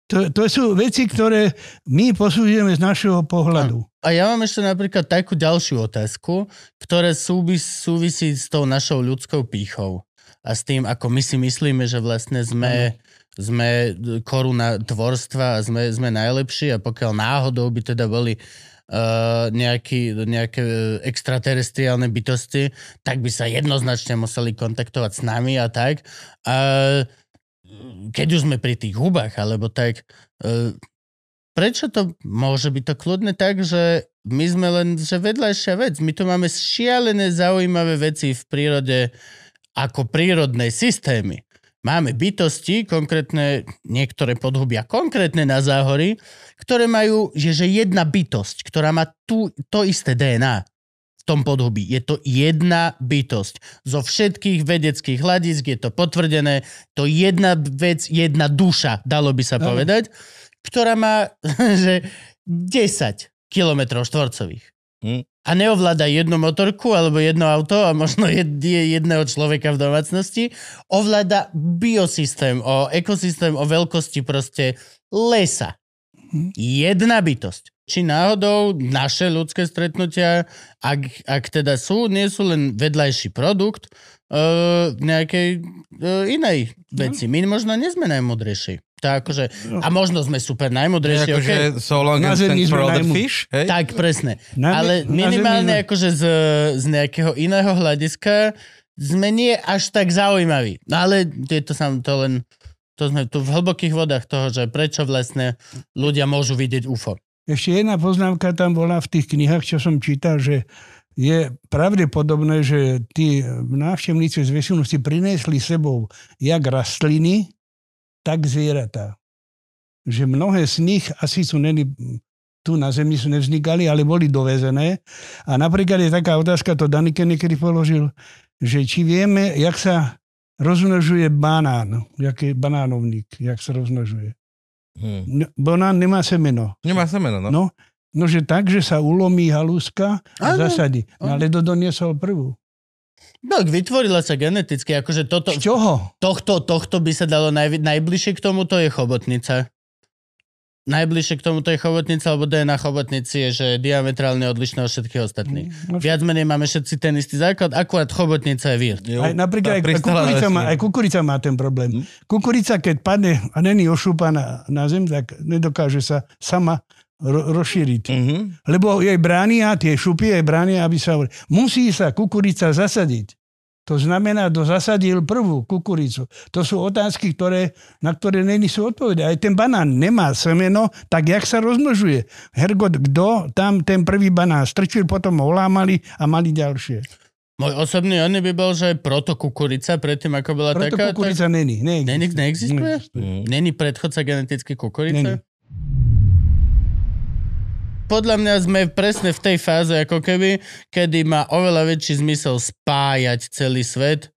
To, to sú veci, ktoré my posúdime z našeho pohľadu. A ja mám ešte napríklad takú ďalšiu otázku, ktoré súvis, súvisí s tou našou ľudskou pýchou a s tým, ako my si myslíme, že vlastne sme, sme koruna tvorstva a sme, sme najlepší a pokiaľ náhodou by teda boli uh, nejaký, nejaké extraterestriálne bytosti, tak by sa jednoznačne museli kontaktovať s nami a tak. A keď už sme pri tých hubách, alebo tak, uh, prečo to môže byť to kľudne tak, že my sme len že vedľajšia vec. My tu máme šialené zaujímavé veci v prírode ako prírodné systémy. Máme bytosti, konkrétne niektoré podhubia, konkrétne na záhory, ktoré majú, že, že jedna bytosť, ktorá má tú, to isté DNA tom podhubí. Je to jedna bytosť. Zo všetkých vedeckých hľadisk je to potvrdené. To jedna vec, jedna duša, dalo by sa Áno. povedať, ktorá má že 10 kilometrov štvorcových. Hm. A neovláda jednu motorku alebo jedno auto a možno jed, je- jedného človeka v domácnosti. Ovláda biosystém, o ekosystém, o veľkosti proste lesa. Hm. Jedna bytosť. Či náhodou naše ľudské stretnutia, ak, ak teda sú, nie sú len vedľajší produkt uh, nejakej uh, inej veci. My možno nie sme najmudrejší. To akože, a možno sme super najmudrejší, Akože okay? so long Na stand for fish, hej? Tak, presne. Na- Ale na minimálne Zemi- akože z, z nejakého iného hľadiska sme nie až tak zaujímaví. No ale je to sam to len, to sme tu v hlbokých vodách toho, že prečo vlastne ľudia môžu vidieť UFO. Ešte jedna poznámka tam bola v tých knihách, čo som čítal, že je pravdepodobné, že tí návštevníci z vesmíru si sebou jak rastliny, tak zvieratá. Že mnohé z nich asi sú neni, tu na Zemi sú nevznikali, ale boli dovezené. A napríklad je taká otázka, to Danike niekedy položil, že či vieme, jak sa rozmnožuje banán, jak banánovník, jak sa rozmnožuje. Hm. N- Banán nemá semeno. Nemá semeno, no. No, no že tak, že sa ulomí halúska a Áno, zasadí. No, ale to doniesol prvú. No, vytvorila sa geneticky, akože toto, Z čoho? tohto, tohto by sa dalo naj, najbližšie k tomu, to je chobotnica. Najbližšie k tomu to je chobotnica, lebo DNA chobotnici je, že je diametrálne odlišné od všetkých ostatných. No, Viac menej máme všetci ten istý základ, akurát chobotnica je vír. Jo, Aj napríklad aj, aj, kukurica má, aj kukurica má ten problém. Hm? Kukurica, keď padne a není ošúpaná na zem, tak nedokáže sa sama ro- rozšíriť. Mhm. Lebo jej bránia, tie šupy jej bránia, aby sa... Musí sa kukurica zasadiť. To znamená, kto zasadil prvú kukuricu. To sú otázky, ktoré, na ktoré není sú odpovede. Aj ten banán nemá semeno, tak jak sa rozmnožuje? Hergot, kto tam ten prvý banán strčil, potom ho olámali a mali ďalšie. Môj osobný oný by bol, že proto kukurica, predtým ako bola Preto taká... kukurica není. Tak... Není, neexistuje. neexistuje? Mhm. Není predchodca geneticky kukurice? Není. Podľa mňa sme presne v tej fáze, ako keby, kedy má oveľa väčší zmysel spájať celý svet,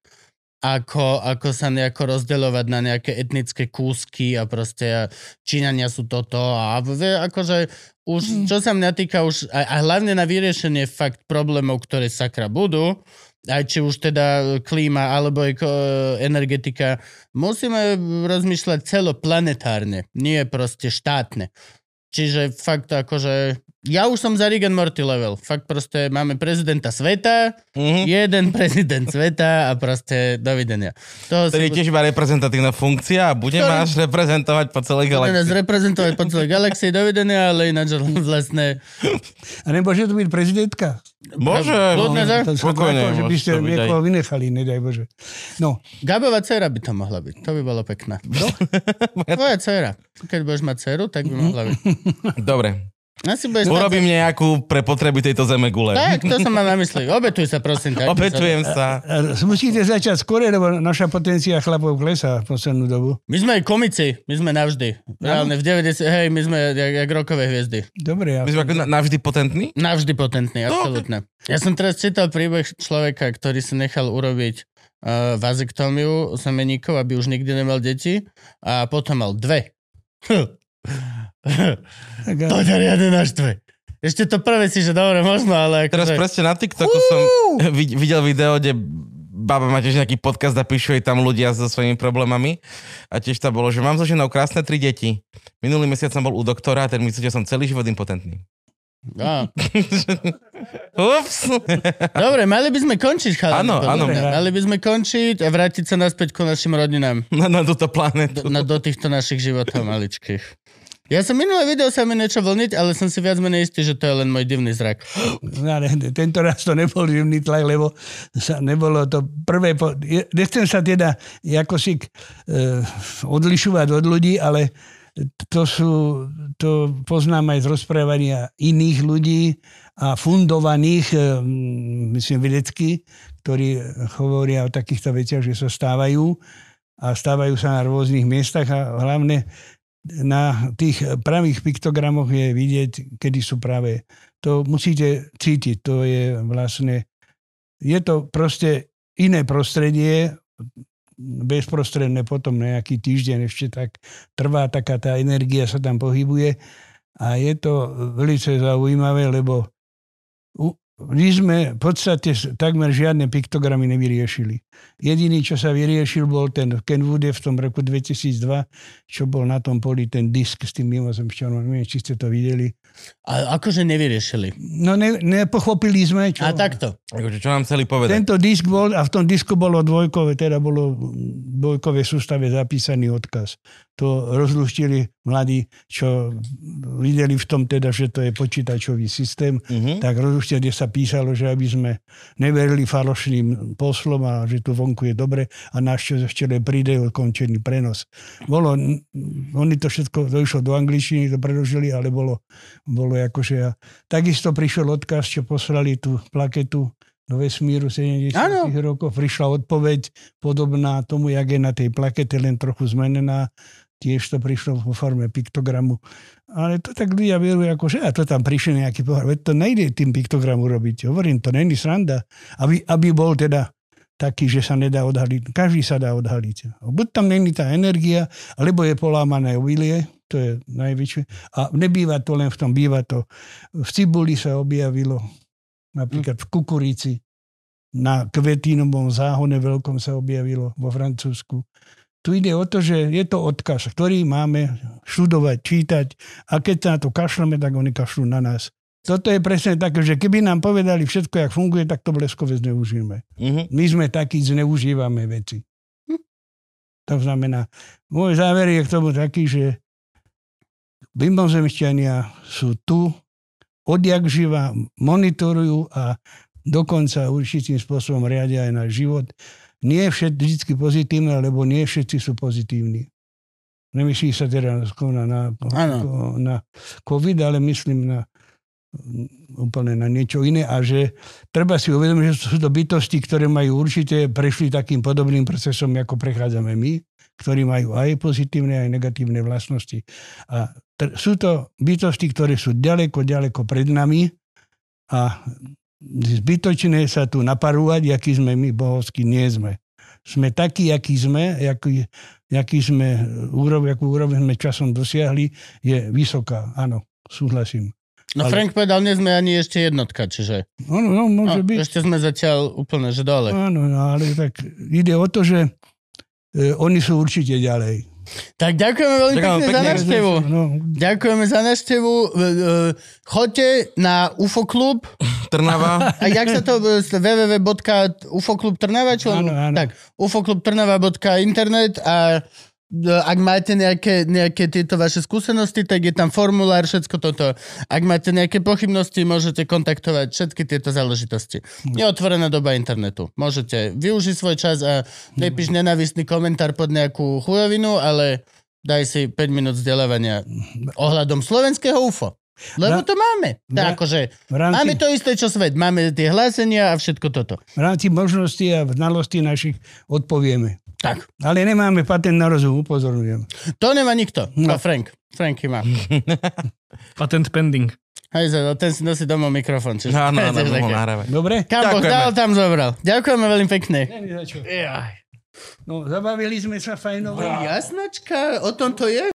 ako, ako sa nejako rozdeľovať na nejaké etnické kúsky a proste Číňania sú toto a akože už, čo sa mňa týka už, a, a hlavne na vyriešenie fakt problémov, ktoré sakra budú, aj či už teda klíma alebo eko, energetika, musíme rozmýšľať celoplanetárne, nie proste štátne. Čiže fakt akože... Ja už som za Rick and Morty level. Fakt proste máme prezidenta sveta, Mhm. jeden prezident sveta a proste dovidenia. To Ktorý je tiež iba reprezentatívna funkcia a bude Ktorý- nás reprezentovať po celej Bude nás galaxii. reprezentovať po celej galaxii, dovidenia, ale ináč vlastne... A nemôže to byť prezidentka? Môže, Kľudne, že? To Spokojne, že by ste niekoho vynechali, nedaj Bože. No, Gabová dcera by to mohla byť. To by bolo pekné. Tvoja dcera. Keď budeš mať dceru, tak by mohla byť. Dobre. Asi budeš mať... Urobím nejakú pre potreby tejto zeme gule. Tak, to som mal na mysli. Obetuj sa, prosím. Tak, Obetujem sa. a musíte začať skôr, lebo naša potencia chlapov klesá v poslednú dobu. My sme aj komici, my sme navždy. Reálne v 90, hej, my sme jak, jak rokové hviezdy. Dobre, ja. My sme ako na- navždy potentní? Navždy potentný, absolútne. Ja som teraz čítal príbeh človeka, ktorý si nechal urobiť uh, vazektómiu semeníkov, aby už nikdy nemal deti a potom mal dve. Tak, to ťa riadne naštve. Ešte to prvé si, že dobre, možno, ale Teraz akože... presne na TikToku som vid- videl video, kde baba má tiež nejaký podcast a píšu jej tam ľudia so svojimi problémami. A tiež tam bolo, že mám so ženou krásne tri deti. Minulý mesiac som bol u doktora a ten myslí, že som celý život impotentný. Á. Ups. Dobre, mali by sme končiť, chalani. Áno, áno. Mali by sme končiť a vrátiť sa naspäť ku našim rodinám. na, na túto planetu. Do, na, do týchto našich životov maličkých. Ja som minulé video sa mi niečo vlniť, ale som si viac menej istý, že to je len môj divný zrak. No, ale tento raz to nebol živný tlak, lebo sa nebolo to prvé... Po... Nechcem sa teda ako si e, odlišovať od ľudí, ale to sú, to poznám aj z rozprávania iných ľudí a fundovaných, e, myslím vedecky, ktorí hovoria o takýchto veciach, že sa stávajú a stávajú sa na rôznych miestach a hlavne na tých pravých piktogramoch je vidieť, kedy sú práve. To musíte cítiť, to je vlastne, je to proste iné prostredie, bezprostredné potom nejaký týždeň ešte tak trvá, taká tá energia sa tam pohybuje a je to veľmi zaujímavé, lebo my sme v podstate takmer žiadne piktogramy nevyriešili. Jediný, čo sa vyriešil, bol ten Ken Woode v tom roku 2002, čo bol na tom poli ten disk s tým mimozemšťanom. Neviem, či ste to videli. A akože nevyriešili. No ne, nepochopili sme, čo... A takto. Akože, čo nám chceli povedať? Tento disk bol, a v tom disku bolo dvojkové, teda bolo v dvojkovej sústave zapísaný odkaz. To rozluštili mladí, čo videli v tom teda, že to je počítačový systém, Mhm. tak rozluštili, kde sa písalo, že aby sme neverili falošným poslom a že tu vonku je dobre a len príde ukončený prenos. Bolo, oni to všetko, to išlo do angličtiny, to preložili, ale bolo, bolo akože... A takisto prišiel odkaz, čo poslali tú plaketu do vesmíru 70 Áno. rokov. Prišla odpoveď podobná tomu, jak je na tej plakete, len trochu zmenená. Tiež to prišlo vo forme piktogramu. Ale to tak ľudia verujú, ako že a to tam prišiel nejaký pohár. Veď to nejde tým piktogram urobiť. Hovorím, to není sranda. Aby, aby bol teda taký, že sa nedá odhaliť. Každý sa dá odhaliť. Buď tam není tá energia, alebo je polámané obilie, to je najväčšie. A nebýva to len v tom, býva to. V cibuli sa objavilo, napríklad v kukurici, na kvetínovom záhone veľkom sa objavilo vo Francúzsku. Tu ide o to, že je to odkaz, ktorý máme študovať, čítať a keď sa na to kašleme, tak oni kašľú na nás. Toto je presne také, že keby nám povedali všetko, jak funguje, tak to bleskové zneužijeme. Mhm. My sme takí, zneužívame veci. To znamená, môj záver je k tomu taký, že mimozemšťania sú tu, odjak živa, monitorujú a dokonca určitým spôsobom riadia aj náš život. Nie je vždy pozitívne, lebo nie všetci sú pozitívni. Nemyslí sa teda na, na, na COVID, ale myslím na úplne na niečo iné a že treba si uvedomiť, že sú to bytosti, ktoré majú určite, prešli takým podobným procesom, ako prechádzame my, ktorí majú aj pozitívne, aj negatívne vlastnosti. A tr- sú to bytosti, ktoré sú ďaleko, ďaleko pred nami a zbytočné sa tu naparúvať, aký sme my, bohovskí, nie sme. Sme takí, akí sme, aký, aký sme, úroveň, akú úroveň sme časom dosiahli, je vysoká. Áno, súhlasím. No Ale- Frank povedal, nie sme ani ešte jednotka, čiže No, no, môže no, byť. ešte sme zatiaľ úplne, že dole. Áno, no, ale tak ide o to, že e, oni sú určite ďalej. Tak ďakujeme veľmi Ďakujem pekne za pekne. návštevu. No, Ďakujeme za návštevu. E, e, Choďte na UFO klub. Trnava. A jak sa to e, www.ufoklub Trnava? Čo? Áno, áno. Tak, ufoklubtrnava.internet a ak máte nejaké, nejaké tieto vaše skúsenosti, tak je tam formulár, všetko toto. Ak máte nejaké pochybnosti, môžete kontaktovať všetky tieto záležitosti. Je otvorená doba internetu. Môžete využiť svoj čas a nepíš nenavistný komentár pod nejakú chujovinu, ale daj si 5 minút vzdelávania ohľadom slovenského UFO. Lebo to máme. Tak akože, rámci, máme to isté, čo svet. Máme tie hlásenia a všetko toto. v rámci možností a znalostí našich odpovieme. Tak. Ale nemáme patent na rozum, upozorňujem. To nemá nikto. No. No. Frank. Franky má. Patent pending. Hej, za- ten si nosí domov mikrofón. Čiže tiež také. mohol nahrávať. Dobre? Kam Boh dal, tam zobral. Ďakujeme veľmi pekne. No, zabavili sme sa fajnovo. Jasnačka, o tom to je.